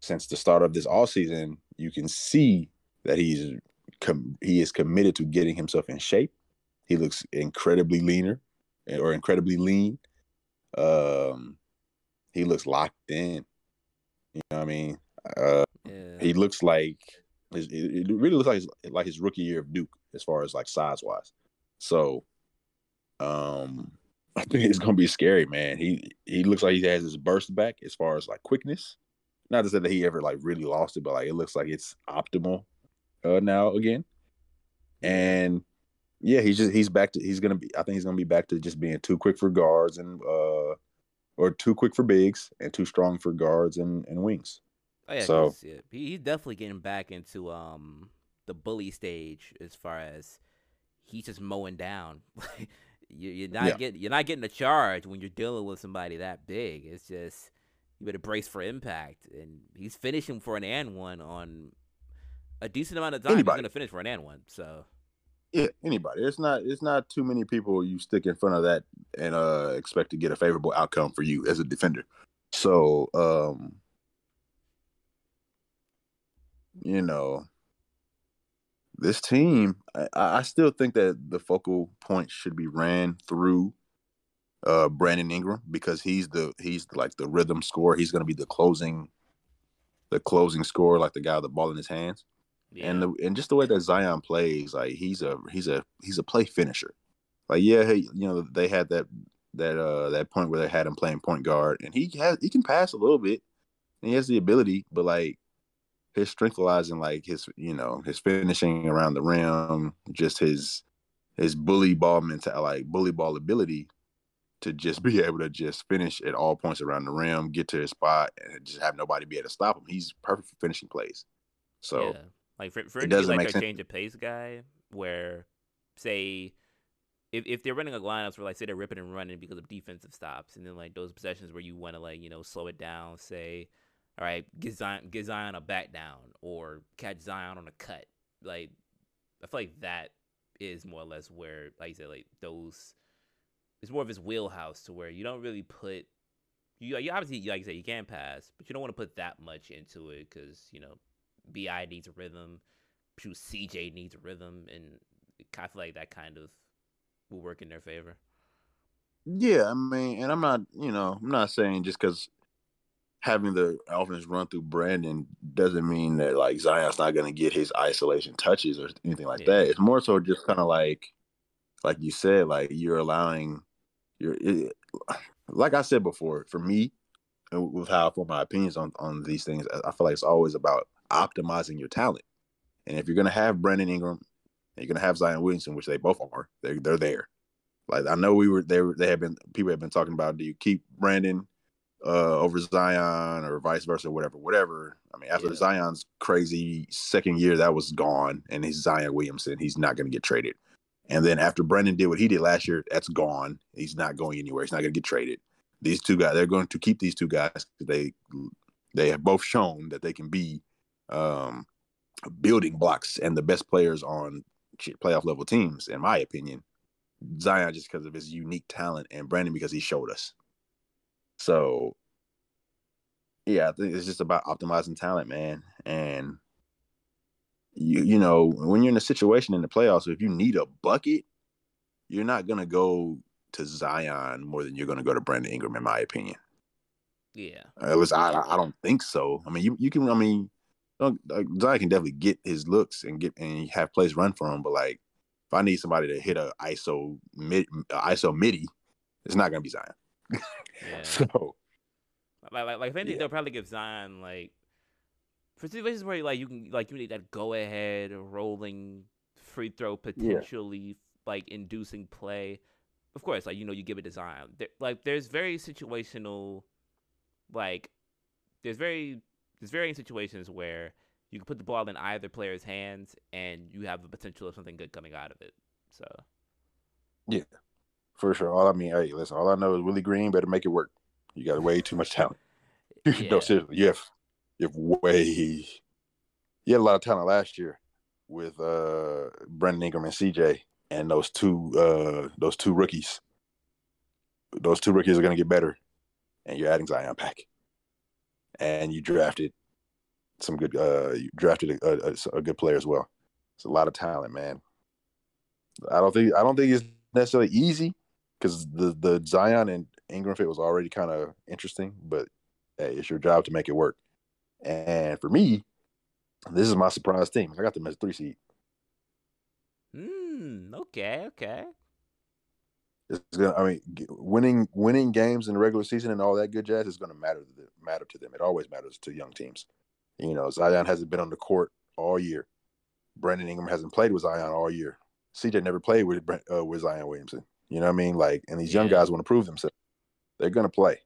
since the start of this all season, you can see that he's com- he is committed to getting himself in shape. He looks incredibly leaner or incredibly lean. Um, he looks locked in. You know what I mean? Uh,
Yeah.
he looks like it it really looks like his, like his rookie year of Duke as far as like size wise. So, um, I think it's gonna be scary, man. He he looks like he has his burst back as far as like quickness. Not to say that he ever like really lost it, but like it looks like it's optimal uh now again. And yeah, he's just he's back to he's gonna be I think he's gonna be back to just being too quick for guards and uh or too quick for bigs and too strong for guards and, and wings.
Oh yeah,
So-
yeah, he's definitely getting back into um the bully stage as far as he's just mowing down. you, you're not
Yeah.
getting you're not getting a charge when you're dealing with somebody that big. It's just you better brace for impact, and he's finishing for an and one on a decent amount of time.
Anybody.
He's gonna finish for an and one. So
Yeah, anybody. It's not it's not too many people you stick in front of that and uh expect to get a favorable outcome for you as a defender. So um you know this team I, I still think that the focal point should be ran through uh Brandon Ingram because he's the he's like the rhythm scorer. He's gonna be the closing the closing scorer, like the guy with the ball in his hands
yeah,
and the and just the way that Zion plays, like he's a he's a he's a play finisher. Like yeah, hey, you know they had that that uh that point where they had him playing point guard, and he has he can pass a little bit, and he has the ability, but like his strength lies in like his you know his finishing around the rim, just his his bully ball mentality, like bully ball ability to just be able to just finish at all points around the rim, get to his spot, and just have nobody be able to stop him. He's perfect for finishing plays. So.
yeah. Like for for
it
him to be
doesn't
like
make
a
sense.
change of pace guy, where say if if they're running a lineups where like say they're ripping and running because of defensive stops, and then like those possessions where you want to like you know slow it down, say, all right, get Zion get Zion a back down or catch Zion on a cut. Like I feel like that is more or less where like you said like those it's more of his wheelhouse to where you don't really put you you obviously like you said you can pass, but you don't want to put that much into it because you know Bi needs a rhythm, CJ needs a rhythm, and I feel like that kind of will work in their favor.
Yeah, I mean, and I'm not, you know, I'm not saying just because having the offense run through Brandon doesn't mean that like Zion's not going to get his isolation touches or anything like
Yeah.
that. It's more so just kind of like, like you said, like you're allowing your, like I said before, for me, with how I form my opinions on on these things, I feel like it's always about optimizing your talent. And if you're going to have Brandon Ingram, and you're going to have Zion Williamson, which they both are, they're they're there. Like I know we were they were they have been people have been talking about do you keep Brandon uh over Zion or vice versa, whatever, whatever. I mean, after
Yeah.
Zion's crazy second year, that was gone, and he's Zion Williamson. He's not going to get traded. And then after Brandon did what he did last year, that's gone. He's not going anywhere. He's not going to get traded. These two guys, they're going to keep these two guys because they they have both shown that they can be um, building blocks and the best players on ch- playoff level teams, in my opinion. Zion just because of his unique talent, and Brandon because he showed us. So, yeah, I think it's just about optimizing talent, man. And you, you know, when you're in a situation in the playoffs, if you need a bucket, you're not gonna go to Zion more than you're gonna go to Brandon Ingram, in my opinion.
Yeah,
At least I, I don't think so. I mean, you, you can. I mean, like, Zion can definitely get his looks and get and have plays run for him. But like, if I need somebody to hit a ISO mid ISO midi, it's not gonna be Zion.
yeah.
So
like, like, like if anything,
Yeah.
they'll probably give Zion like for situations where like you can like you need that go ahead rolling free throw potentially like inducing play. Of course, like you know you give it to Zion. There, like there's very situational, like there's very there's varying situations where you can put the ball in either player's hands and you have the potential of something good coming out of it. So Yeah.
for sure, all I mean, hey, listen, all I know is Willie Green better make it work. You got way too much talent.
Yeah.
no, seriously, you have you have way you had a lot of talent last year. with uh Brandon Ingram and CJ and those two uh those two rookies. Those two rookies are gonna get better. And you're adding Zion back. And you drafted some good uh you drafted a, a, a good player as well. It's a lot of talent, man. I don't think I don't think it's necessarily easy because the the Zion and Ingram fit was already kind of interesting, but hey, it's your job to make it work. And for me, this is my surprise team. I got them as three seed.
Hmm. Okay. Okay.
It's gonna. I mean, winning winning games in the regular season and all that good jazz is going to matter to them, matter to them. It always matters to young teams. You know, Zion hasn't been on the court all year. Brandon Ingram hasn't played with Zion all year. CJ never played with uh, with Zion Williamson. You know what I mean? Like, and these young guys want to prove themselves. They're gonna play.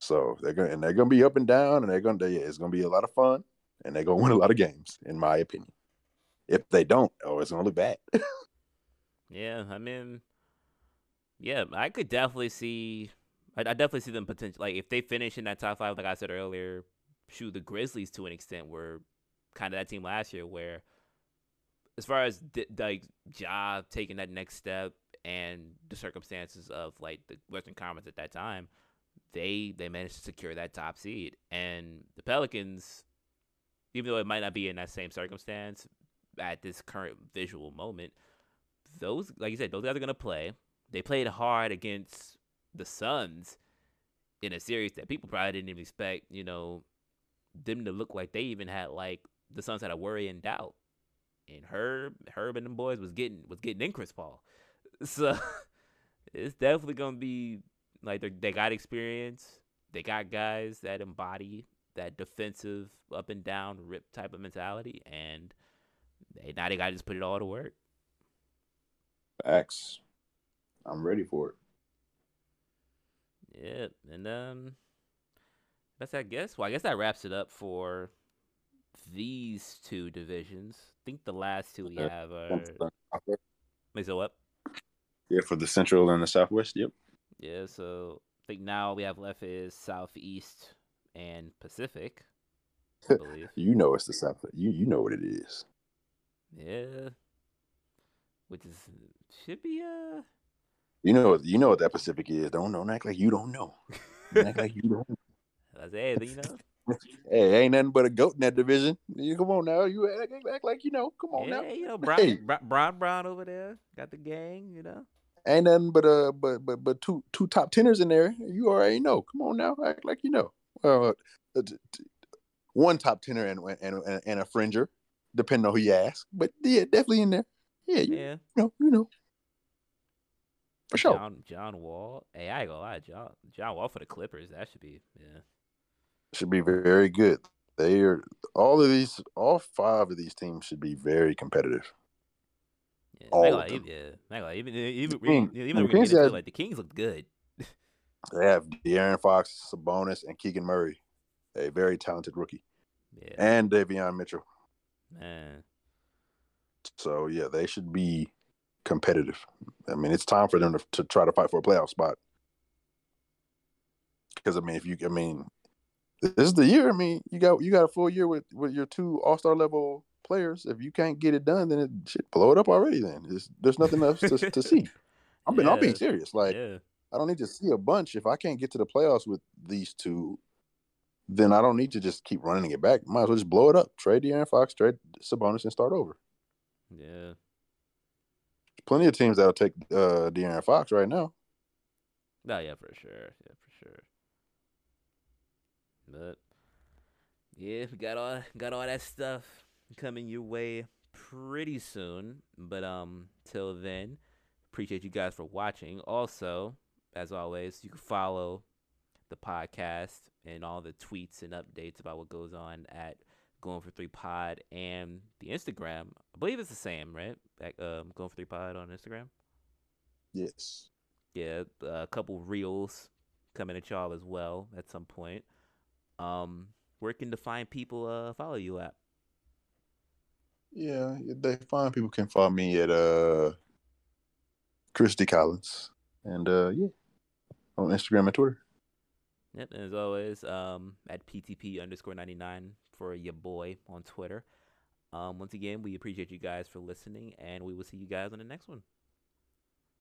So they're gonna and they're gonna be up and down, and they're gonna they, it's gonna be a lot of fun, and they're gonna win a lot of games, in my opinion. If they don't, oh, it's gonna look bad.
yeah, I mean, yeah, I could definitely see. I, I definitely see them potential. Like if they finish in that top five, like I said earlier, shoot the Grizzlies to an extent were kind of that team last year where as far as like Ja taking that next step and the circumstances of like the Western Conference at that time, they they managed to secure that top seed. And the Pelicans, even though it might not be in that same circumstance at this current visual moment, those like you said, those guys are gonna play. They played hard against the Suns in a series that people probably didn't even expect, you know, them to look like they even had like the Suns had a worry and doubt. And Herb, Herb and them boys was getting was getting in Chris Paul. So it's definitely gonna be like they got experience. They got guys that embody that defensive up and down rip type of mentality, and they now they got to just put it all to work.
Facts. I'm ready for it.
Yeah, and um, that's I guess. Well, I guess that wraps it up for these two divisions. I think the last two we have are. Wait, so what?
Yeah, for the Central and the Southwest. Yep.
Yeah, so I think now we have left is Southeast and Pacific.
I believe. you know it's the South. You you know what it is.
Yeah. Which is should be uh.
You know you know what that Pacific is. Don't don't act like you don't know. Don't act like you don't.
I say, you know.
hey, ain't nothing but a goat in that division. You come on now. You act, act like you know. Come on
yeah,
now.
You know, Bron, hey. Bron Bron over there got the gang. You know.
Ain't nothing but uh, but but but two two top teners in there. You already know. Come on now, act like you know. Uh one top tenor and and and a fringer, depending on who you ask. But yeah, definitely in there. Yeah, you, yeah. You know, you know. For sure.
John, John Wall. Hey, I ain't gonna lie, John John Wall for the Clippers. That should be yeah
should be very good. They are all of these, all five of these teams should be very competitive.
Yeah, all of them. yeah, even even even, even the Kings have, like the Kings look good.
they have De'Aaron Fox, Sabonis, and Keegan Murray, a very talented rookie, yeah. and Davion Mitchell.
Man,
so yeah, they should be competitive. I mean, it's time for them to, to try to fight for a playoff spot. Because I mean, if you, I mean, this is the year. I mean, you got you got a full year with with your two All Star level players. If you can't get it done, then it should blow it up already. Then it's, there's nothing else to, to see. I'm being, yeah. I'm being serious. Like yeah. I don't need to see a bunch. If I can't get to the playoffs with these two, then I don't need to just keep running it back. Might as well just blow it up. Trade De'Aaron Fox, trade Sabonis, and start over.
Yeah.
Plenty of teams that'll take uh De'Aaron Fox right now.
No, yeah, for sure. Yeah, for sure. But yeah, got all got all that stuff coming your way pretty soon. But um, till then, appreciate you guys for watching. Also, as always, you can follow the podcast and all the tweets and updates about what goes on at Going for Three Pod and the Instagram. I believe it's the same, right? Back, um, Going for Three Pod on Instagram.
Yes.
Yeah, a couple reels coming at y'all as well at some point. Um, where can the find people uh follow you at?
Yeah, they find people can follow me at uh Christy Collins. And uh yeah. On Instagram and Twitter.
Yep, and as always, um at PTP underscore ninety nine for your boy on Twitter. Um, once again, we appreciate you guys for listening, and we will see you guys on the next one.